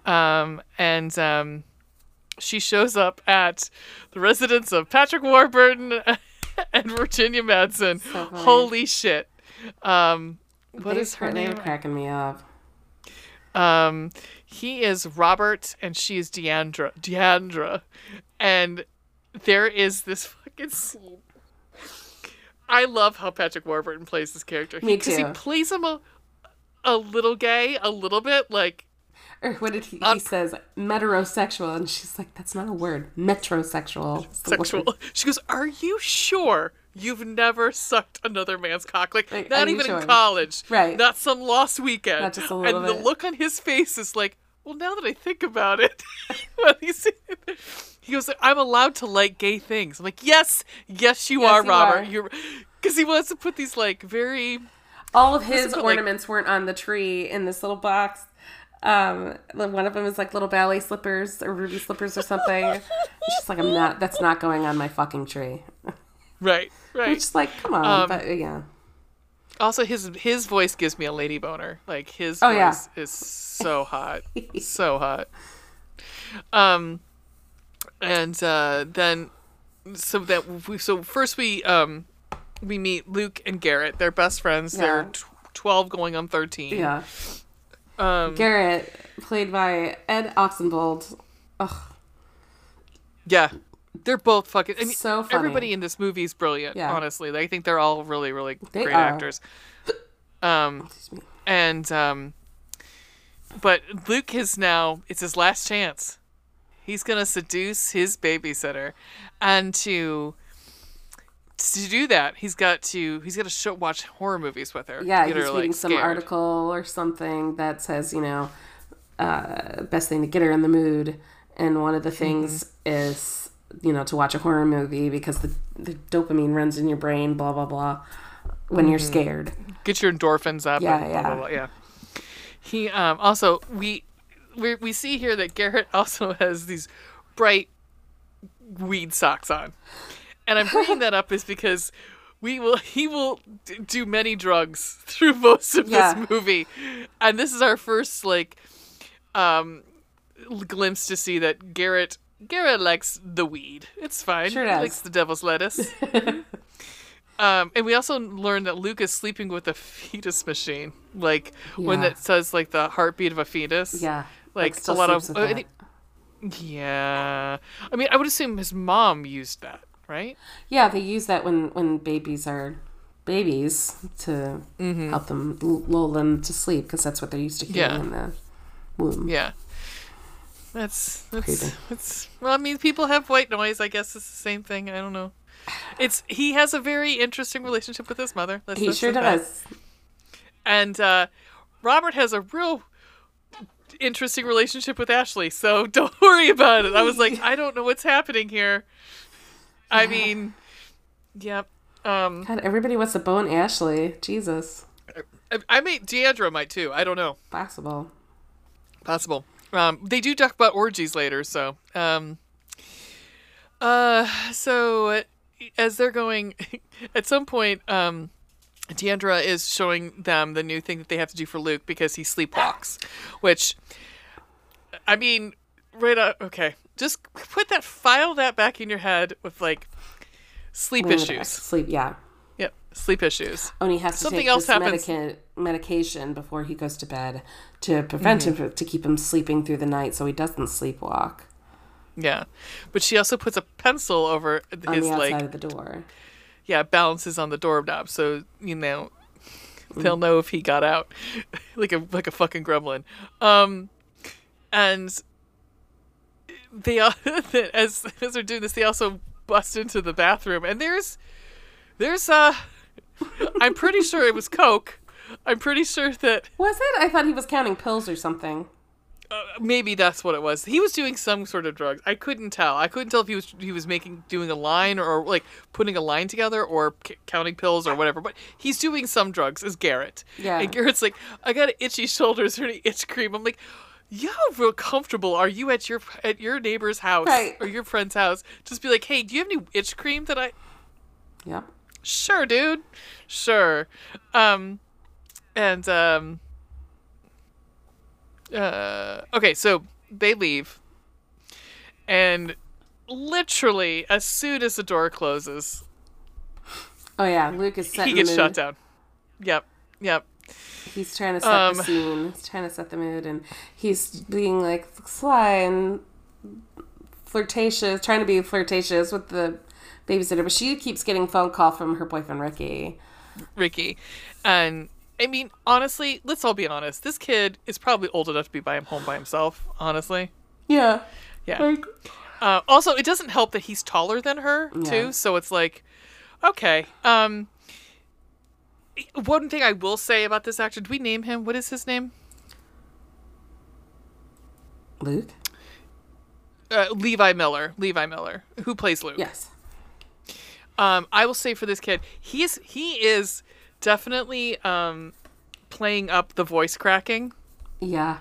Um, and um, she shows up at the residence of Patrick Warburton and Virginia Madsen. So. Holy shit. Um, what They- is her name? cracking me up. Um, he is Robert and she is Deandra. Deandra. And there is this fucking scene. I love how Patrick Warburton plays this character. Me Because he too. plays him a, a little gay, a little bit like Or what did he? Un- he says metrosexual, and she's like, "That's not a word. Metrosexual. sexual. word." She goes, "Are you sure you've never sucked another man's cock? Like, Like, not even sure? in college, Right. Not some lost weekend. Not just a little and the look on his face is like, well, now that I think about it, he goes, "I'm allowed to like gay things." I'm like, "Yes, yes, you Yes, are, you Robert. are. You're." Because he wants to put these like very All of his put, like- ornaments weren't on the tree in this little box. Um, one of them is like little ballet slippers or ruby slippers or something. It's just like I'm not. That's not going on my fucking tree. right, right. Which is like, come on, Um, but yeah. Also, his his voice gives me a lady boner. Like his Oh, voice yeah. is so hot, so hot. Um, and uh, then so that we, so first we um we meet Luke and Garrett. They're best friends. They're Yeah. tw- twelve going on thirteen. Yeah. Um, Garrett, played by Ed Oxenbould. Ugh, yeah. They're both fucking. I mean, So funny. everybody in this movie is brilliant. Yeah. Honestly, I think they're all really, really They great are. actors. Um, excuse me. and um but luke is now it's his last chance he's gonna seduce his babysitter and to to do that he's got to he's got to show, watch horror movies with her Yeah, he's her, reading like, some scared. article or something that says, you know, uh, best thing to get her in the mood. And one of the things Mm-hmm. is, you know, to watch a horror movie because the, the dopamine runs in your brain, blah, blah, blah, when you're Mm-hmm. scared. get your endorphins up Yeah, and blah, blah, yeah. blah, yeah he um also we we we see here that Garrett also has these bright weed socks on, and I'm bringing that up is because we will he will d- do many drugs through most of Yeah. this movie, and this is our first like um glimpse to see that Garrett Garrett likes the weed. It's fine. Sure he does. likes the devil's lettuce. Um, and we also learned that Luke is sleeping with a fetus machine, like Yeah. it says like the heartbeat of a fetus. Yeah. like, still a lot of. sleeps with I that. think- yeah, I mean, I would assume his mom used that, right? Yeah, they use that when when babies are babies to Mm-hmm. help them lull them to sleep because that's what they're used to hearing Yeah. in the womb. Yeah. That's that's that's well. I mean, people have white noise. I guess it's the same thing. I don't know. It's he has a very interesting relationship with his mother. Let's, He let's sure that. does. And uh, Robert has a real interesting relationship with Ashley, so don't worry about it. I was like, I don't know what's happening here. I mean, yep. Um, God, everybody wants to bone Ashley. Jesus, I, I may Deandra might too. I don't know. possible. Possible. Um, they do talk about orgies later, so um, uh, so as they're going, at some point, um, Deandra is showing them the new thing that they have to do for Luke because he sleepwalks, which, I mean, right out. Okay, just put that file that back in your head with like sleep issues. Sleep. Yeah. Yep, sleep issues. He has to Something take else this medica- medication before he goes to bed to prevent Mm-hmm. him to keep him sleeping through the night so he doesn't sleepwalk Yeah, but she also puts a pencil over on his the outside like of the door. yeah balances on the doorknob so you know they'll know if he got out like a like a fucking gremlin um and they as as they're doing this they also bust into the bathroom and there's there's uh i'm pretty sure it was coke i'm pretty sure that Was it? I thought he was counting pills or something. uh, maybe that's what it was. He was doing some sort of drugs. I couldn't tell. I couldn't tell if he was he was making doing a line or like putting a line together or c- counting pills or whatever. But he's doing some drugs. Is Garrett? Yeah. And Garrett's like, I got itchy shoulders or any itch cream. I'm like. Yeah, real comfortable are you at your at your neighbor's house Right. or your friend's house? Just be like, hey, do you have any itch cream that I? Yeah. Sure, dude. Sure. Um, and um, uh, okay, so they leave, and literally as soon as the door closes, Oh yeah, Luke is he gets shut down. Yep. Yep. He's trying to set Um, the scene. He's trying to set the mood, and he's being like sly and flirtatious, trying to be flirtatious with the babysitter. But she keeps getting phone call from her boyfriend Ricky. Ricky, and I mean honestly, let's all be honest. This kid is probably old enough to be by him home by himself. Honestly. Yeah. Yeah. Like, Uh, also, it doesn't help that he's taller than her Yeah. too. So it's like, okay. Um, one thing I will say about this actor, did we name him? What is his name? Luke. Uh, Levi Miller. Levi Miller, who plays Luke. Yes. Um, I will say for this kid, he is he is definitely um playing up the voice cracking Yeah.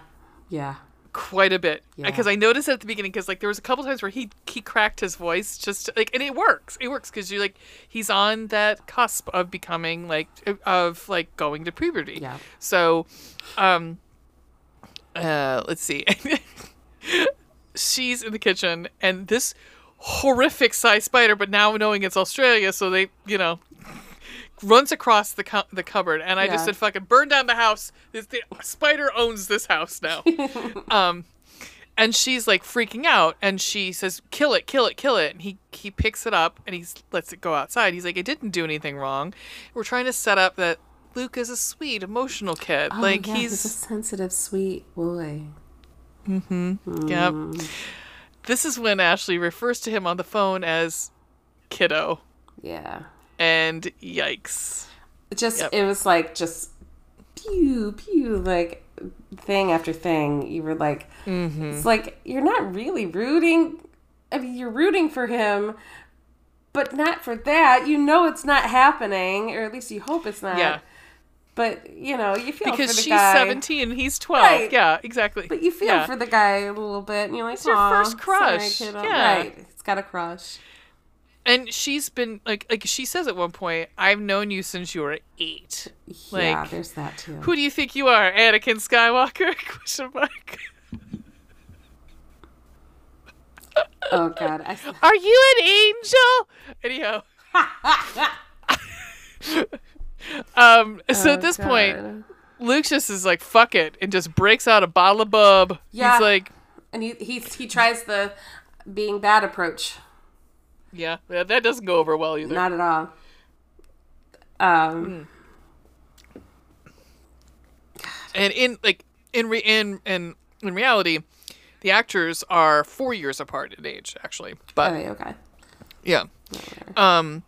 Yeah. Quite a bit Yeah. because I noticed at the beginning because like there was a couple times where he he cracked his voice just like and it works it works because you're like he's on that cusp of becoming like of like going to puberty Yeah. so um uh let's see she's in the kitchen and this horrific size spider but now knowing it's Australia so they you know runs across the cu- the cupboard and I just said fucking burn down the house. This the spider owns this house now. Um and she's like freaking out and she says kill it kill it kill it. And he he picks it up and he lets it go outside. He's like it didn't do anything wrong. We're trying to set up that luke is a sweet emotional kid. Oh, like yeah, he's a sensitive, sweet boy. Yep. This is when Ashley refers to him on the phone as kiddo. Yeah. And yikes. Just Yep. it was like just pew pew like thing after thing. You were like, Mm-hmm. it's like you're not really rooting. I mean, you're rooting for him, but not for that. You know it's not happening, or at least you hope it's not. Yeah. But you know, you feel because for the she's guy. 17 he's 12. Right. Yeah, exactly. But you feel Yeah. for the guy a little bit, and you're like, It's your first crush." sorry, kiddo." Yeah. Right. It's got a crush. And she's been like like she says at one point, "I've known you since you were 8." yeah, there's that too. Who do you think you are, Anakin Skywalker? Question mark. oh God, I, Are you an angel? Anyhow. um so Oh, at this point, Luke just is like, fuck it, and just breaks out a bottle of bub. Yeah. He's like, and he he he tries the being bad approach. Yeah, that that doesn't go over well either. Not at all. Um. and in like in re- in in in reality, the actors are four years apart in age, actually. But oh, okay. yeah, um,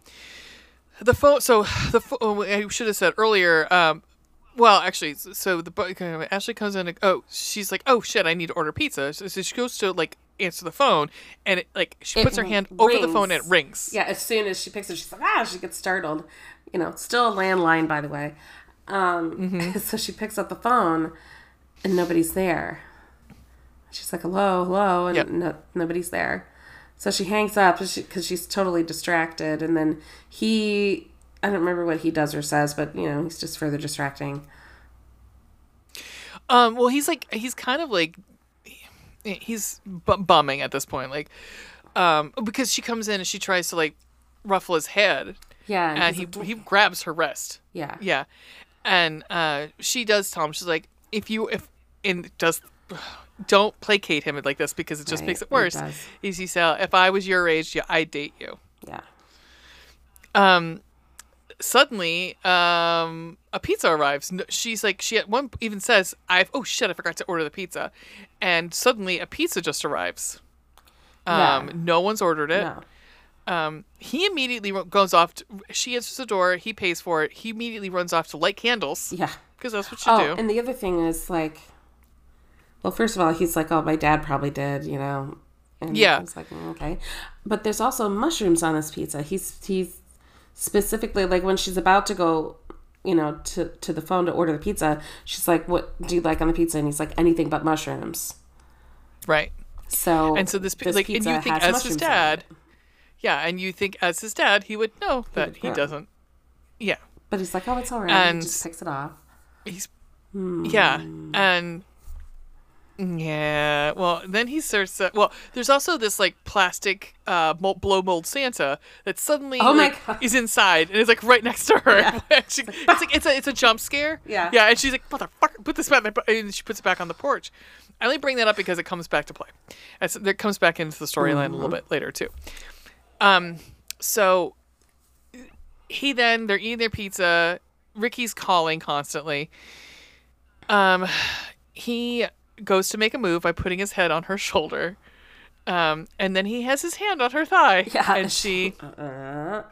the phone. So the pho- oh, I should have said earlier. Um, well, actually, so the bu- Ashley comes in. And, oh, she's like, oh shit, I need to order pizza. So, so she goes to like answer the phone, and it like she It puts her hand over the phone and it rings. rings. Yeah, as soon as she picks it, she's like, ah, she gets startled. You know, still a landline, by the way. Um, Mm-hmm. so she picks up the phone, and nobody's there. She's like, hello, hello, and Yep. no, nobody's there. So she hangs up because she's totally distracted, and then he, I don't remember what he does or says, but you know, he's just further distracting. Um, well, he's like he's kind of like he's bu- bumming at this point, like um, because she comes in and she tries to like ruffle his head, Yeah, and he like, he grabs her wrist. yeah, Yeah, and uh, she does tell him she's like, if you if and does don't placate him like this because it just Right, makes it worse. he said, if I was your age, yeah, I'd date you. yeah. Um, suddenly, um, a pizza arrives. She's like, she at one even says, "I've oh shit, I forgot to order the pizza," and suddenly a pizza just arrives. Um, Yeah. no one's ordered it. No. Um, he immediately goes off. To, she answers the door. He pays for it. He immediately runs off to light candles Yeah. because that's what you Oh, do. and the other thing is like, well, first of all, he's like, oh, my dad probably did, you know. And Yeah. Was like, okay, but there's also mushrooms on this pizza. He's he's specifically like when she's about to go, you know, to to the phone to order the pizza. She's like, what do you like on the pizza? And he's like, anything but mushrooms. right. So And so this, this like, and you think as his dad, yeah, and you think as his dad, he would know that would he doesn't. Yeah. but he's like, oh, it's all right. And- he just picks it off. he's Hmm. yeah and yeah well then he starts uh, well there's also this like plastic uh mold, blow mold santa that suddenly Oh my like, God. is inside and is like right next to her Yeah. She- it's like it's a it's a jump scare Yeah. yeah and she's like motherfucker put this back and she puts it back on the porch i only bring that up because it comes back to play As, it comes back into the storyline a Mm-hmm. little bit later too um so he then they're eating their pizza ricky's calling constantly um he goes to make a move by putting his head on her shoulder um and then he has his hand on her thigh Yeah. and she Uh,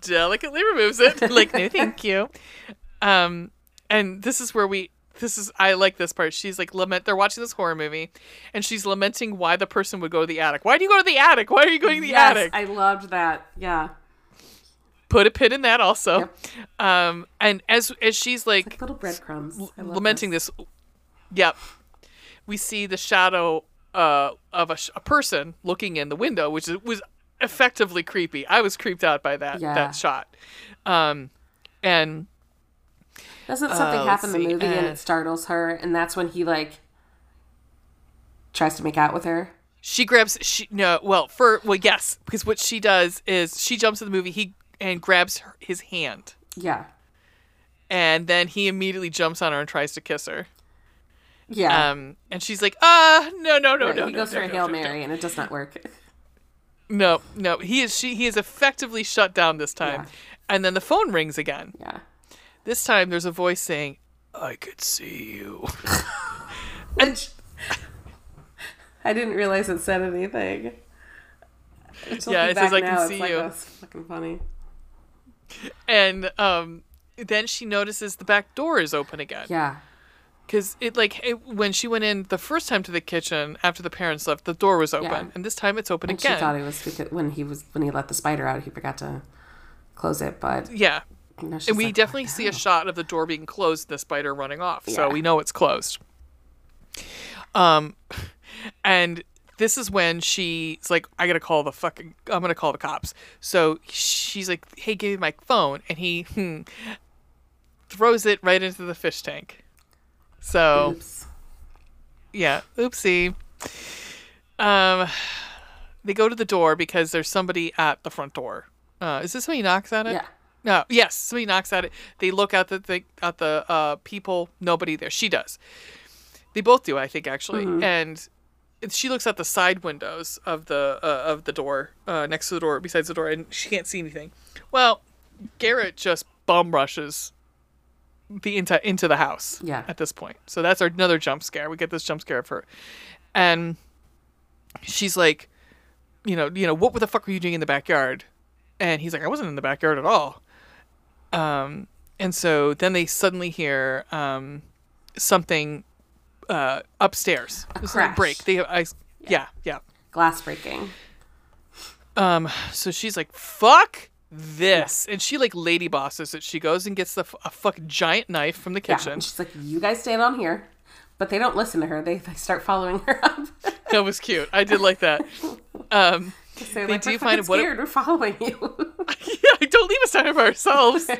delicately removes it like no thank you um and this is where we this is i like this part she's like lament they're watching this horror movie and she's lamenting why the person would go to the attic why do you go to the attic why are you going to the yes, attic I loved that. Yeah, put a pin in that also Yep. um and as as she's like, like little breadcrumbs. Lamenting this. yep we see the shadow uh of a, sh- a person looking in the window which is, was effectively creepy. I was creeped out by that Yeah. that shot. Um and Doesn't something Uh, happen in the movie see, and uh, it startles her, and that's when he like tries to make out with her? she grabs she no well for well yes because what she does is she jumps in the movie he and grabs her, his hand. Yeah, and then he immediately jumps on her and tries to kiss her yeah. um and she's like uh no no no Right, no he no, goes no, for a no, hail no, no. mary, and it does not work. no no he is she he is effectively shut down this time Yeah. and then the phone rings again Yeah, this time there's a voice saying i could see you and I didn't realize it said anything. It's Yeah, it says, "I can see like, you." That's fucking funny. and um then she notices the back door is open again Yeah, because it like it, when she went in the first time to the kitchen after the parents left the door was open Yeah. and this time it's open and again she thought it was because when he was when he let the spider out, he forgot to close it. But yeah she's and we like, definitely see a shot of the door being closed, the spider running off. So we know it's closed. Um, and this is when she's like, "I gotta call the fucking, I'm gonna call the cops." So she's like, "Hey, give me my phone," and he hmm, throws it right into the fish tank. So Oops. yeah, oopsie. Um, they go to the door because there's somebody at the front door. Uh, is this when he knocks at it? Yeah. No. Yes, somebody knocks at it. They look at the thing, at the uh, people. Nobody there. She does. They both do, I think, actually. And she looks at the side windows of the uh, of the door uh, next to the door, besides the door, and she can't see anything. Well, Garrett just bum rushes the into into the house. Yeah. At this point, so that's our, another jump scare. We get this jump scare of her, and she's like, you know, you know, what the fuck were you doing in the backyard? And he's like, I wasn't in the backyard at all. Um, and so then they suddenly hear um, something uh, upstairs. A crash. break. They, I, yeah, yeah. Glass breaking. Um, so she's like, "Fuck this," and she like lady bosses it. She goes and gets the f- a fucking giant knife from the kitchen. Yeah. And she's like, you guys stand on here. But they don't listen to her. They, they start following her up. that was cute. I did like that. Um, They like, do find what it- scared. We're following you. yeah, don't leave us here by ourselves.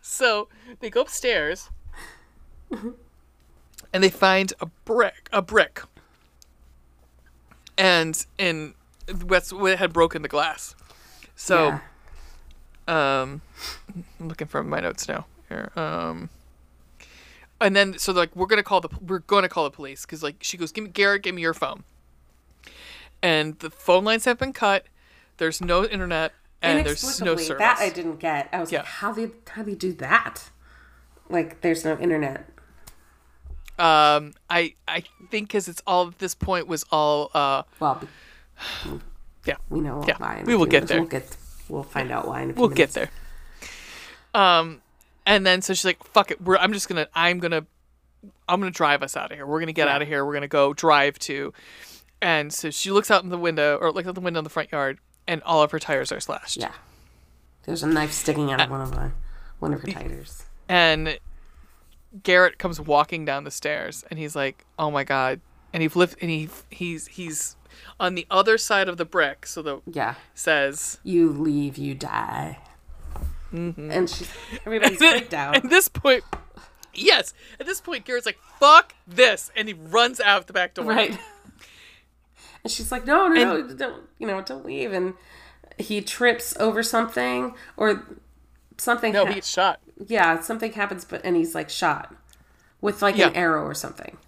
So they go upstairs and they find a brick, a brick, and and that's what had broken the glass. So, Yeah. Um, I'm looking for my notes now. Here, um, and then so like we're gonna call the we're gonna call the police because like she goes, give me Garrett, give me your phone. And the phone lines have been cut. There's no internet and there's no service. That I didn't get. I was Yeah. like, how they how they do that? Like, there's no internet. Um, I I think because it's all at this point was all uh Well, yeah we know Yeah, we will get there. We'll get. We'll find out why in a few we'll get there. Um, and then so she's like, "Fuck it, we're I'm just gonna I'm gonna I'm gonna drive us out of here. We're gonna get Yeah. out of here. We're gonna go drive to." And so she looks out in the window or looks out the window in the front yard, and all of her tires are slashed. Yeah. There's a knife sticking out of one of my, one of her tires. And Garrett comes walking down the stairs, and he's like, "Oh my god!" And he lift and he he's he's on the other side of the brick, so the Yeah. says You leave, you die. Mm-hmm. And she, everybody's freaked out. At this point, yes. At this point, Garrett's like, "Fuck this," and he runs out the back door. Right. And she's like, no, no, no, don't, you know, don't leave. And he trips over something or something. No, he gets shot. yeah, something happens, but, and he's like shot with like an arrow or something.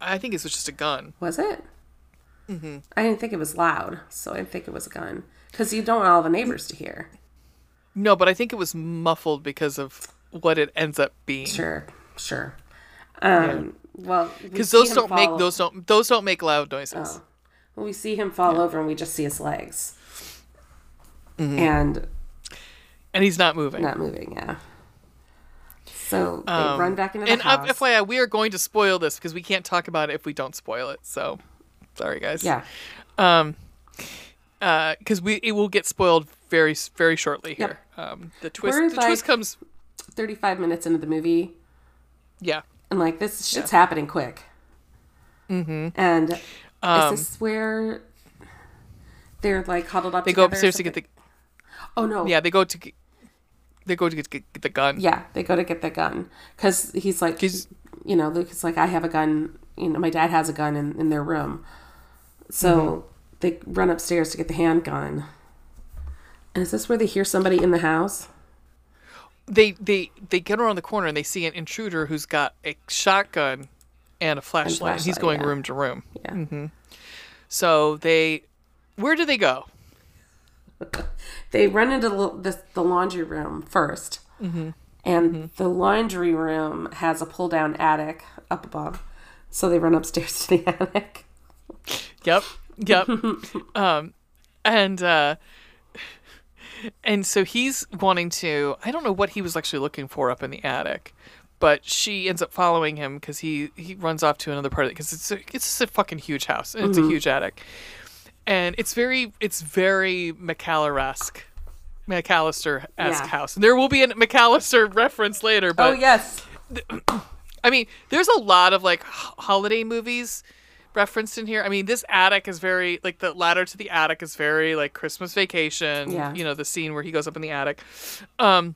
I think it was just a gun. Was it? Mm-hmm. I didn't think it was loud, so I didn't think it was a gun. Because you don't want all the neighbors to hear. No, but I think it was muffled because of what it ends up being. Sure, sure. Um, Well, Because those don't make those don't those don't make loud noises. Well, we see him fall over and we just see his legs. Mm-hmm. And and he's not moving. not moving, yeah. So they run back into the Um, and house. FYI, we are going to spoil this because we can't talk about it if we don't spoil it. So, sorry guys. yeah. Um, Because we it will get spoiled very very shortly here. Um, the twist We're the twist comes. 35 minutes into the movie, Yeah. and like this shit's happening quick. Mm-hmm. And Um, is this where they're like huddled up? They go upstairs to get the Oh no! yeah. They go to get, they go to get, get the gun. Yeah, they go to get the gun because he's like, 'Cause- you know, Luke is like, I have a gun. You know, my dad has a gun in, in their room. So Mm-hmm. they run upstairs to get the handgun. And is this where they hear somebody in the house? they they they get around the corner and they see an intruder who's got a shotgun and a flashlight. and he's going yeah. room to room. Yeah. So they, where do they go? They run into the, the, laundry room 1st Mm-hmm. And the laundry room has a pull down attic up above. So they run upstairs to the attic. Yep, yep. um, and uh, and so he's wanting to. I don't know what he was actually looking for up in the attic. But she ends up following him because he, he runs off to another part of it because it's a, it's just a fucking huge house and it's a huge attic, and it's very it's very McCallar esque McAllister esque Yeah. house. And there will be a McAllister reference later, but oh yes. I mean, there's a lot of like h- holiday movies referenced in here. I mean, this attic is very like the ladder to the attic is very like Christmas Vacation. Yeah. You know, the scene where he goes up in the attic. Um,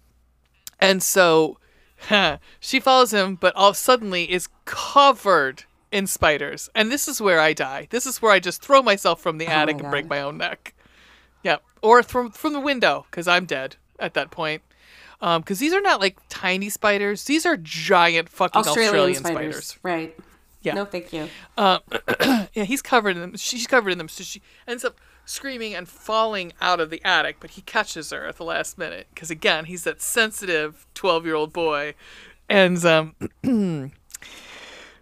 and so she follows him, but all suddenly is covered in spiders. And this is where I die. This is where I just throw myself from the attic Oh my and break my own neck. Yeah, or from from the window because I'm dead at that point. Um, because these are not like tiny spiders; these are giant fucking Australian, Australian, spiders. spiders. Right. Yeah. No, thank you. Yeah, he's covered in them. She's covered in them, so she ends up screaming and falling out of the attic. But he catches her at the last minute because again, he's that sensitive twelve-year-old boy, and um,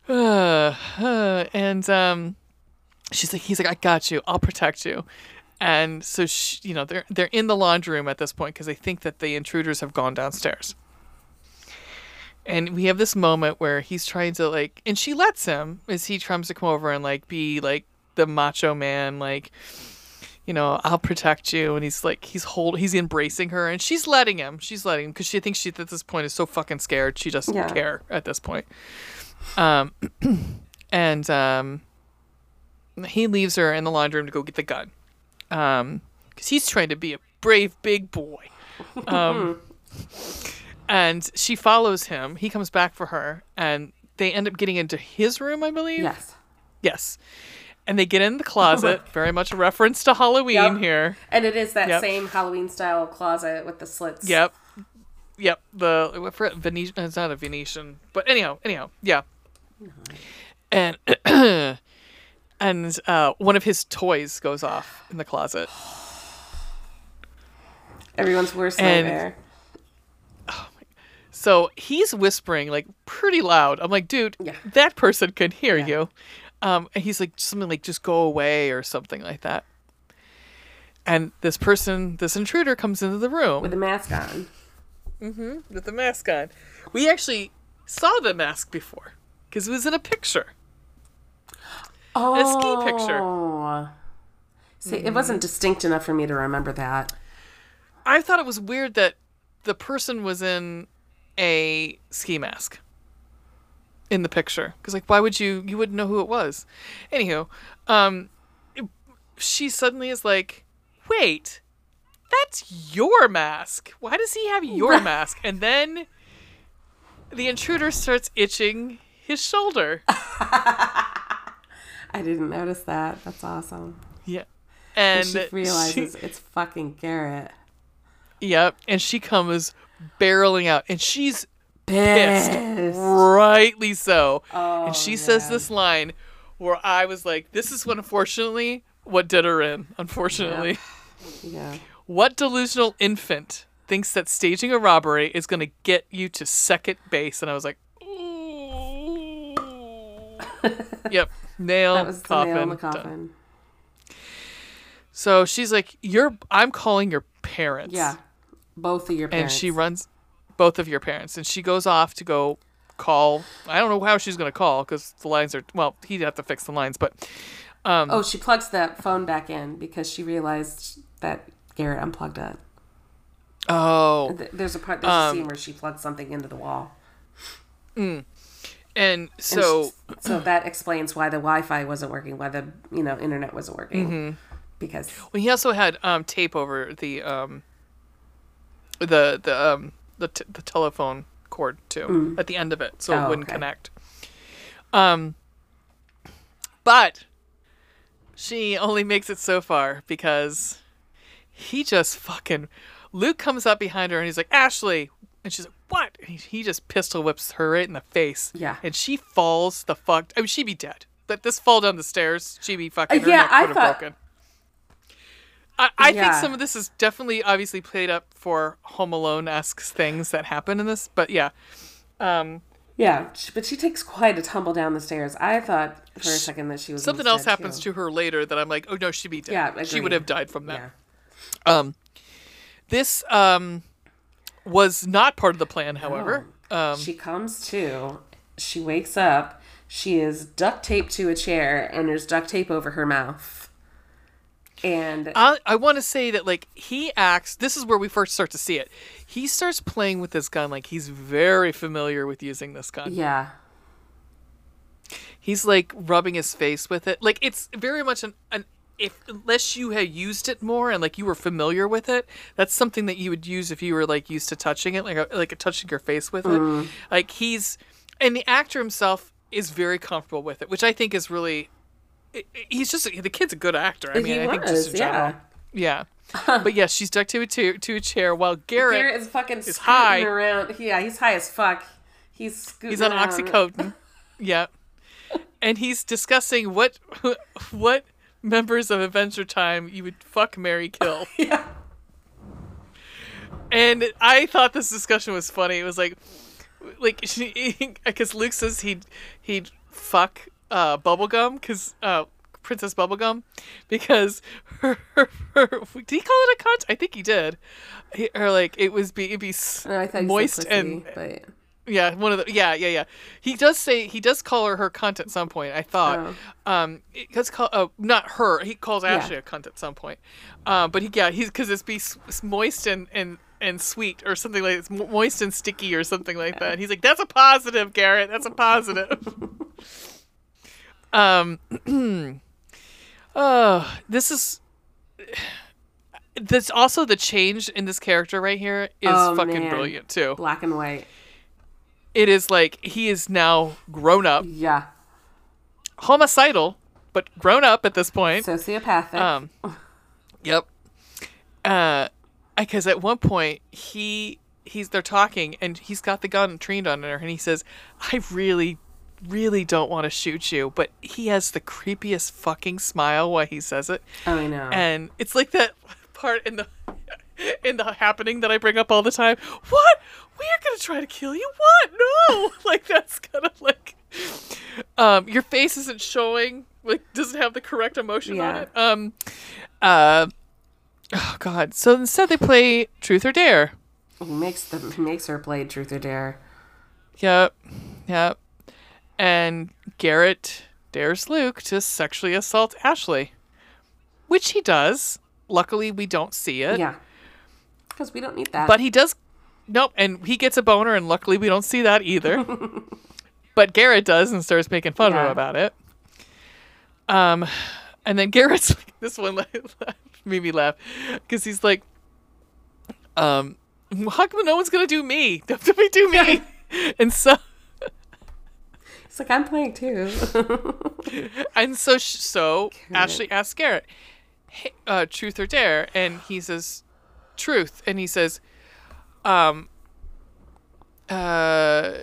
uh, uh, and um, she's like, he's like, I got you. I'll protect you. And so, she, you know, they're they're in the laundry room at this point because they think that the intruders have gone downstairs. And we have this moment where he's trying to like, and she lets him as he tries to come over and like be like the macho man, like, you know, I'll protect you. And he's like, he's hold, he's embracing her, and she's letting him. She's letting him because she thinks she at this point is so fucking scared. She doesn't Yeah. care at this point. Um, and um, he leaves her in the laundry room to go get the gun. Um, because he's trying to be a brave big boy. Um, and she follows him. He comes back for her, and they end up getting into his room, I believe. Yes. Yes. And they get in the closet. very much a reference to Halloween Yep. here. And it is that Yep. same Halloween style closet with the slits. Yep. Yep. The Venetian. It's not a Venetian, but anyhow, anyhow, yeah. And and uh, one of his toys goes off in the closet. Everyone's worst And- nightmare. So he's whispering like pretty loud. I'm like, dude, Yeah. that person can hear Yeah. you. Um, and he's like something like just go away or something like that. And this person, this intruder, comes into the room With a mask on. Mm-hmm. with the mask on. We actually saw the mask before because it was in a picture. Oh. A ski picture. See, it wasn't distinct enough for me to remember that. I thought it was weird that the person was in a ski mask in the picture. Because like why would you you wouldn't know who it was. Anywho um it- she suddenly is like wait that's your mask. Why does he have your mask? And then the intruder starts itching his shoulder. I didn't notice that. That's awesome. yeah. And and she realizes she- it's fucking Garrett. yep. And she comes barreling out and she's pissed. Pissed. Rightly so. Oh, and she says this line where I was like, this is what, unfortunately, what did her in, unfortunately. Yeah. What delusional infant thinks that staging a robbery is going to get you to second base? And I was like, yep. Nail, That was the coffin. nail in the done. coffin. So she's like, you're, I'm calling your parents. Yeah. Both of your parents. and she runs both of your parents and she goes off to go call i don't know how she's going to call because the lines are well he'd have to fix the lines but Oh, she plugs that phone back in because she realized that Garrett unplugged it. oh There's a part, there's a scene where she plugs something into the wall. and And so she- so that explains why the Wi-Fi wasn't working, why the you know internet wasn't working, Mm-hmm. because well, he also had um tape over the um the the um the, t- the telephone cord too at the end of it so Mm. Oh, it wouldn't okay. connect um but she only makes it so far because he just fucking Luke comes up behind her and he's like Ashley and she's like what and he, he just pistol whips her right in the face Yeah. and she falls the fuck I mean she'd be dead but this fall down the stairs she'd be fucking her Uh, yeah, neck I thought- broken I, I think some of this is definitely obviously played up for Home Alone esque things that happen in this, but yeah. Um, yeah, but she takes quite a tumble down the stairs. I thought for a second that she was something else happens to her later that I'm like, oh no, she'd be dead. Yeah, she would have died from that. Yeah. Um, this um was not part of the plan, however. Um, she comes to, she wakes up, she is duct taped to a chair, and there's duct tape over her mouth. And I, I want to say that like he acts. This is where we first start to see it. He starts playing with this gun like he's very familiar with using this gun. yeah, He's like rubbing his face with it. Like it's very much an, an if unless you had used it more and like you were familiar with it, that's something that you would use if you were like used to touching it, like a, like touching your face with it. Mm. Like he's and the actor himself is very comfortable with it, which I think is really. He's just the kid's a good actor. I mean, I think just in general. yeah. Yeah. but yes, she's stuck to a, to, to a chair while Garrett, Garrett is fucking is high. around. Yeah, he's high as fuck. He's he's on around. oxycodone. yeah. And he's discussing what what members of Adventure Time you would fuck Mary kill. Yeah. And I thought this discussion was funny. It was like like she because Luke says he'd he'd fuck uh bubblegum because uh Princess Bubblegum because her, her, her did he call it a cunt? I think he did. He, or like it was be it'd be s- No, thought you moist pussy, and but yeah, one of the yeah, yeah, yeah. He does say he does call her her cunt at some point. I thought, um, it's call uh, not her. He calls Ashley a cunt at some point. Um, but he yeah he's because it's be moist and and and sweet or something like it's moist and sticky or something like that. He's like that's a positive, Garrett. That's a positive. um, oh, this is. This also the change in this character right here is Oh, fucking man. brilliant too black and white. it is like he is now grown up, Yeah, homicidal, but grown up at this point. sociopathic. Um, yep. Uh, because at one point he he's they're talking and he's got the gun trained on her and he says, "I really, really don't want to shoot you," but he has the creepiest fucking smile while he says it, oh, I know. and it's like that part in the in the happening that I bring up all the time. What? We are gonna try to kill you? What? No! like that's kind of like um your face isn't showing like doesn't have the correct emotion on Yeah. it. Um uh oh god. So instead they play Truth or Dare. he makes the he makes her play Truth or Dare. Yep. Yep. And Garrett dares Luke to sexually assault Ashley. Which he does. Luckily we don't see it. Yeah, because we don't need that. But he does. Nope, and he gets a boner, and luckily we don't see that either. but Garrett does and starts making fun of him about it. Um, and then Garrett's this one made me laugh because he's like, um, how come no one's gonna do me? Don't me do me. and so it's like I'm playing too. and so sh- so Ashley asks Garrett, hey, uh, "Truth or dare?" And he says, "Truth." And he says, "Um, uh,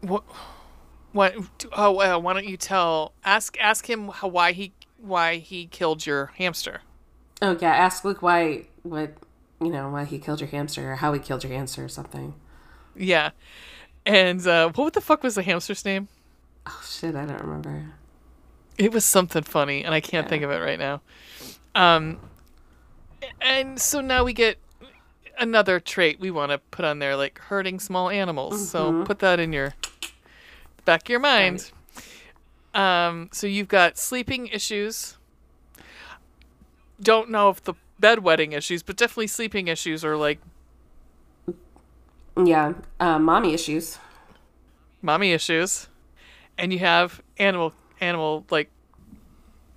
what, what? Oh, well, why don't you tell? Ask ask him how, why he why he killed your hamster." oh yeah, ask Luke why what you know why he killed your hamster or how he killed your hamster or something. Yeah, and uh, what the fuck was the hamster's name? Oh shit, I don't remember. It was something funny, and I can't think of it right now. Um, and so now we get another trait we want to put on there, like hurting small animals. So put that in your back of your mind. Um, so you've got sleeping issues. Don't know if the bedwetting issues, but definitely sleeping issues are like Yeah, uh, mommy issues. mommy issues, and you have animal animal like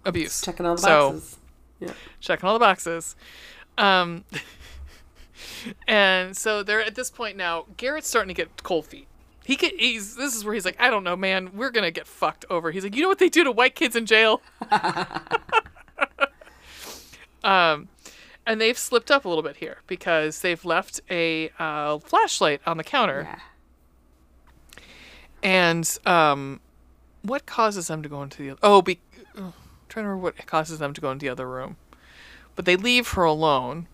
abuse. Checking all the So- boxes. Yeah. checking all the boxes. Um, and so they're at this point now. Garrett's starting to get cold feet. He get, he's this is where he's like, I don't know, man, we're gonna get fucked over. He's like, you know what they do to white kids in jail? um, and they've slipped up a little bit here because they've left a uh, flashlight on the counter. Yeah. And um, what causes them to go into the oh, be oh, trying to remember what causes them to go into the other room. But they leave her alone,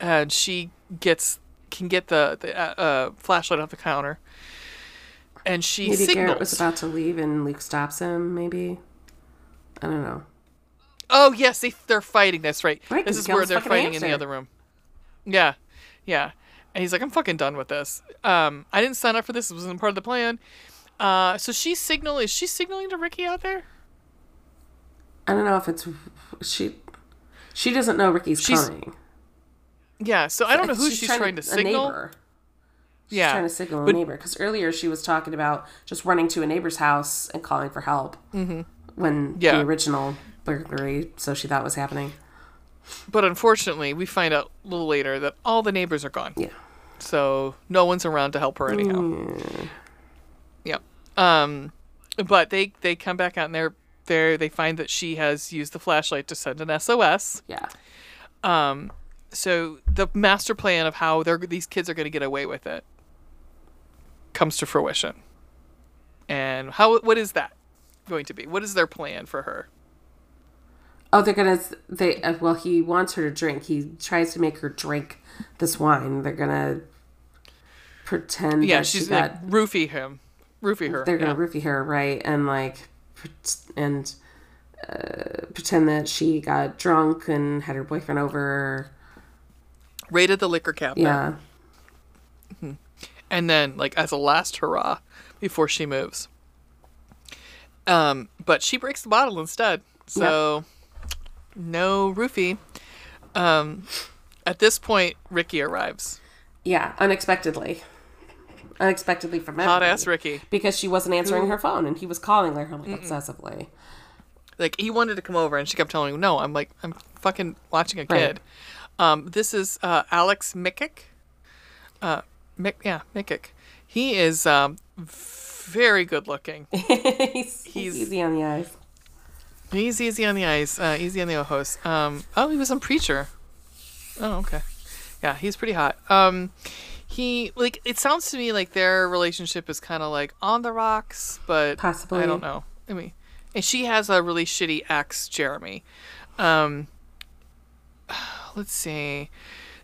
and she gets can get the the uh, uh, flashlight off the counter, and she Maybe Garrett was about to leave and Luke stops him. Maybe. I don't know. Oh yes, they they're fighting. That's right. Right, this is where they're fighting in the other room. Yeah, yeah. And he's like, I'm fucking done with this. Um, I didn't sign up for this. It wasn't part of the plan. Uh, so she's signal. Is she signaling to Ricky out there? I don't know if it's she. She doesn't know Ricky's She's- coming. Yeah, so I don't know who she's, trying, to a signal. neighbor. She's Yeah, trying to signal a neighbor because earlier she was talking about just running to a neighbor's house and calling for help mm-hmm. When Yeah. the original burglary, so she thought was happening. But unfortunately, we find out a little later that all the neighbors are gone. Yeah. So no one's around to help her anyhow. Yep. Um, but they they come back out and they're there. They find that she has used the flashlight to send an SOS. Yeah. Um, so the master plan of how they're these kids are going to get away with it comes to fruition. And how what is that going to be? What is their plan for her? Oh, they're gonna. They uh, well, he wants her to drink. He tries to make her drink this wine. They're gonna pretend. Yeah, she's she got. like roofie him, roofie her. they're gonna yeah. roofie her, right? And like, and uh, pretend that she got drunk and had her boyfriend over. raided the liquor cabinet. Yeah. and then like as a last hurrah before she moves um but she breaks the bottle instead so no roofie. Um at this point ricky arrives. Yeah, unexpectedly. Unexpectedly from hot ass ricky. Because she wasn't answering her phone and he was calling her like obsessively. like he wanted to come over and she kept telling him no i'm like i'm fucking watching a Right. kid. Um this is uh Aleks Mikic uh Mick, yeah mikic he is um very good looking he's, he's easy on the eyes. He's easy on the eyes, uh, easy on the ojos. Um, oh, he was on Preacher. Oh, okay. Yeah, he's pretty hot. Um, he like it sounds to me like their relationship is kind of like on the rocks, but Possibly. I don't know. I mean, and she has a really shitty ex, Jeremy. Um, let's see.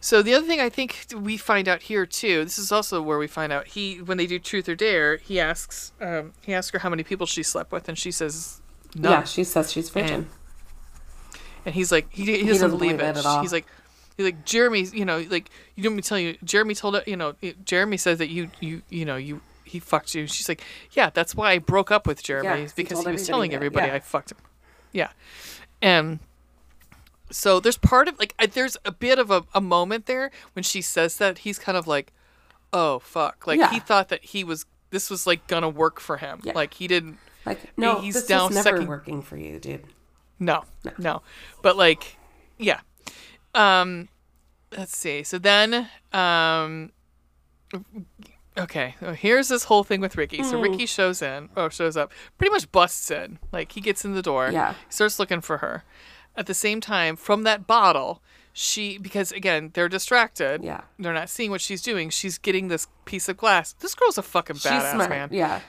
So the other thing I think we find out here too. This is also where we find out he when they do Truth or Dare. He asks um, he asks her how many people she slept with, and she says none. Yeah, she says she's virgin. And- And he's like, he, he doesn't, doesn't believe, believe it. it at all. He's like, he's like, Jeremy, you know, like you don't me tell you. Jeremy told you know, Jeremy says that you, you, you know, you he fucked you. She's like, yeah, that's why I broke up with Jeremy Yeah, is he because he was telling that, everybody yeah. I fucked him. Yeah, and so there's part of like I, there's a bit of a, a moment there when she says that he's kind of like, oh fuck, like Yeah. he thought that he was this was like gonna work for him. Yeah. Like he didn't. like, no, he's this down was never second- working for you, dude. No, no, But like, yeah. Um, let's see. So then, um, okay. so here's this whole thing with Ricky. So Hmm. Ricky shows in, oh, shows up, pretty much busts in. Like he gets in the door. Yeah. He Starts looking for her. At the same time, from that bottle, she because again they're distracted. Yeah. They're not seeing what she's doing. She's getting this piece of glass. This girl's a fucking She's badass, smart. man Yeah.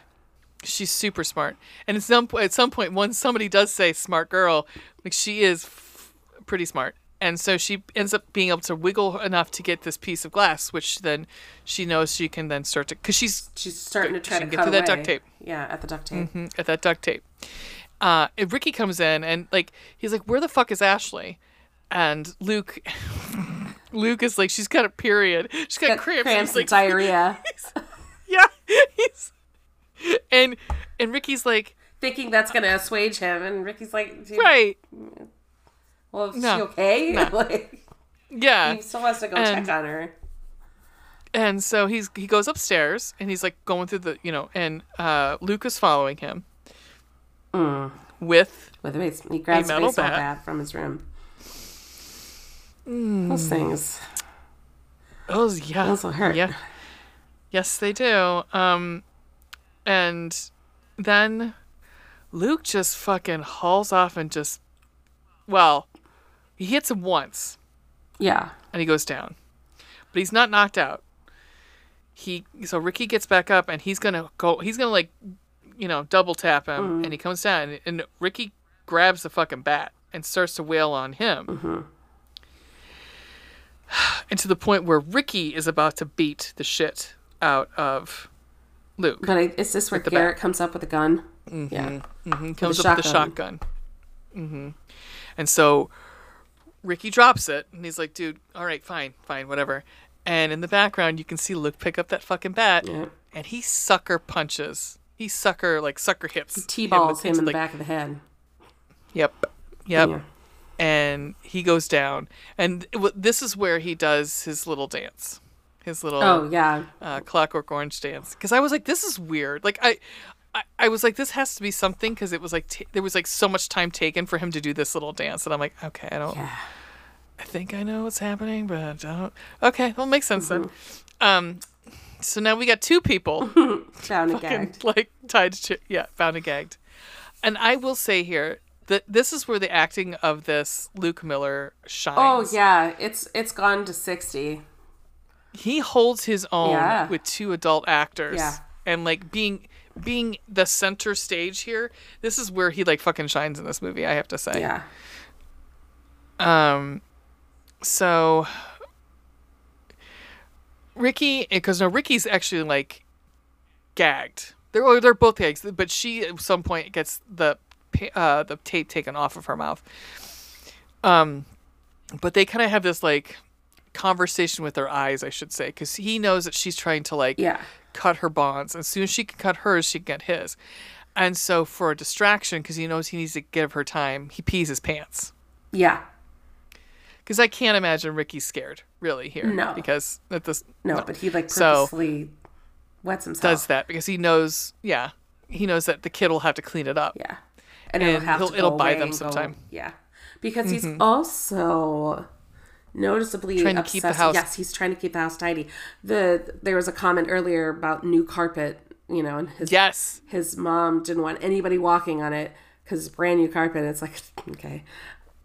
she's super smart. And at some at some point, when somebody does say "smart girl," like she is f- pretty smart, and so she ends up being able to wiggle enough to get this piece of glass, which then she knows she can then start to because she's She's starting to try to get through that duct tape. Yeah, at the duct tape. mm, at that duct tape. Uh, and Ricky comes in and like he's like, "Where the fuck is Ashley?" And Luke, Luke is like, "She's got a period. She's got, Got cramps." cramps like, diarrhea. "Yeah." And and Ricky's like, thinking that's gonna assuage him, and Ricky's like, "Right, well, is No. she okay? No. like, yeah." he still has to go And- check on her. And so he's he goes upstairs and he's like going through the you know and uh, Luke is following him Mm. with With a he grabs a metal baseball bat. bat. from his room. Mm. Those things, oh yeah those will hurt. yeah yes they do um and then Luke just fucking hauls off and just well he hits him once Yeah. and he goes down but he's not knocked out he so Ricky gets back up and he's gonna go he's gonna like you know double tap him and he comes down and, and Ricky grabs the fucking bat and starts to wail on him. And to the point where Ricky is about to beat the shit out of Luke But I, is this where Garrett comes up with a gun? Mm-hmm. Yeah. he comes up with a shotgun. hmm and so Ricky drops it and he's like dude all right fine fine whatever. And in the background you can see Luke pick up that fucking bat Yeah. and he sucker punches he sucker like sucker hips T balls him into, in the like- back of the head. Yep. Yep. Yeah. And he goes down, and this is where he does his little dance, his little Oh yeah. uh, Clockwork Orange dance. Because I was like, this is weird. Like I, I, I was like, this has to be something because it was like t- there was like so much time taken for him to do this little dance, and I'm like, okay, I don't. Yeah. I think I know what's happening, but I don't. Okay, well, makes sense then. Um, so now we got two people Found a fucking, gagged. like tied to yeah, found and gagged. And I will say here that this is where the acting of this Luke Miller shines. Oh yeah, it's it's gone to sixty. he holds his own Yeah. with two adult actors. Yeah. And like being being the center stage here, this is where he like fucking shines in this movie, I have to say. Yeah. Um so Ricky because no Ricky's actually like gagged. They're or they're both gagged, but she at some point gets the uh the tape taken off of her mouth. Um but they kind of have this like conversation with their eyes, I should say, cuz he knows that she's trying to like Yeah. cut her bonds. As soon as she can cut hers, she can get his. And so for a distraction because he knows he needs to give her time, he pees his pants. Yeah. Because I can't imagine Ricky's scared, really, here. No. Because at this No, but he like So- purposely wets himself. does that because he knows, yeah, he knows that the kid will have to clean it up. Yeah. And, it'll And have he'll- to it'll buy them and go- sometime. yeah. Because he's also noticeably Trying to obsessed. keep the house- Yes, he's trying to keep the house tidy. The there was a comment earlier about new carpet, you know, and his Yes. his mom didn't want anybody walking on it because it's brand new carpet. It's like okay.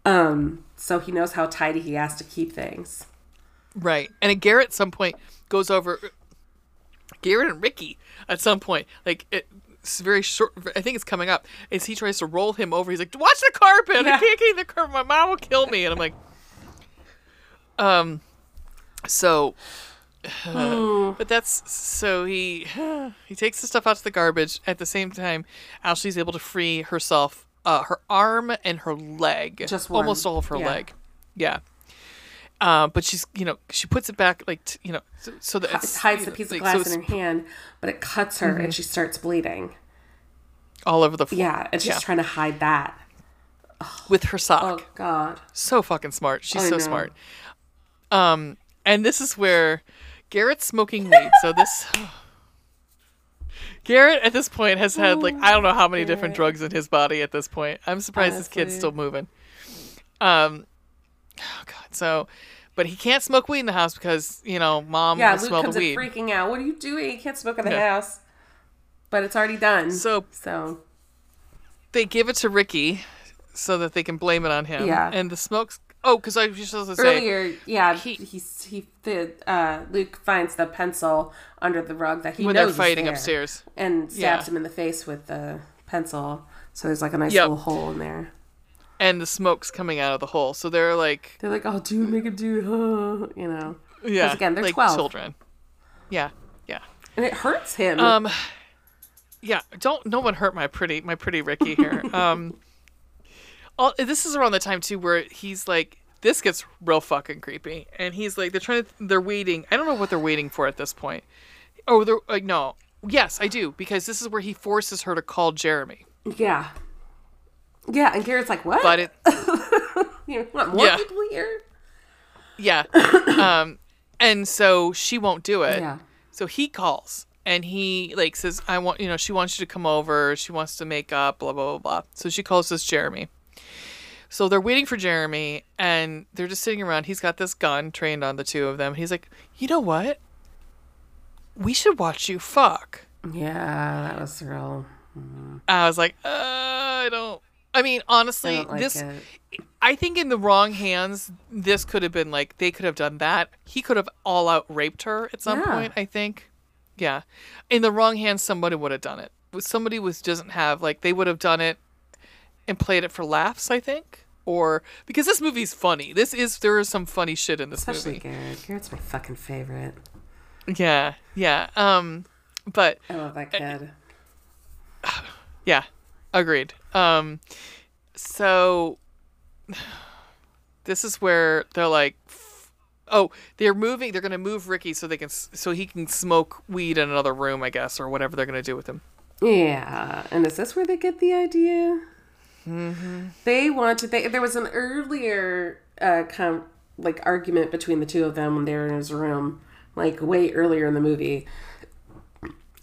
Um, so he knows how tidy he has to keep things. Right. And Garrett at some point goes over. Garrett and Ricky at some point, like it, it's very short. I think it's coming up. Is he tries to roll him over? He's like, "Watch the carpet! Yeah. I can't get in the carpet. My mom will kill me." And I'm like, um, so, but that's so he he takes the stuff out to the garbage. At the same time, Ashley's able to free herself, uh, her arm and her leg, Just one. almost all of her Yeah. leg. Yeah. Uh, but she's, you know, she puts it back, like, t- you know, so, so that It hides the know, piece of like, glass so in her hand, but it cuts her Mm-hmm. and she starts bleeding. all over the floor. Yeah, and she's Yeah. trying to hide that. with her sock. Oh God. So fucking smart. She's I so know. smart. Um, and this is where Garrett's smoking weed. So this Garrett at this point has had like I don't know how many different drugs in his body at this point. I'm surprised this kid's still moving. Um, oh god. So, but he can't smoke weed in the house because you know mom Yeah, will Luke smell comes the weed. freaking out. What are you doing? You can't smoke in the Yeah. house. But it's already done. So So they give it to Ricky so that they can blame it on him. Yeah. And the smokes. Oh, because I was just supposed to say. earlier, yeah, he- he, he's he the uh, Luke finds the pencil under the rug that he when knows they're fighting there upstairs. and stabs Yeah. him in the face with the pencil. So there's like a nice Yep. little hole in there. and the smoke's coming out of the hole. So they're like, They're like, "Oh, dude, make a do," huh," you know. yeah, again, they're like 12. children. Yeah, yeah, And it hurts him. um, yeah. Don't no one hurt my pretty my pretty Ricky here. um, all, this is around the time too where he's like, this gets real fucking creepy, and he's like, they're trying to, they're waiting. I don't know what they're waiting for at this point. Oh, they're like, no. Yes, I do because this is where he forces her to call Jeremy. yeah. Yeah, and Garrett's like, "What? But it, you want more Yeah. people here?" yeah, um, and so she won't do it. Yeah. So he calls and he like says, I want you know, she wants you to come over, she wants to make up, blah blah blah blah. So she calls this Jeremy. So they're waiting for Jeremy and they're just sitting around. He's got this gun trained on the two of them. He's like, You know what? We should watch you fuck. Yeah, that was real. I was like, uh, I don't I mean, I honestly, don't like this it. I think in the wrong hands, this could have been like they could have done that. He could have all out raped her at some Yeah. point. I think, yeah. In the wrong hands, somebody would have done it. Somebody was doesn't have like they would have done it and played it for laughs. I think, or because this movie's funny. This is there is some funny shit in this movie. Especially movie. Garrett. Garrett's my fucking favorite. Yeah, yeah. Um, but I love that kid. Yeah, agreed. Um, so this is where they're like, oh, they're moving. They're gonna move Ricky so they can, so he can smoke weed in another room, I guess, or whatever they're gonna do with him. Yeah, and is this where they get the idea? They wanted. They, there was an earlier uh, com, like argument between the two of them when they were in his room, like way earlier in the movie,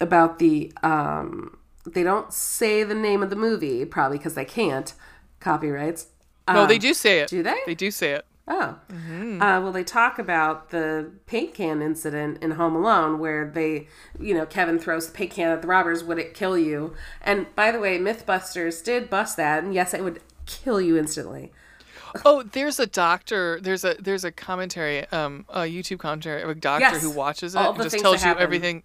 about the. um They don't say the name of the movie probably because they can't copyrights. No, Um, they do say it. Do they? They do say it. Oh. Uh, well, they talk about the paint can incident in Home Alone where they, you know, Kevin throws the paint can at the robbers. Would it kill you? And by the way, Mythbusters did bust that. And yes, it would kill you instantly. Oh, there's a doctor. There's a there's a commentary, um, a YouTube commentary of a doctor Yes. who watches it All and just tells you happen. everything,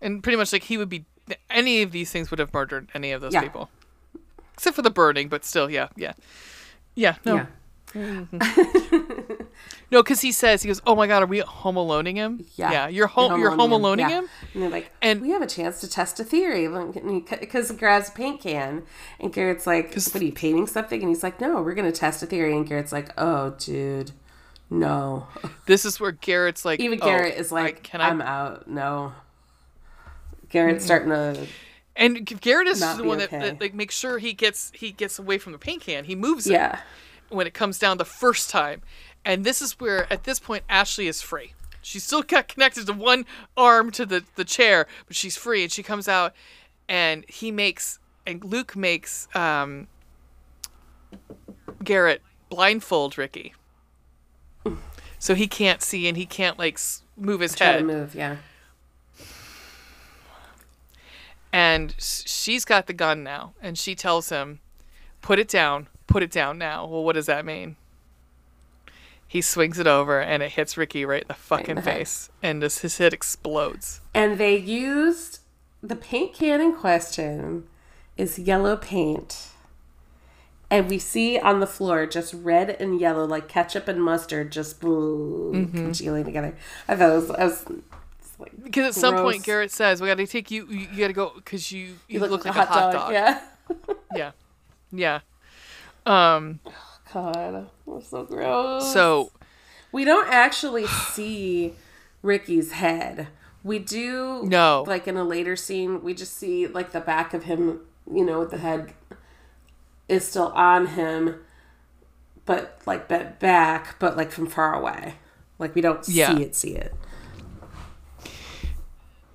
and pretty much like he would be any of these things would have murdered any of those Yeah. people, except for the burning. But still, yeah, yeah, yeah. No, Yeah. Mm-hmm. no, because he says he goes, "Oh my God, are we home aloneing him? Yeah. you're home, you're home aloneing yeah. him." And they're like, And- we have a chance to test a theory. Because he grabs a paint can. And Garrett's like, what are you painting something? And he's like, no, we're going to test a theory. And Garrett's like, oh, dude, no. This is where Garrett's like, Even "Oh, Garrett is I- like, "Can I?" I'm out. No. Garrett's starting to and Garrett is the one okay. that, that like makes sure he gets he gets away from the paint can. He moves it. When it comes down the first time. And this is where, at this point, Ashley is free. She's still got connected to one arm to the, the chair, but she's free. And she comes out, and he makes, and Luke makes um, Garrett blindfold Ricky. So he can't see and he can't, like, move his head. move. Yeah. and she's got the gun now and she tells him put it down put it down now well what does that mean he swings it over and it hits ricky right in the fucking the head. face and just his head explodes And they used the paint can in question is yellow paint. And we see on the floor just red and yellow, like ketchup and mustard, just Mm-hmm. congealing together. I thought it was, I was like, because at some point garrett says we gotta take you you, you gotta go because you, you, look, like, a hot dog, Yeah. yeah yeah um God, we're so gross. so we don't actually see Ricky's head. We do No. like in a later scene, we just see like the back of him, you know, with the head is still on him, but like bent back, but like from far away. Like we don't Yeah. see it, see it.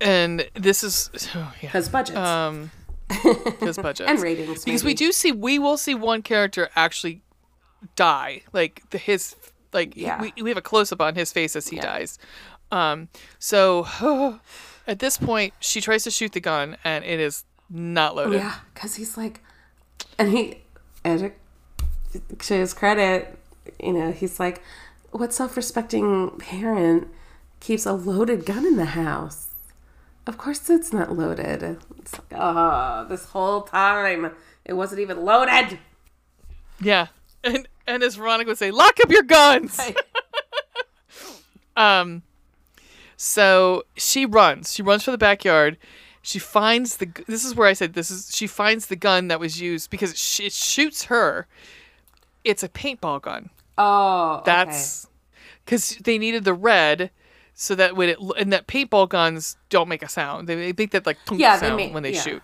and this is oh, yeah Because budgets um his budget and ratings. because we do see we will see one character actually die like the his like Yeah. we, we have a close-up on his face as he Yeah. dies um so at this point she tries to shoot the gun and it is not loaded Yeah, because he's like, and he, and to his credit, you know, he's like, what self-respecting parent keeps a loaded gun in the house? Of course, it's not loaded. It's like, oh, this whole time it wasn't even loaded. yeah. And and as veronica would say lock up your guns. Um so she runs. She runs for the backyard. She finds the this is where i said this is she finds the gun that was used because it, sh- it shoots her. It's a paintball gun. Oh, that's because they needed the red so that when it and that paintball guns don't make a sound. They, they make that like Yeah, they sound make- when they yeah. shoot.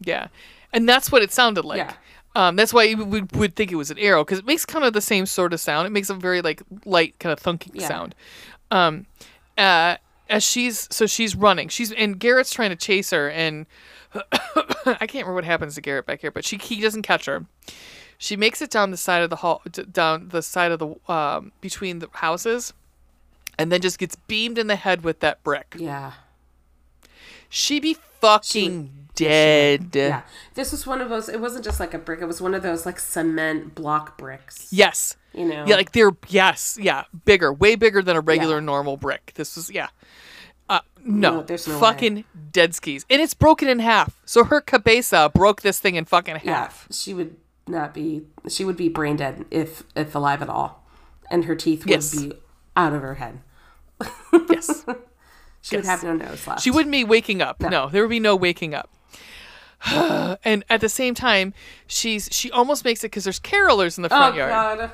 Yeah. And that's what it sounded like. Yeah. um, that's why we would, would think it was an arrow because it makes kind of the same sort of sound. It makes a very like light kind of thunking Yeah. sound. Um uh as she's so she's running. She's and garrett's trying to chase her and i can't remember what happens to garrett back here but she he doesn't catch her. She makes it down the side of the hall, d- down the side of the um, between the houses, and then just gets beamed in the head with that brick. Yeah. She'd be fucking dead. Yeah. This was one of those, it wasn't just like a brick, it was one of those like cement block bricks. Yes. You know? Yeah, like they're yes, yeah, bigger, way bigger than a regular Yeah. normal brick. This was yeah. Uh, no, No, there's no fucking dead skis, and it's broken in half. So her cabeza broke this thing in fucking yeah, half. she would not be, she would be brain dead if, if alive at all. And her teeth would Yes. be out of her head. Yes, She would have no nose left. she wouldn't be waking up. No, there would be no waking up. and at the same time, she's she almost makes it because there's carolers in the Oh, front yard, God.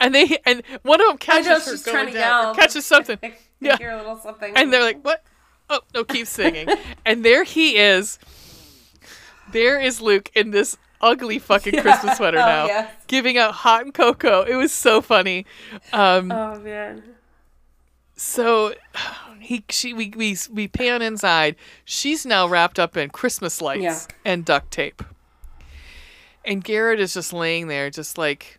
and they and one of them I catches her going trying to down, yell. catches something. I Yeah. hear a little something. And they're like, "What? Oh no!" Keep singing. and there he is. There is Luke in this ugly fucking Christmas sweater Oh, now, yes. giving out hot and cocoa. It was so funny. Um, Oh man. So he she we, we we pan inside. She's now wrapped up in Christmas lights Yeah. and duct tape. And Garrett is just laying there just like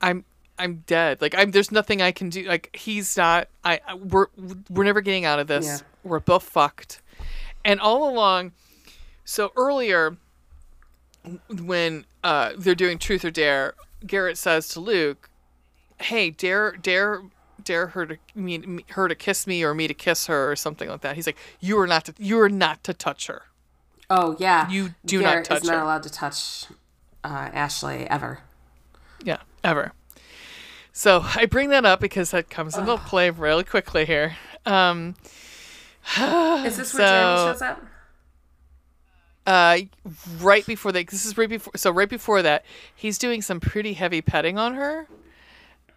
I'm I'm dead. Like I'm there's nothing I can do. Like he's not I I- we're we're never getting out of this. Yeah. We're both fucked. And all along so earlier when uh they're doing truth or dare, Garrett says to Luke, "Hey, dare dare dare her to me, me- her to kiss me or me to kiss her or something like that." He's like, "You are not to you are not to touch her." Oh yeah. You do not touch is not her. allowed to touch uh, Ashley ever. Yeah, ever. So I bring that up because that comes into play really quickly here. Um, Is this where Jeremy shows up? uh, right before they, this is right before, so right before that, he's doing some pretty heavy petting on her,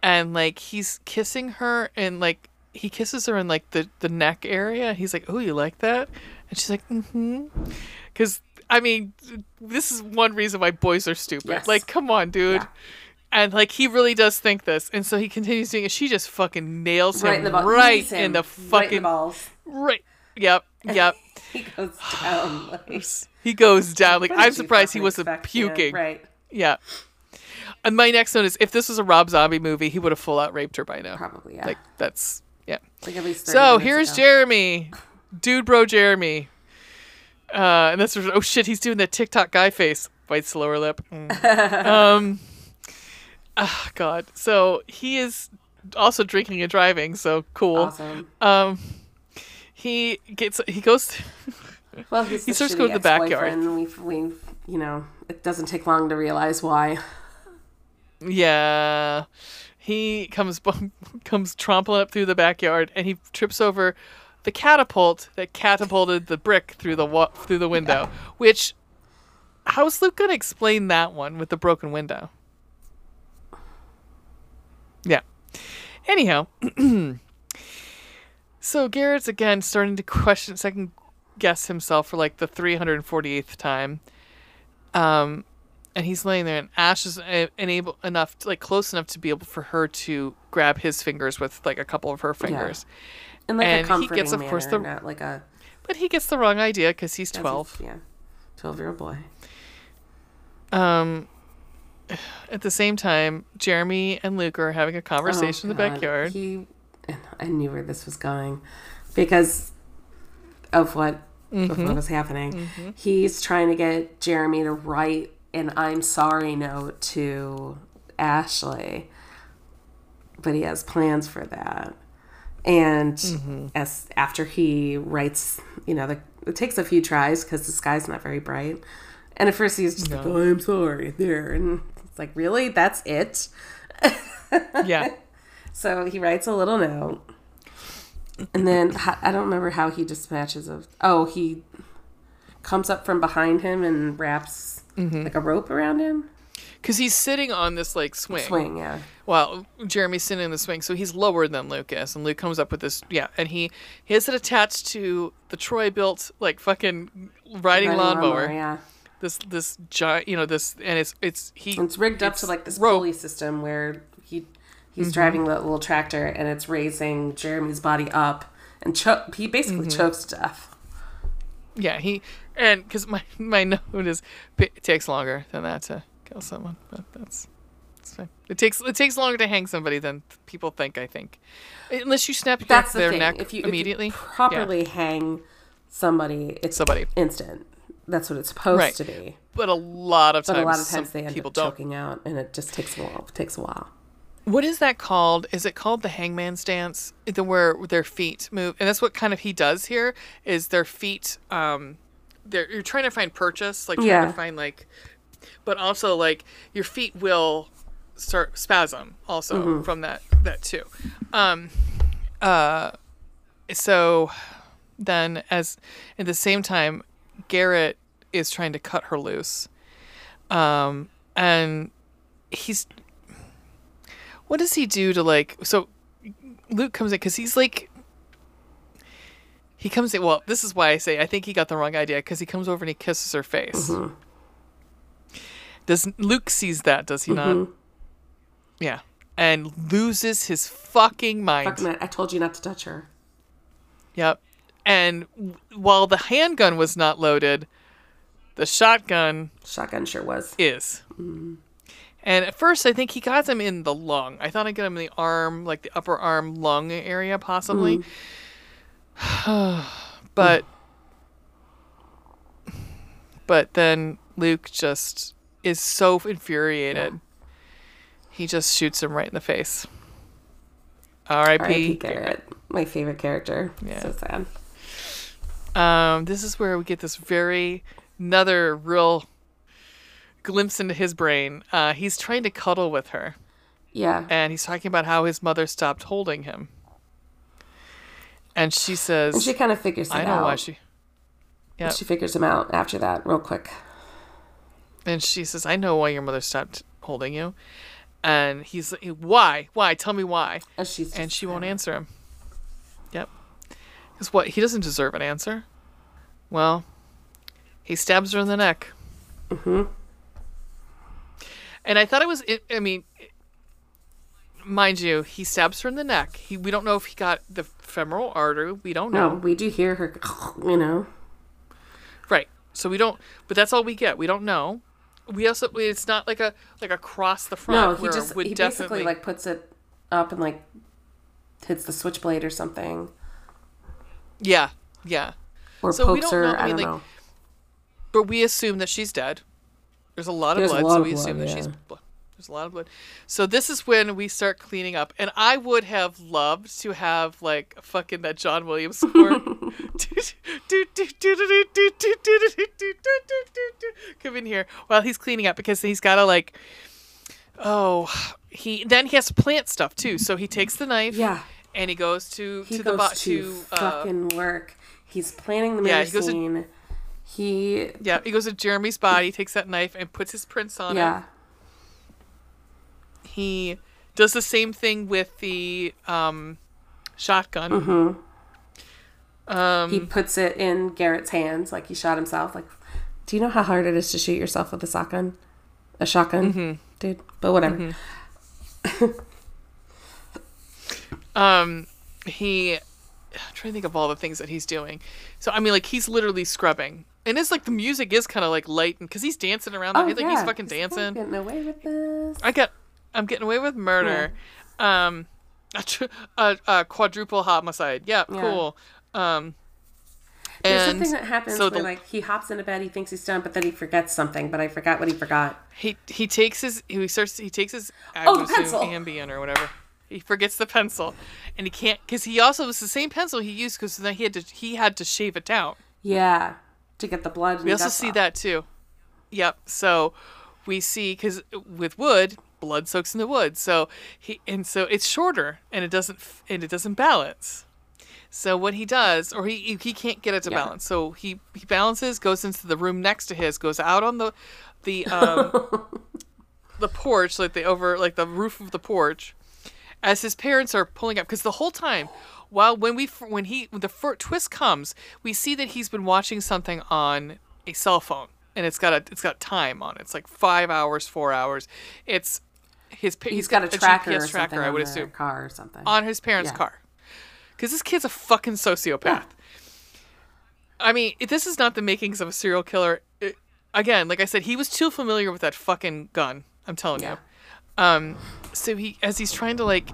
and like he's kissing her, and like he kisses her in like the the neck area. He's like, "Oh, you like that?" And she's like, "Mm-hmm," because I mean, this is one reason why boys are stupid. Yes. Like, come on, dude. Yeah. And like he really does think this, and so he continues doing it. She just fucking nails Right him in the right him in the right in fucking the balls. right. Yep, yep. He goes down. Like, he goes down. Like I'm surprised he wasn't puking. Right. Yeah. And my next note is if this was a Rob Zombie movie, he would have full out raped her by now. Probably yeah. Like that's yeah. like at least. So here's ago. Jeremy, dude, bro, Jeremy. Uh, and that's oh shit, he's doing that TikTok guy face. Bites the lower lip. Mm. um, ah, God. So he is also drinking and driving. So cool. Awesome. Um, he gets he goes. Well, he's He starts going to the backyard. We've, we've, you know, it doesn't take long to realize why. Yeah. He comes comes trompling up through the backyard and he trips over the catapult that catapulted the brick through the wa- through the window. Which how's Luke gonna explain that one with the broken window? Yeah. Anyhow, so Garrett's again starting to question second guess himself for like the 348th time. Um and he's laying there and ash is uh, enable enough to, like close enough to be able for her to grab his fingers with like a couple of her fingers In like And a he comforting gets, of manner, course, the- not like a but he gets the wrong idea because he's 12 Yeah, twelve-year-old boy. um at the same time jeremy and luke are having a conversation in the Oh, backyard He, I knew where this was going because of what of Mm-hmm. what was happening. He's trying to get Jeremy to write an "I'm sorry" note to Ashley, but he has plans for that. And Mm-hmm. as after he writes, you know, the, it takes a few tries because the sky's not very bright. And at first he's just like, "Oh, I'm sorry," there, and it's like, really, that's it. yeah So he writes a little note. And then I don't remember how he dispatches of. Oh, he comes up from behind him and wraps Mm-hmm. like a rope around him. because he's sitting on this like swing Swing, yeah. Well, Jeremy's sitting in the swing, so he's lower than Lucas, and Luke comes up with this, yeah, and he he has it attached to the Troy-Bilt like fucking riding Riding lawnmower. Yeah. This this giant, you know, this, and it's it's he. It's rigged up it's to like this rope. pulley system where he he's Mm-hmm. driving the little tractor and it's raising Jeremy's body up and cho- he basically Mm-hmm. chokes to death. Yeah, he and because my my note is it takes longer than that to kill someone, but that's. It's fine. It takes it takes longer to hang somebody than people think. I think, unless you snap That's the their thing. neck if you immediately. if you properly hang somebody, it's Somebody. instant. That's what it's supposed Right. to be. but a lot of But times, a lot of times they end people up don't. choking out, and it just takes a while. It takes a while. What is that called? Is it called the hangman's dance? The where their feet move, and that's what kind of he does here. Is their feet? Um, they're you're trying to find purchase, like trying Yeah. to find like, but also like your feet will start spasm also Mm-hmm. from that that too. Um, uh, so then as at the same time, Garrett is trying to cut her loose, um, and he's what does he do to like so luke comes in because he's like he comes in well this is why i say i think he got the wrong idea because he comes over and he kisses her face Mm-hmm. Does Luke sees that? Does he Mm-hmm. not? Yeah, and loses his fucking mind. Fuck I told you not to touch her. Yep. And while the handgun was not loaded, the shotgun Shotgun sure was. is. And at first, I think he got him in the lung. I thought I got him in the arm, like the upper arm lung area, possibly. but, but then Luke just is so infuriated. He just shoots him right in the face. R.I.P. R.I.P. Garrett, my favorite character. Yeah. So sad. Um, this is where we get this very another real glimpse into his brain. Uh, he's trying to cuddle with her, Yeah. and he's talking about how his mother stopped holding him. And she says, And she kind of figures it "I know out. why she." Yeah, She figures him out after that, real quick. and she says, "I know why your mother stopped holding you." And he's like, "Why? Why? Tell me why." And she's And she won't answer him. Yep. Because what? He doesn't deserve an answer. Well, he stabs her in the neck. Mm-hmm. And I thought it was. It, I mean, mind you, he stabs her in the neck. He. We don't know if he got the femoral artery. We don't know. No, we do hear her, you know. Right. So we don't. But that's all we get. We don't know. We also. It's not like a like across the front. No, he just would he definitely basically like puts it up and like hits the switchblade or something, Yeah. Yeah. or So we pokes don't her. know, I I, mean, don't like, know. But we assume that she's dead. There's a lot of There's blood, so we blood, assume that she's. yeah. There's a lot of blood. So this is when we start cleaning up, and I would have loved to have like fucking that John Williams score. Come in here while he's cleaning up because he's got to like. Oh, he then he has to plant stuff too. So he takes the knife. Yeah. And he goes to He to goes the bo- to, to uh, fucking work. He's planning the yeah, murder he goes to- He yeah he goes to Jeremy's body, takes that knife and puts his prints on it. He does the same thing with the um, shotgun. Mm-hmm. Um, He puts it in Garrett's hands, like he shot himself. Like, do you know how hard it is to shoot yourself with a shotgun? A shotgun, Mm-hmm. dude. But whatever. um, he. I'm trying to think of all the things that he's doing. So I mean, like he's literally scrubbing, and it's like the music is kind of like light, because he's dancing around. the Oh like yeah, he's fucking He's dancing. Getting away with this. I get, I'm getting away with murder. Um, a, tr- a, a quadruple homicide. Yeah, Yeah. cool. Um, There's and something that happens so where the- like he hops into bed, he thinks he's done, but then he forgets something. But I forgot what he forgot. He he takes his he starts he takes his Oh, pencil. Ambien or whatever. He forgets the pencil, and he can't because he also was the same pencil he used because then he had to he had to shave it down. Yeah, to get the blood. We also see that too. Yep. So we see because with wood, blood soaks in the wood. So he and so it's shorter and it doesn't and it doesn't balance. So what he does, or he he can't get it to Yeah. balance. So he he balances, goes into the room next to his, goes out on the the um the porch, like the over like the roof of the porch, as his parents are pulling up because the whole time. While when we when he when the fir- twist comes, we see that he's been watching something on a cell phone, and it's got a it's got time on it. It's like five hours, four hours. It's his he's got a tracker GPS tracker, I on would assume, car or something. on his parents' Yeah. car. Because this kid's a fucking sociopath. I mean, if this is not the makings of a serial killer. It, again, like I said, he was too familiar with that fucking gun. I'm telling Yeah. you. Um, so he, as he's trying to like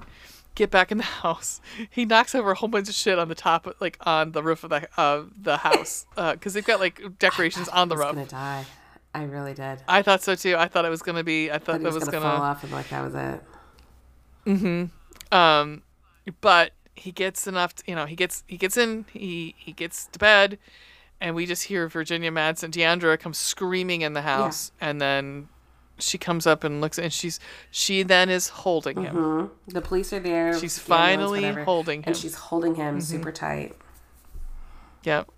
get back in the house, he knocks over a whole bunch of shit on the top, like on the roof of the uh, the house, because they've got like decorations on the roof. gonna die. I really did. I thought so too. I thought it was gonna be. I I thought that was, was gonna, gonna fall off and like that was it. Mm-hmm. Um, but he gets enough. To, you know, he gets he gets in. He he gets to bed, and we just hear Virginia Madsen, Deandra, come screaming in the house, and then she comes up and looks, and she's she then is holding him. hmm The police are there. She's the finally whatever, holding him. and she's holding him Mm-hmm. super tight. Yep.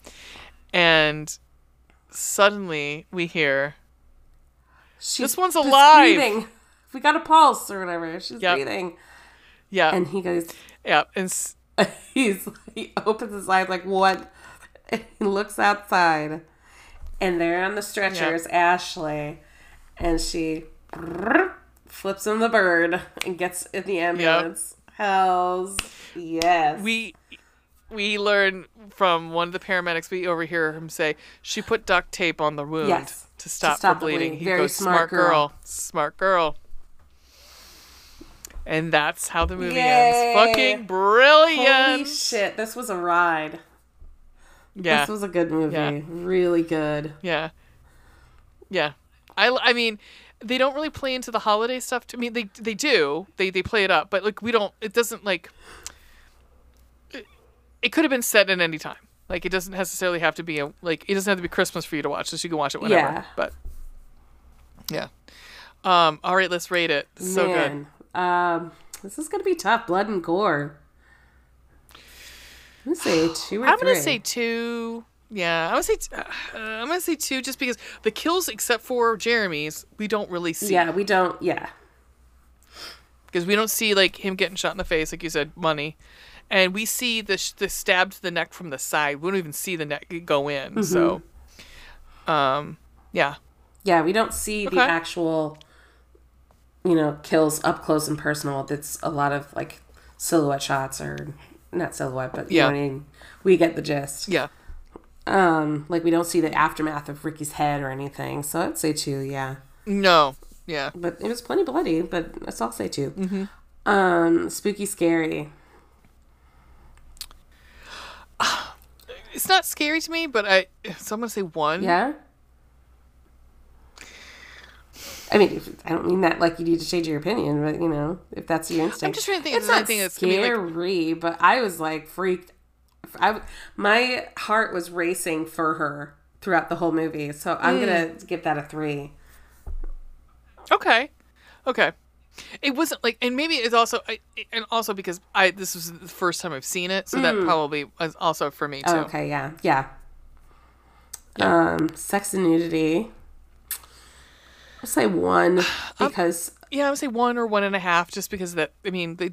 And suddenly we hear She's This one's alive! breathing. We got a pulse or whatever. She's Yep. breathing, yeah and he goes. yeah and s- He's he opens his eyes like what? And he looks outside, and there on the stretcher is Ashley, and she flips him the bird and gets in the ambulance. Hells yes. We we learn from one of the paramedics. We overhear him say she put duct tape on the wound Yes, to stop, stop the bleeding. bleeding. He Very goes, smart "Smart girl." girl, smart girl." And that's how the movie Yay. ends. Fucking brilliant! Holy shit! This was a ride. yeah, This was a good movie. Yeah. Really good. Yeah. Yeah. I, I mean, they don't really play into the holiday stuff. To, I mean, they they do. They they play it up, but like we don't. It doesn't like. It, could have been set at any time. Like it doesn't necessarily have to be a like. It doesn't have to be Christmas for you to watch. This you can watch it whenever. Yeah. But. Yeah. Um. All right. Let's rate it. So good. Um, this is gonna be tough. Blood and gore. I'm gonna say two or I'm three. gonna say two. Yeah, I'm gonna say t- uh, I'm gonna say two, just because the kills, except for Jeremy's, we don't really see. Yeah, we don't. Yeah, because we don't see like him getting shot in the face, like you said, money, and we see the sh- the stab to the neck from the side. We don't even see the neck go in. So, um, yeah, yeah, we don't see the actual, you know, kills up close and personal. That's a lot of like silhouette shots or not silhouette, but Yeah. I mean. We get the gist. yeah, Um, like we don't see the aftermath of Ricky's head or anything. So I'd say two. Yeah. no, yeah, but it was plenty bloody. But I'll say 2 Um, spooky, scary. It's not scary to me, but I so I'm gonna say one. Yeah. I mean, I don't mean that like you need to change your opinion, but you know, if that's your instinct. I'm just trying to think it's not anything that's be like scary, but I was like freaked. I my heart was racing for her throughout the whole movie, so I'm gonna hmm. give that a three. okay, okay. It wasn't like, and maybe it's also, I- and also because I this was the first time I've seen it, so that probably was also for me too. Okay, yeah, yeah. Um, sex and nudity. I'll say one because Yeah, I would say one or one and a half, just because that. I mean, they.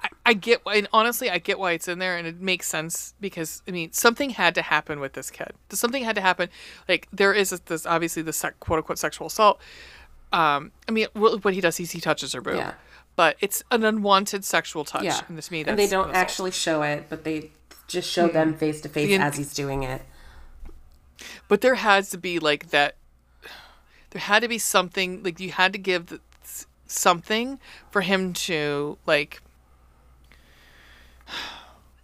I, I get, and honestly, I get why it's in there, and it makes sense because I mean, something had to happen with this kid. Something had to happen. Like there is this obviously the sec, quote unquote sexual assault. Um, I mean, what, what he does is he touches her boob, Yeah. but it's an unwanted sexual touch. yeah, and to me, and they don't assault. actually show it, but they just show them face to face as he's doing it. But there has to be like that. There had to be something like you had to give the, something for him to like.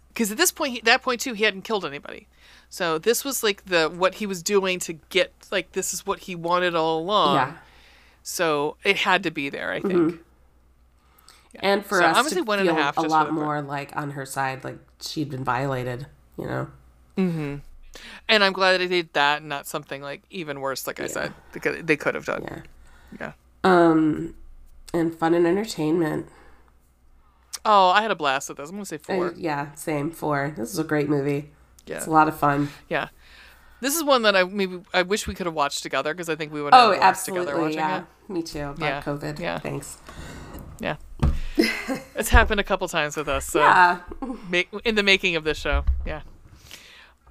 Because at this point, he, that point too, he hadn't killed anybody. So this was like the what he was doing to get like this is what he wanted all along. yeah, So it had to be there, I think. and for So us to say and a half a lot more like on her side, like she'd been violated. You know, Mm-hmm. And I'm glad that they did that and not something like even worse. Like I said, because they could have done. yeah. yeah. Um, and fun and entertainment. Oh, I had a blast with this. I'm gonna say Uh, four. yeah, same four. This is a great movie. Yeah. It's a lot of fun. Yeah. This is one that I maybe I wish we could have watched together because I think we would have Oh, had a blast together absolutely. watching Yeah, it. me too. About Yeah, COVID. yeah. Thanks. Yeah. it's happened a couple times with us. So Yeah. ma- in the making of this show. Yeah.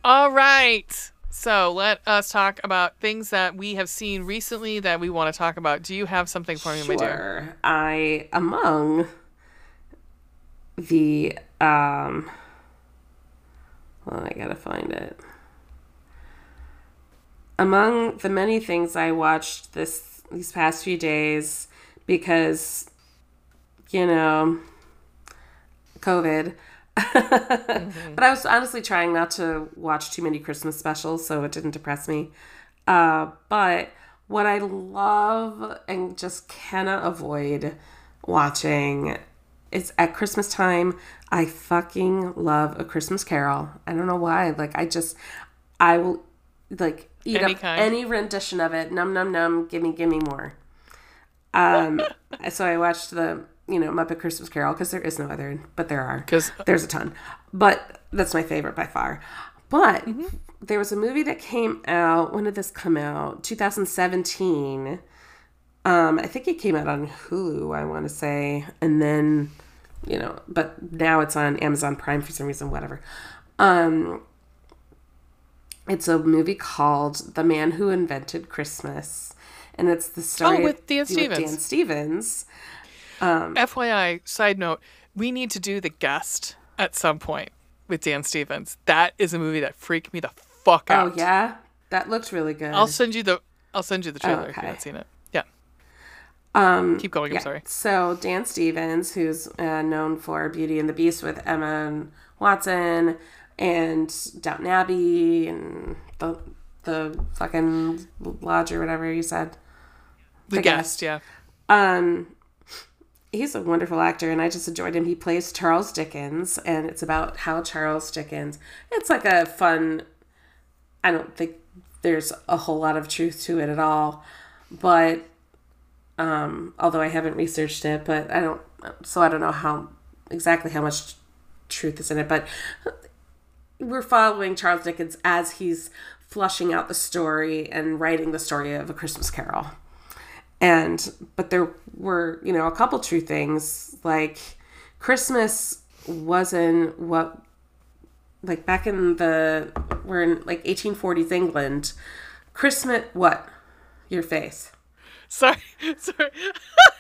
All right. So let us talk about things that we have seen recently that we want to talk about. Do you have something for me, my dear? Sure. I among the um well, I gotta find it. Among the many things I watched this these past few days because you know COVID. But I was honestly trying not to watch too many Christmas specials, so it didn't depress me. Uh, but what I love and just cannot avoid watching is at Christmas time, I fucking love a Christmas carol. I don't know why. Like, I just, I will, like, eat Any up kind. any rendition of it. Num, num, num. Gimme, gimme more. Um, so I watched the, you know, Muppet Christmas Carol because there is no other, but there are. Because There's a ton, but that's my favorite by far. But Mm-hmm. there was a movie that came out. When did this come out? 2017. Um, I think it came out on Hulu. I want to say, and then, you know, but now it's on Amazon Prime for some reason. Whatever. Um, it's a movie called The Man Who Invented Christmas, and it's the story Oh, with Dan stevens Dan Stevens. Stevens. FYI, side note, we need to do the guest at some point with Dan Stevens. That is a movie that freaked me the fuck out. Oh yeah, that looked really good. I'll send you the I'll send you the trailer if you haven't seen it. Yeah. um, Keep going, yeah. I'm sorry. So Dan Stevens, who's uh, known for Beauty and the Beast with Emma Watson and Downton Abbey and the the fucking lodge or whatever you said. The, The guest, yeah. Um, he's a wonderful actor, and I just enjoyed him. He plays Charles Dickens, and it's about how Charles Dickens. It's like a fun. I don't think there's a whole lot of truth to it at all, but um, although I haven't researched it, but I don't, so I don't know how exactly how much truth is in it, but we're following Charles Dickens as he's flushing out the story and writing the story of A Christmas Carol and but there were you know a couple true things like christmas wasn't what like back in the we're in like 1840s england christmas what your face Sorry. Sorry.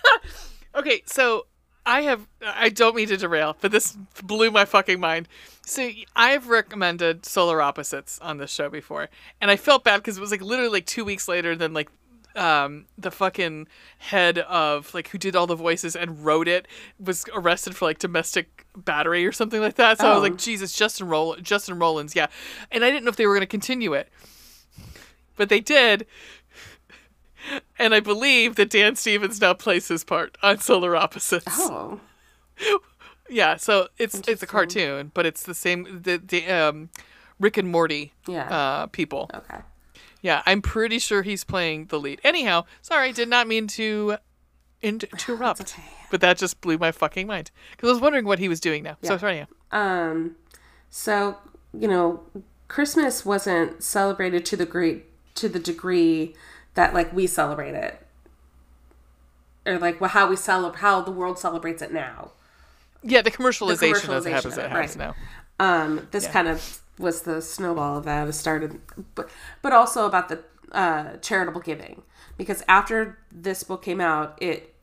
okay, so I have I don't mean to derail, but this blew my fucking mind. So I've recommended Solar Opposites on this show before, and I felt bad because it was like literally like two weeks later than like um the fucking head of like who did all the voices and wrote it was arrested for like domestic battery or something like that. So I was Oh. like, Jesus, Justin Roll Justin Roiland, yeah. And I didn't know if they were gonna continue it. But they did. And I believe that Dan Stevens now plays his part on Solar Opposites. oh Yeah, so it's it's a cartoon, but it's the same the the um Rick and Morty yeah uh people. okay Yeah, I'm pretty sure he's playing the lead. Anyhow, sorry, I did not mean to interrupt. okay. But that just blew my fucking mind because I was wondering what he was doing now. So Yeah. sorry. Yeah. um so you know christmas wasn't celebrated to the great to the degree that like we celebrate it. Or like well, how we celebrate how the world celebrates it now. Yeah, the commercialization, as it happens, of it happens right. now. um this kind of was the snowball of that. It started but but also about the uh charitable giving. Because after this book came out it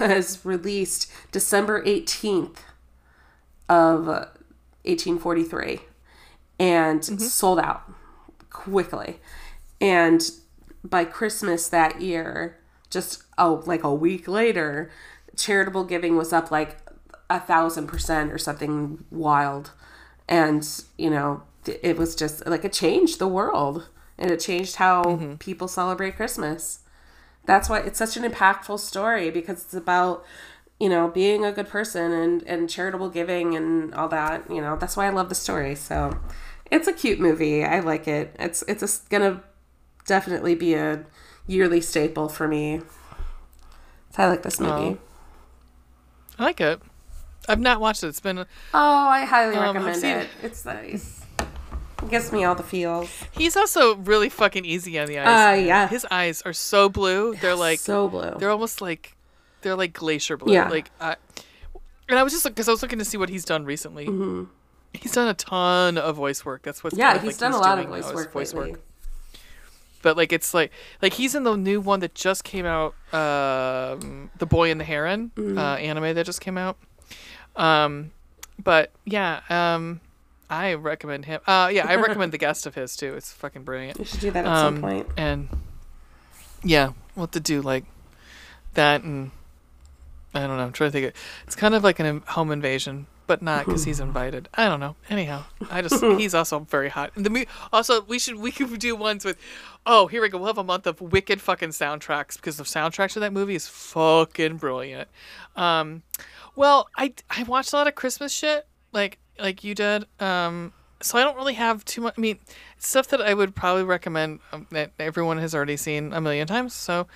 was released december 18th of uh, 1843 and sold out quickly. And by christmas that year just oh like a week later charitable giving was up like a thousand percent or something wild. And you know it was just like it changed the world. And it changed how mm-hmm. people celebrate christmas. That's why it's such an impactful story because it's about you know being a good person and and charitable giving and all that you know. That's why i love the story. So it's a cute movie. I like it. It's it's a, gonna definitely be a yearly staple for me so i like this movie I like it. I've not watched it. It's been oh i highly Um, recommend seen- it it's nice it gives me all the feels He's also really fucking easy on the eyes. Uh, yeah. His eyes are so blue. They're like so blue they're almost like they're like glacier blue. Yeah. Like uh, and I was just because I was looking to see what he's done recently. He's done a ton of voice work. That's what's Mm-hmm. yeah kind of he's like done a lot of voice work voice lately. work. But like it's like like he's in the new one that just came out, um, the Boy and the Heron Mm-hmm. uh, anime that just came out. Um, but yeah, um, I recommend him. Uh, yeah, I recommend the guest of his too. It's fucking brilliant. we should do that at Um, some point. point And yeah, what to do like that and I don't know. I'm trying to think. Of, it's kind of like a home invasion, but not because he's invited. I don't know. Anyhow, I just he's also very hot. And the mu- also we should we could do ones with. Oh, here we go. We'll have a month of wicked fucking soundtracks because the soundtrack to that movie is fucking brilliant. Um, well, I I watched a lot of Christmas shit like like you did. Um, so I don't really have too much. I mean, stuff that I would probably recommend um, that everyone has already seen a million times. So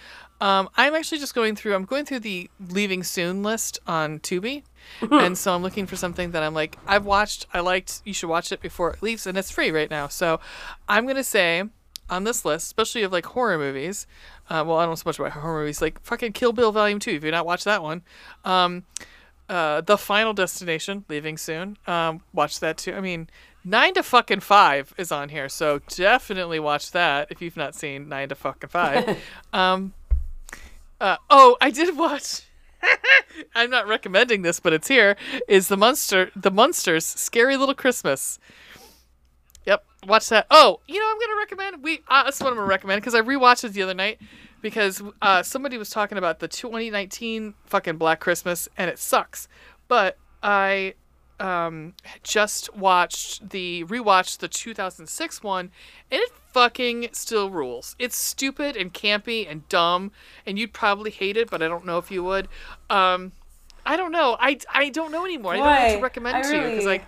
um, I'm actually just going through. I'm going through the leaving soon list on Tubi, and so I'm looking for something that I'm like I've watched. I liked. You should watch it before it leaves, and it's free right now. So I'm gonna say on this list, especially of like horror movies. Uh, well, I don't know so much about horror movies, like fucking Kill Bill Volume Two. If you've not watched that one, um, uh, the Final Destination, leaving soon. Um, watch that too. I mean, nine to fucking five is on here, so definitely watch that if you've not seen nine to fucking five. um, uh, oh, I did watch. I'm not recommending this, but it's here. Is the monster the monsters Scary Little Christmas? Yep, watch that. Oh, you know I'm gonna recommend. We uh, that's what I'm gonna recommend because I rewatched it the other night because uh, somebody was talking about the 2019 fucking Black Christmas and it sucks. But I um, just watched the rewatched the 2006 one and it fucking still rules. It's stupid and campy and dumb and you'd probably hate it, but I don't know if you would. Um, I don't know. I, I don't know anymore. I don't know what to Why? recommend I to you because like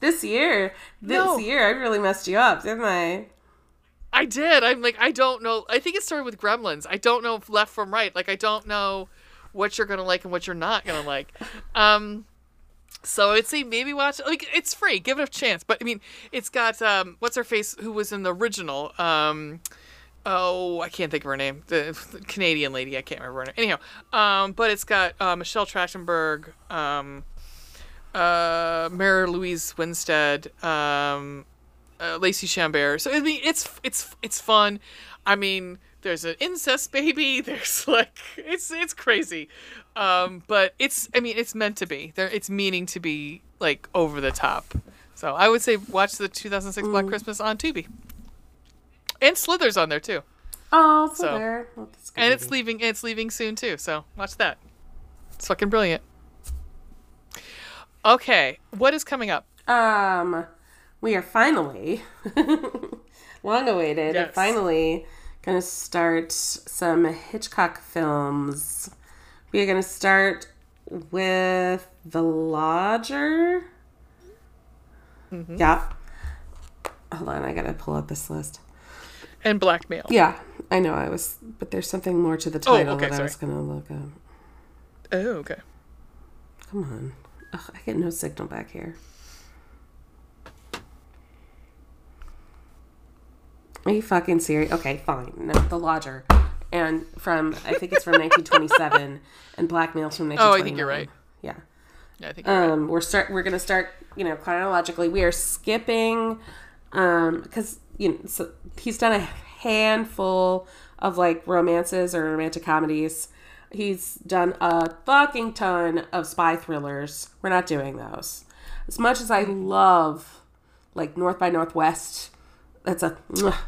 This year, this No. year, I really messed you up, didn't I? I did. I'm like, I don't know. I think it started with Gremlins. I don't know if left from right. Like, I don't know what you're gonna like and what you're not gonna like. Um, so I'd say maybe watch. Like, it's free. Give it a chance. But I mean, it's got um, what's her face who was in the original. Um, oh, I can't think of her name. The, the Canadian lady. I can't remember her name. Anyhow, um, but it's got uh, Michelle Trachtenberg. Um, uh, Mary Louise Winstead, um, uh, Lacey Chambert. So I mean, it's it's it's fun. I mean, there's an incest baby. There's like it's it's crazy, um, but it's I mean it's meant to be. There it's meaning to be like over the top. So I would say watch the 2006 Black Christmas on Tubi. And Slither's on there too, Oh, so, there. Well, that's a good and it's leaving. It's leaving soon too. So watch that. It's fucking brilliant. Okay, what is coming up? Um, we are finally, long awaited, Yes. finally gonna start some Hitchcock films. We are gonna start with The Lodger. Mm-hmm. Yeah. Hold on, I gotta pull up this list. And blackmail. Yeah, I know I was, but there's something more to the Oh, title okay, that I was gonna look up. Oh, okay. Come on. Ugh, I get no signal back here. Are you fucking serious? Okay, fine. No, The Lodger. And from, I think it's from 1927, and Blackmail's from 1929. Oh, I think you're right. Yeah. Yeah, I think. you're right. Um, we're start. We're gonna start. You know, chronologically, we are skipping, um, because you know, so he's done a handful of like romances or romantic comedies. He's done a fucking ton of spy thrillers. We're not doing those. As much as I love, like North by Northwest, that's a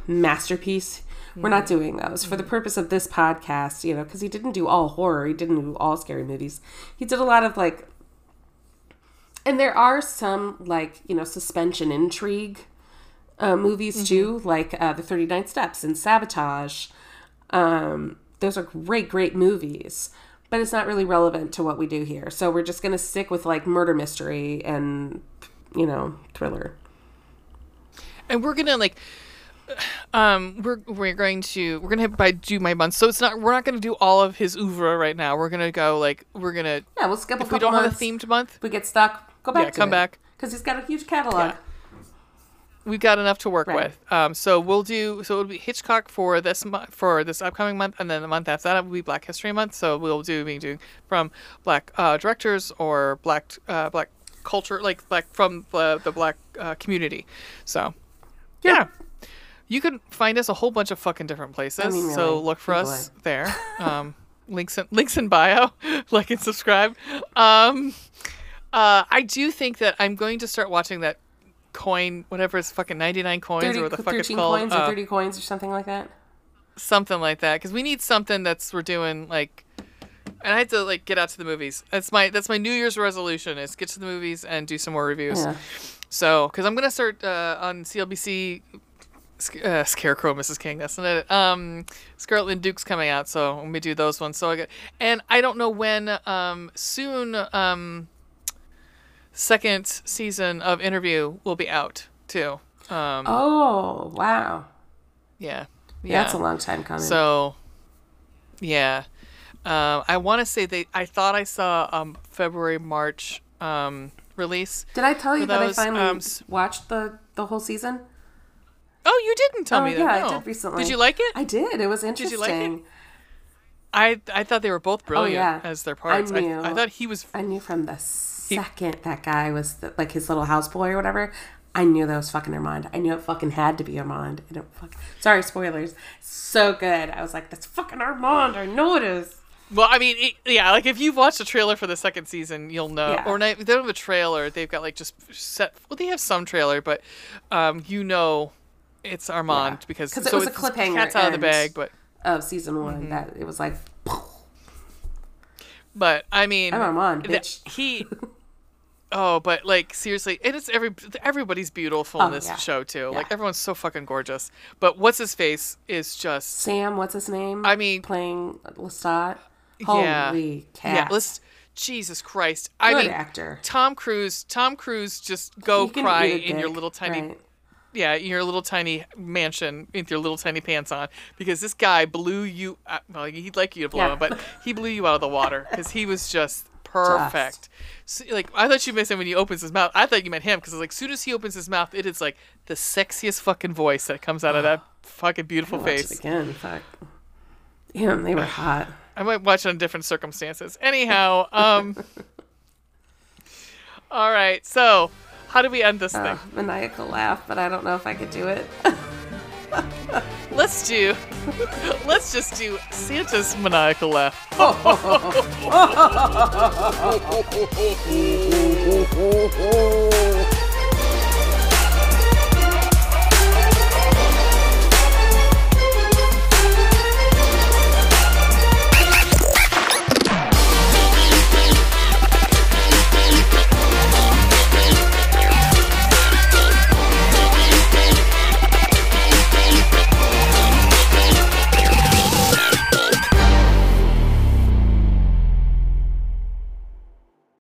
masterpiece. We're not doing those for the purpose of this podcast, you know, because he didn't do all horror. He didn't do all scary movies. He did a lot of like and there are some like you know suspension intrigue uh, movies too like uh, the 39 steps and sabotage um, those are great great movies but it's not really relevant to what we do here so we're just going to stick with like murder mystery and you know thriller and we're gonna like um we're we're going to we're gonna by do my months so it's not we're not gonna do all of his oeuvre right now. We're gonna go like we're gonna yeah we'll skip a if we don't have a themed month we get stuck go back Yeah, come back. because he's got a huge catalog. Yeah. we've got enough to work Right. with. Um so we'll do so it'll be hitchcock for this month for this upcoming month and then the month after that will be black history month. So we'll do be doing from black uh directors or black uh black culture like black from the, the black uh, community. So yeah. You can find us a whole bunch of fucking different places. mean, So look for Google us there. Um, links in links in bio. like and subscribe. Um, uh, I do think that I'm going to start watching that coin, whatever it's fucking 99 coins 30, or what the fuck it's 13 called. coins uh, or 30 coins or something like that something like that because we need something that's we're doing like and I had to like get out to the movies. That's my that's my New Year's resolution is get to the movies and do some more reviews. yeah So, because I'm gonna start uh, on CLBC, uh, Scarecrow, Mrs. King. That's not it. Um, Scarlet and Duke's coming out, so let me do those ones. So I get, and I don't know when. Um, soon. Um, second season of Interview will be out too. Um, oh wow yeah, yeah, that's a long time coming So, yeah, um, I want to say they. I thought I saw um February March um release. Did I tell you that I finally um, watched the the whole season? Oh, you didn't tell oh me that. yeah, that. I did recently. Did you like it? I did. It was interesting. Did you like it? I I thought they were both brilliant yeah. as their parts. I, knew. I, thought he was. I knew from the second that guy was the, like his little houseboy or whatever. I knew that was fucking Armand. I knew it fucking had to be Armand. And it fucking, sorry, spoilers. So good. I was like, that's fucking Armand. I know it is. Well, I mean, it, yeah, like if you've watched the trailer for the second season, you'll know. Yeah. Or not, they don't have a trailer. They've got like just set. Well, they have some trailer, but um, you know, it's Armand Yeah. because 'Cause it so was a it's- cliffhanger Cat's out of the bag, but Of season Mm-hmm. one, that it was like, but I mean, I'm Armand, th- he. Oh, but like seriously, and it's every everybody's beautiful in Oh, this yeah. show too. Like everyone's so fucking gorgeous. But what's his face is just Sam, what's his name? I mean- playing Lestat. Yeah, Holy yeah. cat. Let's Jesus Christ. I Good mean, actor. Tom Cruise. Tom Cruise, just go cry in your little tiny right? yeah, in your little tiny mansion with your little tiny pants on because this guy blew you. Uh, well, he'd like you to blow Yeah. him, but he blew you out of the water because he was just perfect. So, like I thought you meant him when he opens his mouth. I thought you meant him because like as soon as he opens his mouth, it is like the sexiest fucking voice that comes out of that fucking beautiful face. again. Fuck. Damn, they were hot. I might watch it in different circumstances. Anyhow, um, all right. So how do we end this Uh, thing? maniacal laugh, but I don't know if I could do it. Let's do. Let's just do Santa's maniacal laugh.